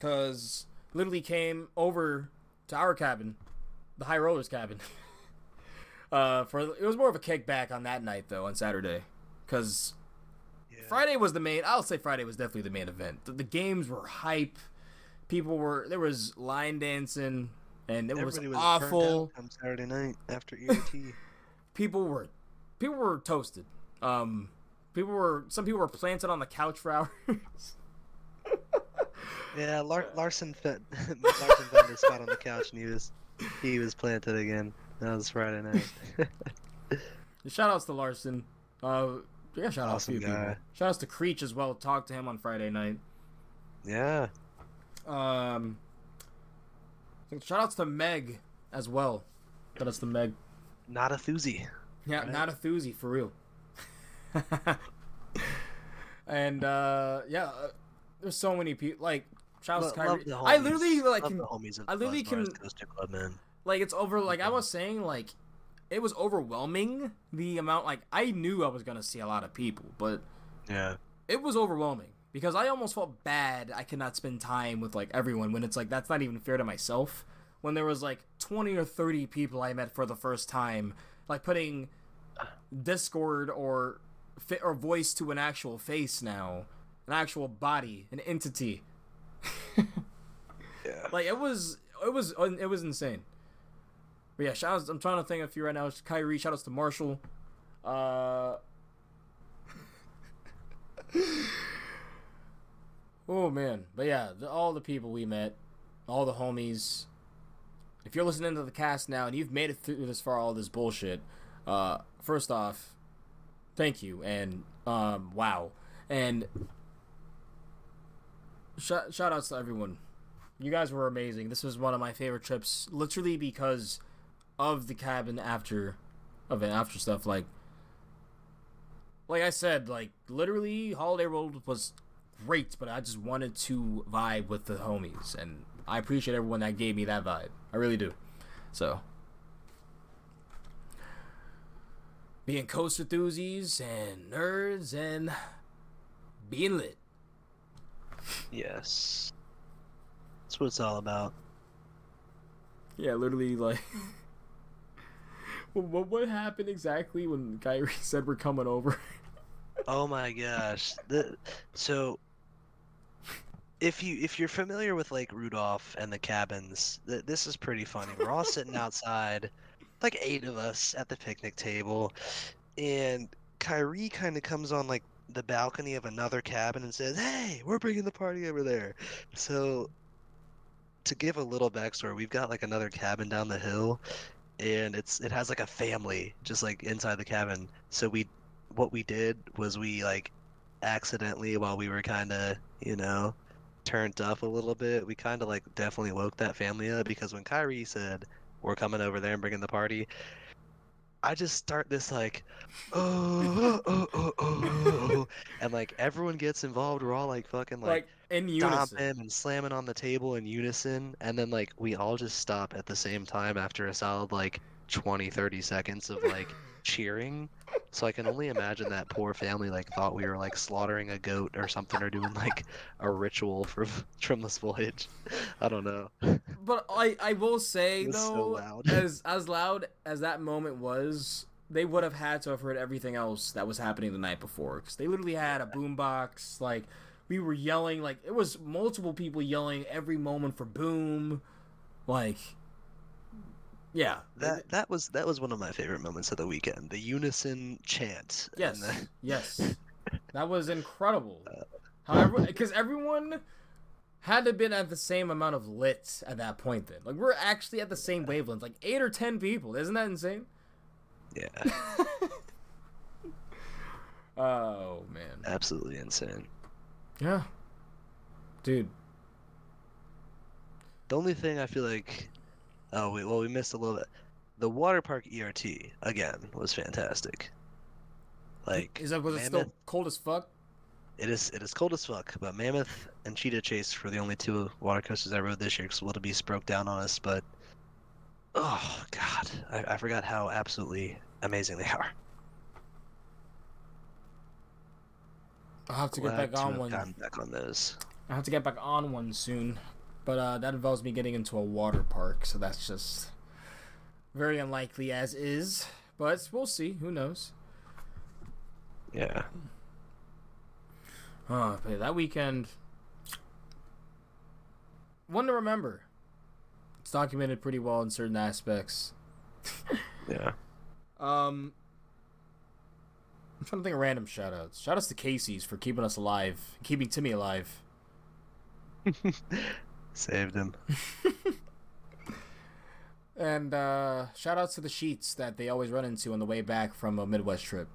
Cause literally came over to our cabin, the High Rollers cabin. uh for it was more of a kickback on that night though, on Saturday. Cause Yeah. Friday was the main. I'll say Friday was definitely the main event. The, the games were hype. People were there was line dancing, and it Everybody was, was awful. on Saturday night after ERT. People were people were toasted. Um, people were some people were planted on the couch for hours. Yeah, Lar- Larson fit Larson found his spot on the couch and he was he was planted again. That was Friday night. shout outs to Larson. Uh, yeah, shout outs to a people. Shout outs to Creech as well. Talked to him on Friday night. yeah. Um, shout outs to Meg as well. Shout outs to Meg. Not a thuzy. Yeah, Right. not a thuzy for real. and uh yeah, uh, there's so many people. Like, to Lo- Kyrie. I literally like can, the homies of I literally can- Club, man. like it's over. Like I was saying, like it was overwhelming the amount. Like I knew I was gonna see a lot of people, but Yeah. it was overwhelming because I almost felt bad I could not spend time with like everyone when it's like that's not even fair to myself. When there was like 20 or 30 people I met for the first time, like putting ah. Discord or fit or voice to an actual face now, an actual body, an entity. Yeah. Like it was, it was, it was insane. But yeah, shout outs, I'm trying to think of a few right now. It's Kyrie, shout outs to Marshall. Uh. oh man, but yeah, the, all the people we met, all the homies. If you're listening to the cast now and you've made it through this far, all this bullshit, uh, first off, thank you and um, wow, and shout shout outs to everyone. You guys were amazing. This was one of my favorite trips, literally because of the cabin after of it after stuff like like I said, like literally Holiday World was great, but I just wanted to vibe with the homies and I appreciate everyone that gave me that vibe. I really do. So being coaster enthusiasts and nerds and being lit. Yes. That's what it's all about. Yeah, literally like. what what happened exactly when Kyrie said we're coming over? Oh my gosh. The, so if you if you're familiar with like Rudolph and the cabins, th- this is pretty funny. We're all sitting outside, like eight of us at the picnic table, and Kyrie kind of comes on like the balcony of another cabin and says, "Hey, we're bringing the party over there." So to give a little backstory, we've got like another cabin down the hill, and it's it has like a family just like inside the cabin. So we what we did was we like accidentally while we were kind of you know turned up a little bit we kind of like definitely woke that family up because when Kyrie said we're coming over there and bringing the party I just start this like oh oh oh oh, oh and like everyone gets involved we're all like fucking like like in unison. and slamming on the table in unison and then like we all just stop at the same time after a solid like 20 30 seconds of like cheering so i can only imagine that poor family like thought we were like slaughtering a goat or something or doing like a ritual for trimless voyage i don't know But I I will say was so though, loud. as as loud as that moment was, they would have had to have heard everything else that was happening the night before because they literally had a boombox. Like we were yelling, like it was multiple people yelling every moment for boom, like. Yeah. that that was that was one of my favorite moments of the weekend the unison chant Yes, the- yes, that was incredible. Uh, However, because everyone had to been at the same amount of lit at that point. Then, like we're actually at the same wavelength, like eight or ten people. Isn't that insane? yeah oh man, absolutely insane yeah, dude. The only thing I feel like, oh wait, well we missed a little bit. The water park ERT again was fantastic. Like Is that was it still cold as fuck? it is it is cold as fuck, but Mammoth and Cheetah Chase were the only two water coasters I rode this year because Wildebeest broke down on us. But Oh God, I, I forgot how absolutely amazing they are. I'll have to get Glad back on have one. gotten back on those. I have to get back on one soon, but uh, that involves me getting into a water park, so that's just very unlikely as is. But we'll see. Who knows? Yeah. Uh, but that weekend, one to remember. It's documented pretty well in certain aspects. Yeah. Um, I'm trying to think of random shoutouts. Shoutouts to Casey's for keeping us alive, keeping Timmy alive. Saved him. And uh, shout outs to the sheets that they always run into on the way back from a Midwest trip.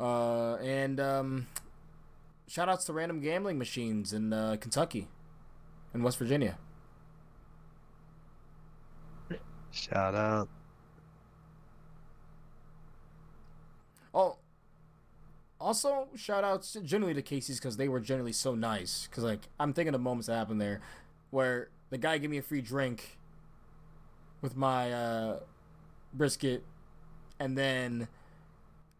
Uh, and um, shout outs to random gambling machines in uh, Kentucky and West Virginia. Shout out. Oh, also shout outs generally to Casey's because they were generally so nice. Because like I'm thinking of moments that happened there, where the guy gave me a free drink with my uh, brisket, and then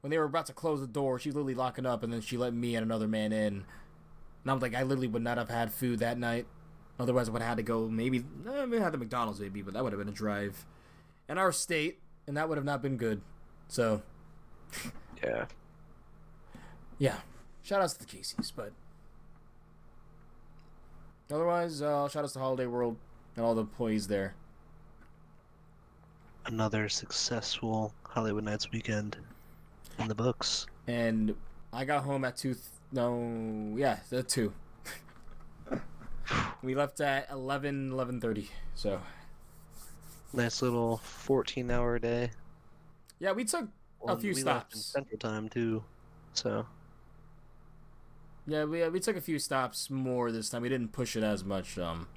when they were about to close the door, she literally locking up, and then she let me and another man in. And I'm like, I literally would not have had food that night. Otherwise, I would have had to go maybe, eh, maybe had the McDonald's maybe, but that would have been a drive in our state, and that would have not been good. So Yeah. Yeah, shout outs to the Casey's, but otherwise, uh, shout outs to Holiday World and all the employees there. Another successful Holiwood Nights weekend in the books. And I got home at two. Th- no, yeah, the two. we left at 11, 11.30, So Nice little 14 hour day. yeah, we took Well, few we left in stops. Central Time too. So yeah we we took a few stops more this time. We didn't push it as much. Um.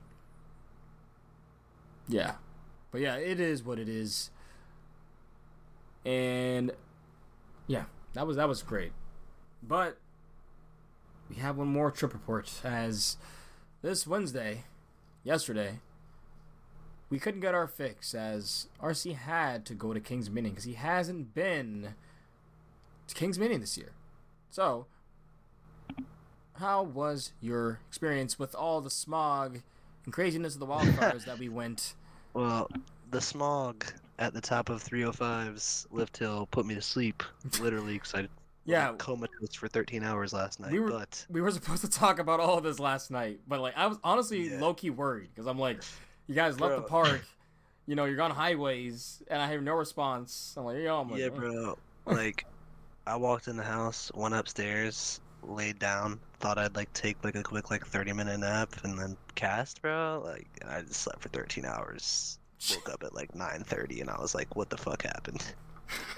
Yeah, but yeah, it is what it is. And yeah, that was that was great. But we have one more trip report as this Wednesday, yesterday, we couldn't get our fix as RC had to go to Kings Dominion because he hasn't been to Kings Dominion this year. So, how was your experience with all the smog and craziness of the wildfires that we went? Well, the smog at the top of 305's lift hill put me to sleep, literally, because I Yeah, comatose for 13 hours last night. We were- but we were supposed to talk about all of this last night, but like I was honestly Yeah. low key worried because I'm like, you guys left the park, you know, you're on highways, and I have no response. I'm like, yo, I'm like, yeah, bro, like I walked in the house, went upstairs, laid down, thought I'd like take like a quick like 30 minute nap, and then cast, bro. Like I just slept for 13 hours. Woke up at like 9:30, and I was like, what the fuck happened?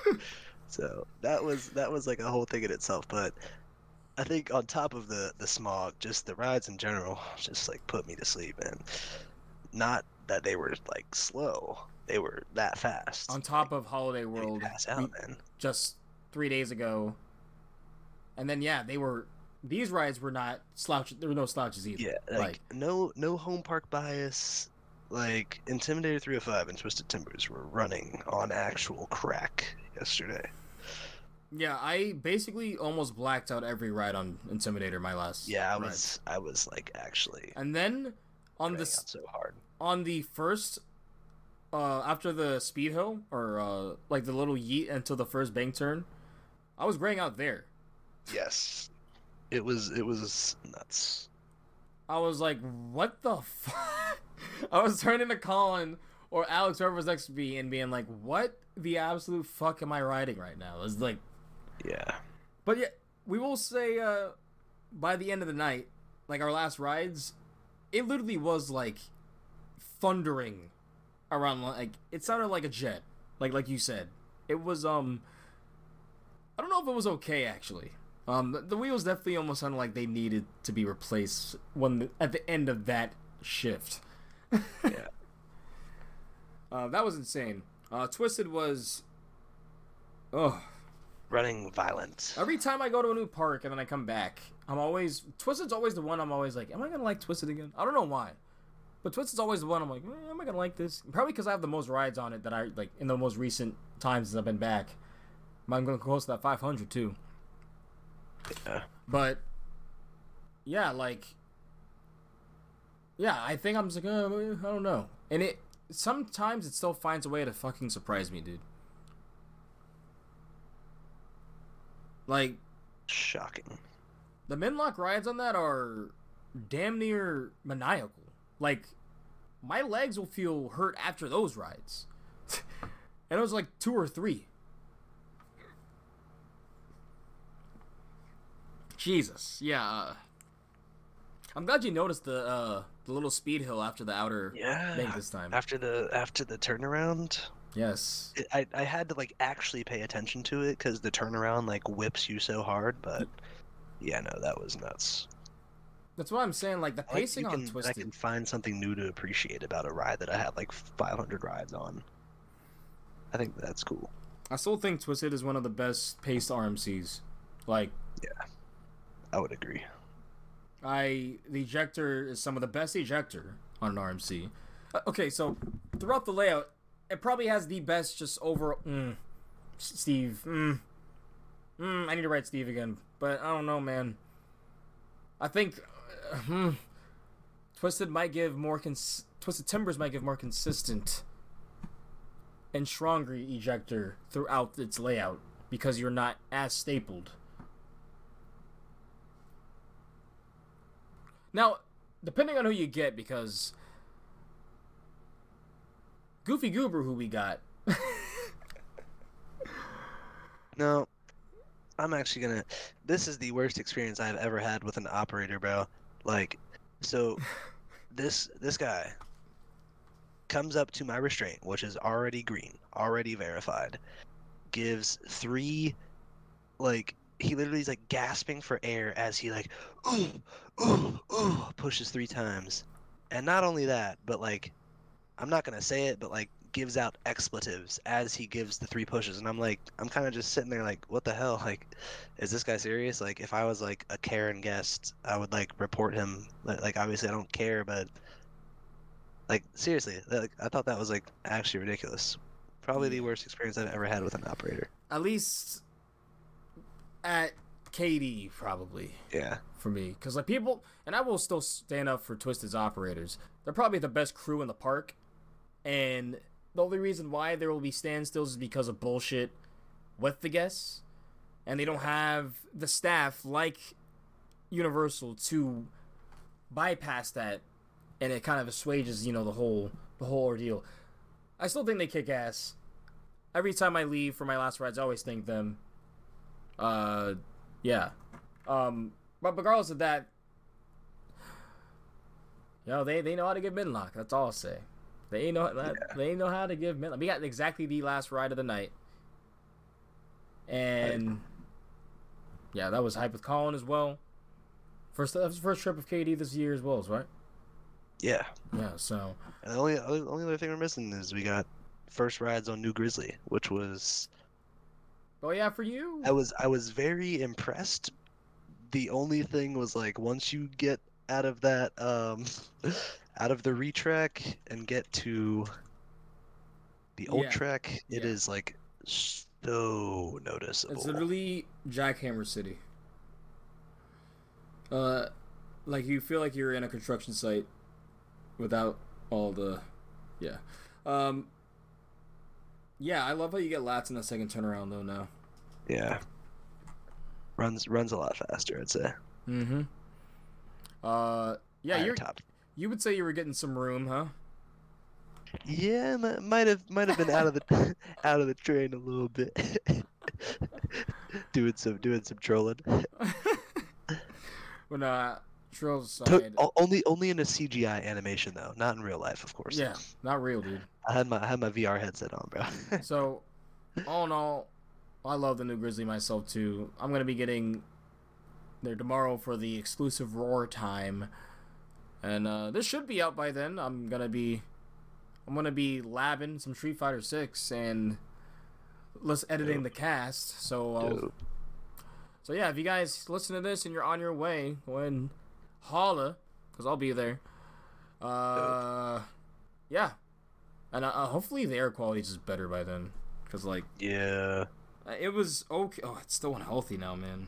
So that was that was like a whole thing in itself. But I think on top of the the smog, just the rides in general, just like put me to sleep. And not that they were like slow; they were that fast. on top of Holiday World pass we- out, man. just three days ago, and then yeah, they were these rides were not slouch. There were no slouches either. Yeah, like, no no home park bias. Like Intimidator 305 and Twisted Timbers were running on actual crack yesterday. Yeah, I basically almost blacked out every ride on Intimidator my last. Yeah, I ride. was I was like actually And then on out so hard. on the first uh after the speed hill or uh like the little yeet until the first bank turn i was graying out there Yes, it was it was nuts. i was like what the fuck? I was turning to colin or alex whoever's next to me and being like what the absolute fuck am i riding right now? It's like Yeah. but yeah we will say uh by the end of the night like our last rides it literally was like thundering around like it sounded like a jet like like you said. It was um i don't know if it was okay actually um the, the wheels definitely almost sounded like they needed to be replaced when the, at the end of that shift Yeah. uh, that was insane uh twisted was oh running violent. Every time I go to a new park and then I come back, I'm always Twisted's always the one I'm always like, am I gonna like Twisted again? I don't know why, but Twisted's always the one I'm like, eh, am I gonna like this? Probably because I have the most rides on it that I like in the most recent times since I've been back. I'm going to close to that 500 too. Yeah. But yeah, like yeah, I think I'm just like, uh, I don't know, and it sometimes it still finds a way to fucking surprise me, dude. Like Shocking. the Midlock rides on that are damn near maniacal. Like my legs will feel hurt after those rides, and it was like two or three. Jesus, yeah. uh, I'm glad you noticed the uh, the little speed hill after the outer Yeah. thing this time. After the after the turnaround, Yes. it, I I had to like actually pay attention to it because the turnaround like whips you so hard. But yeah, no, that was nuts. That's what I'm saying. Like the I like pacing on can, I can find something new to appreciate about a ride that I had like 500 rides on. I think that's cool. I still think Twisted is one of the best paced RMCs. Like I would agree. I the ejector is some of the best ejector on an RMC. Uh, okay, so throughout the layout, it probably has the best just over. Mm, Steve. Mm, mm, I need to write Steve again, but I don't know, man. I think uh, hmm, Twisted might give more cons- Twisted Timbers might give more consistent and stronger ejector throughout its layout because you're not as stapled. Now, depending on who you get, because Goofy Goober, who we got, No, I'm actually gonna. This is the worst experience I've ever had with an operator, bro. Like, so this this guy comes up to my restraint, which is already green, already verified. Gives three, like he literally is like gasping for air as he like, ooh, ooh, ooh, pushes three times, and not only that, but like, I'm not gonna say it, but like gives out expletives as he gives the three pushes. And i'm like i'm kind of just sitting there like what the hell? Like is this guy serious? Like if i was like a karen guest i would like report him. Like, like obviously i don't care but like seriously like, i thought that was like actually ridiculous. Probably the mm. worst experience i've ever had with an operator. At least at KD, probably yeah for me, because like people, and I will still stand up for Twisted's operators. They're probably the best crew in the park, and the only reason why there will be standstills is because of bullshit with the guests, and they don't have the staff like Universal to bypass that, and it kind of assuages you know the whole the whole ordeal. I still think they kick ass. Every time I leave for my last rides, I always thank them. Uh, yeah. Um, but regardless of that, yo, they they know how to give midlock. That's all I'll say. They know that they know how to give midlock. We got exactly the last ride of the night, and yeah, that was hype with Colin as well. First, that was the first trip of KD this year as well, right? yeah Yeah. So and the only only only other thing we're missing is we got first rides on new grizzly which was oh yeah, for you. I was I was very impressed. The only thing was like once you get out of that um out of the retrack and get to the old Yeah. track, it is Yeah. like so noticeable. It's literally Jackhammer City. Uh, like you feel like you're in a construction site without all the, yeah. Um, yeah, I love how you get lats in the second turnaround though now. yeah. Runs runs a lot faster, I'd say. Mm-hmm. Uh, yeah, Higher you're top. you would say you were getting some room, huh? Yeah, mi- might have might have been out of the out of the train a little bit. doing some doing some trolling. But uh, Trill's To- side, only only in a CGI animation though, not in real life, of course. yeah, not real, dude. I had my I had my VR headset on, bro. So, all in all, I love the new Grizzly myself too. I'm gonna be getting there tomorrow for the exclusive Roar time, and uh, this should be out by then. I'm gonna be, I'm gonna be labbing some Street Fighter Six, and less editing the cast. So so yeah, if you guys listen to this and you're on your way, go ahead and holla, cause I'll be there. Uh, yeah, and uh, hopefully the air quality is just better by then, cause like Yeah. it was okay. Oh, it's still unhealthy now, man.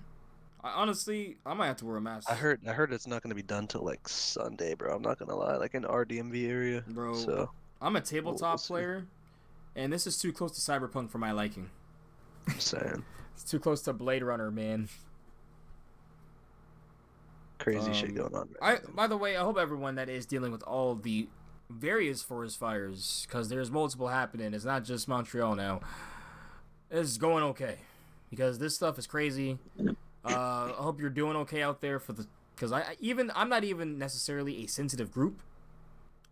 I, honestly, I might have to wear a mask. I heard I heard it's not gonna be done till like Sunday, bro. I'm not gonna lie, like in our DMV area. Bro. So I'm a tabletop we'll player, and this is too close to Cyberpunk for my liking. I'm saying It's too close to Blade Runner, man. Crazy shit Um, going on. I, Right now. by the way, I hope everyone that is dealing with all the various forest fires, because there's multiple happening. It's not just Montreal now. Is going okay, because this stuff is crazy. Uh, I hope you're doing okay out there for the, because I I- even I'm not even necessarily a sensitive group,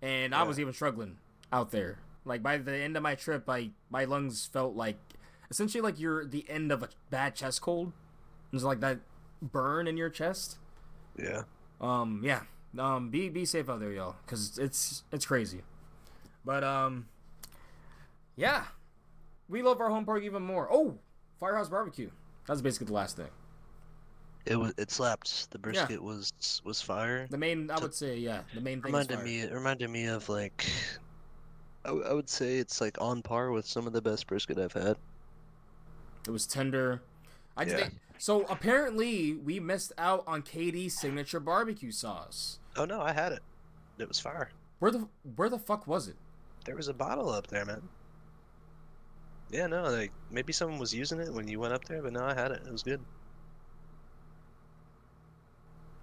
and I was even struggling out there. Like by the end of my trip, I my lungs felt like essentially like you're the end of a bad chest cold. There's like that burn in your chest. Yeah. Um, yeah. Um, be be safe out there, y'all, because it's it's crazy. But um, yeah, we love our home park even more. Oh, Firehouse Barbecue. That's basically the last thing. It was it slapped. The brisket was was fire. The main, I would say, yeah, the main thing. reminded me it reminded me of like I, w- I would say it's like on par with some of the best brisket I've had. It was tender. I Yeah. think so. Apparently, we missed out on KD's signature barbecue sauce. Oh no, I had it. It was fire. Where the where the fuck was it? There was a bottle up there, man. Yeah, no, like maybe someone was using it when you went up there, but no, I had it. It was good.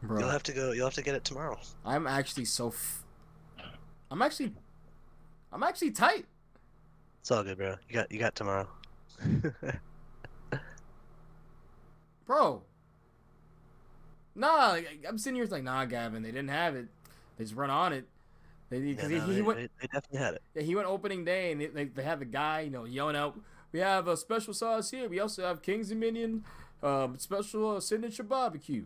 Bro, You'll have to go. You'll have to get it tomorrow. I'm actually so. F- I'm actually, I'm actually tight. It's all good, bro. You got you got tomorrow. bro. Nah, I'm sitting here it's like, nah, Gavin, they didn't have it. They just run on it. They, yeah, no, he, he they, went, they, they definitely had it. yeah, he went opening day, and they, they, they had the guy, you know, yelling out, "We have a special sauce here. We also have King's Dominion, um, special uh, signature barbecue."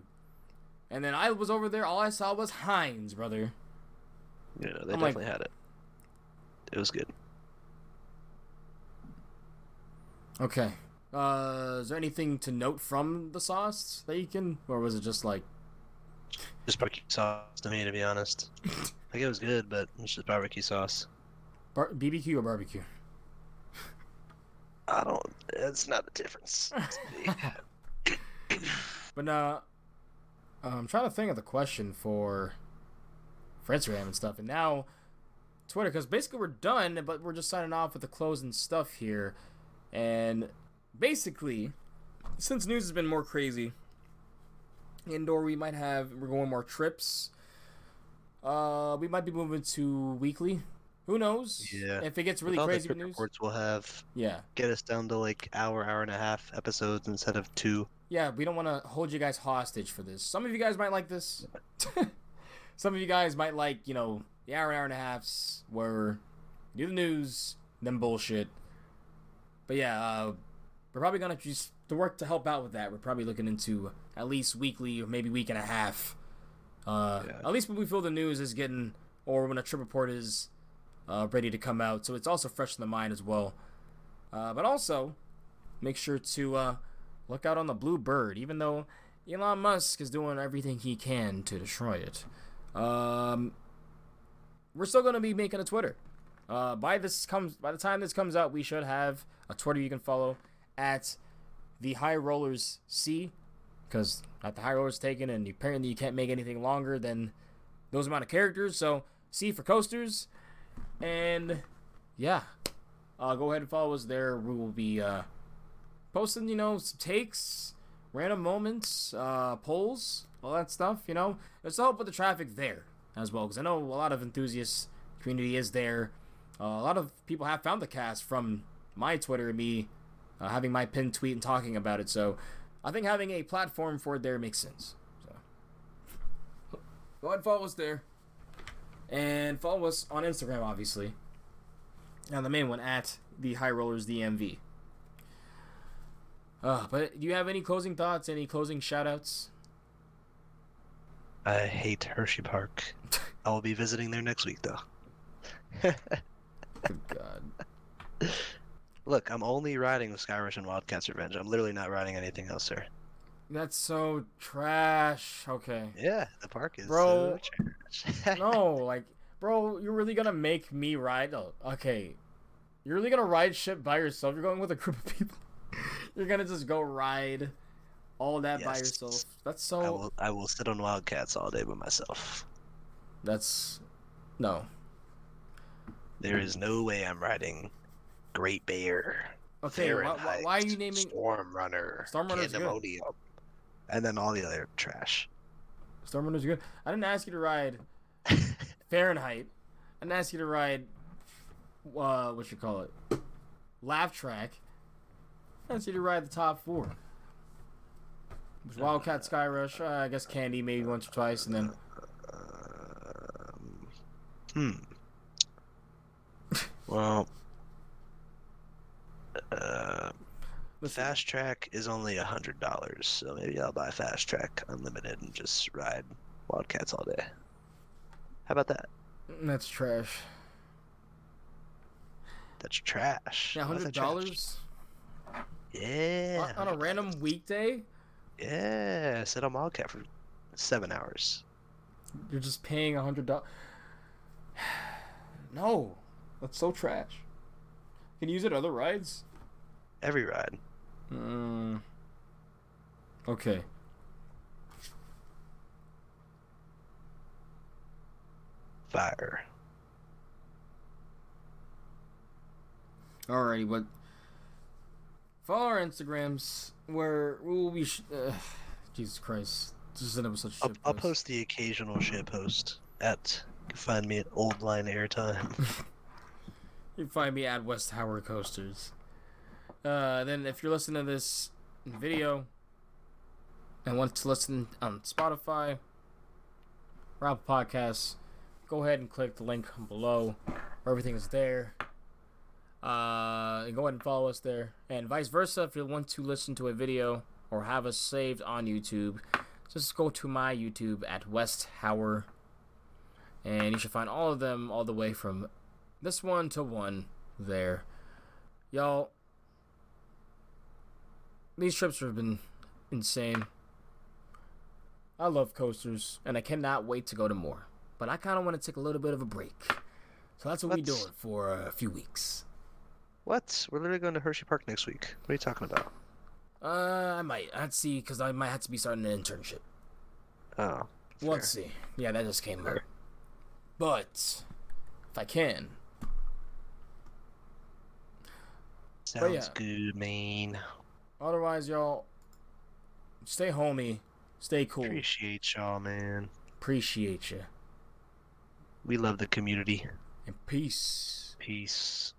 And then I was over there. All I saw was Heinz, brother. You know, they I'm like- definitely had it. It was good. Okay. Uh, is there anything to note from the sauce that you can, or was it just like, Just barbecue sauce to me, to be honest. like it was good, but it's just barbecue sauce. bar- BBQ or barbecue? I don't. It's not a difference. to me. But uh, I'm trying to think of the question for for Instagram and stuff, and now Twitter, because basically we're done, but we're just signing off with the closing stuff here, and basically, since news has been more crazy, indoor we might have we're going more trips. Uh, we might be moving to weekly. Who knows? Yeah. If it gets really With the crazy with news. reports we'll have Yeah. get us down to like hour, hour and a half episodes instead of two. Yeah, we don't want to hold you guys hostage for this. Some of you guys might like this. Some of you guys might like, you know, the hour, hour and a halfs where do the news, then bullshit. But yeah, uh, we're probably gonna just to work to help out with that. We're probably looking into at least weekly or maybe week and a half. Uh, Yeah. At least when we feel the news is getting, or when a trip report is uh, ready to come out, so it's also fresh in the mind as well. Uh, but also, make sure to uh, look out on the blue bird, even though Elon Musk is doing everything he can to destroy it. Um, we're still going to be making a Twitter. Uh, by this comes by the time this comes out, we should have a Twitter you can follow at the High Rollers C, because at the High Rollers taken, and apparently you can't make anything longer than those amount of characters. So C for coasters, and yeah, uh, go ahead and follow us there. We will be uh, posting, you know, some takes, random moments, uh, polls, all that stuff. You know, to help with the traffic there as well, because I know a lot of enthusiasts community is there. Uh, a lot of people have found the cast from my Twitter and me uh, having my pinned tweet and talking about it. So I think having a platform for it there makes sense. So go ahead and follow us there, and follow us on Instagram, obviously. Now the main one at the High Rollers DMV. Uh, but do you have any closing thoughts? Any closing shoutouts? I hate Hershey Park. I will be visiting there next week, though. Good God. Look, I'm only riding with Skyrush and Wildcats Revenge. I'm literally not riding anything else, sir. That's so trash. Okay. Yeah, the park is Bro. so trash. No, like, bro, you're really gonna make me ride? Oh, okay. You're really gonna ride shit by yourself? You're going with a group of people? you're gonna just go ride all that by Yes. yourself? That's so. I will I will sit on Wildcats all day by myself. That's no. There is no way I'm riding Great Bear. Okay, why, why, are you naming Storm Runner? Storm Runner's good. And then all the other trash. Storm Runner's good? I didn't ask you to ride Fahrenheit. I didn't ask you to ride. Uh, what you call it? Laff Trakk. I asked you to ride the top four. It was Wildcat Skyrush. Uh, I guess Candy maybe once or twice, and then Um, hmm. Well, uh, Fast Track is only a hundred dollars, so maybe I'll buy Fast Track Unlimited and just ride Wildcats all day. How about that? that's trash. That's trash. Yeah, hundred dollars. Yeah. on, on a random weekday. Yeah, I sit on Wildcat for seven hours. You're just paying a hundred dollars. No, that's so trash. Can you use it other rides? Every ride. Mm. Okay. Fire. Alrighty, but follow our Instagrams where we'll be. Sh- uh, Jesus Christ, just end up with such I'll, I'll post. the occasional shit post at. Find me at Old Line Airtime. You can find me at West Hower Coasters. Uh, then if you're listening to this video and want to listen on Spotify or Apple Podcasts, go ahead and click the link below where everything is there. Uh, go ahead and follow us there. And vice versa, if you want to listen to a video or have us saved on YouTube, just go to my YouTube at West Hower. And you should find all of them all the way from this one to one there. Y'all, these trips have been insane. I love coasters, and I cannot wait to go to more. But I kind of want to take a little bit of a break. So that's what we're doing for a few weeks. what? We're literally going to Hershey Park next week. What are you talking about? Uh, I might. I'd see, because I might have to be starting an internship. Oh. Let's see. Yeah, that just came up. But, if I can, Sounds yeah. good, man. Otherwise, y'all, stay homey, stay cool. Appreciate y'all, man. Appreciate you. We love the community. And peace. Peace.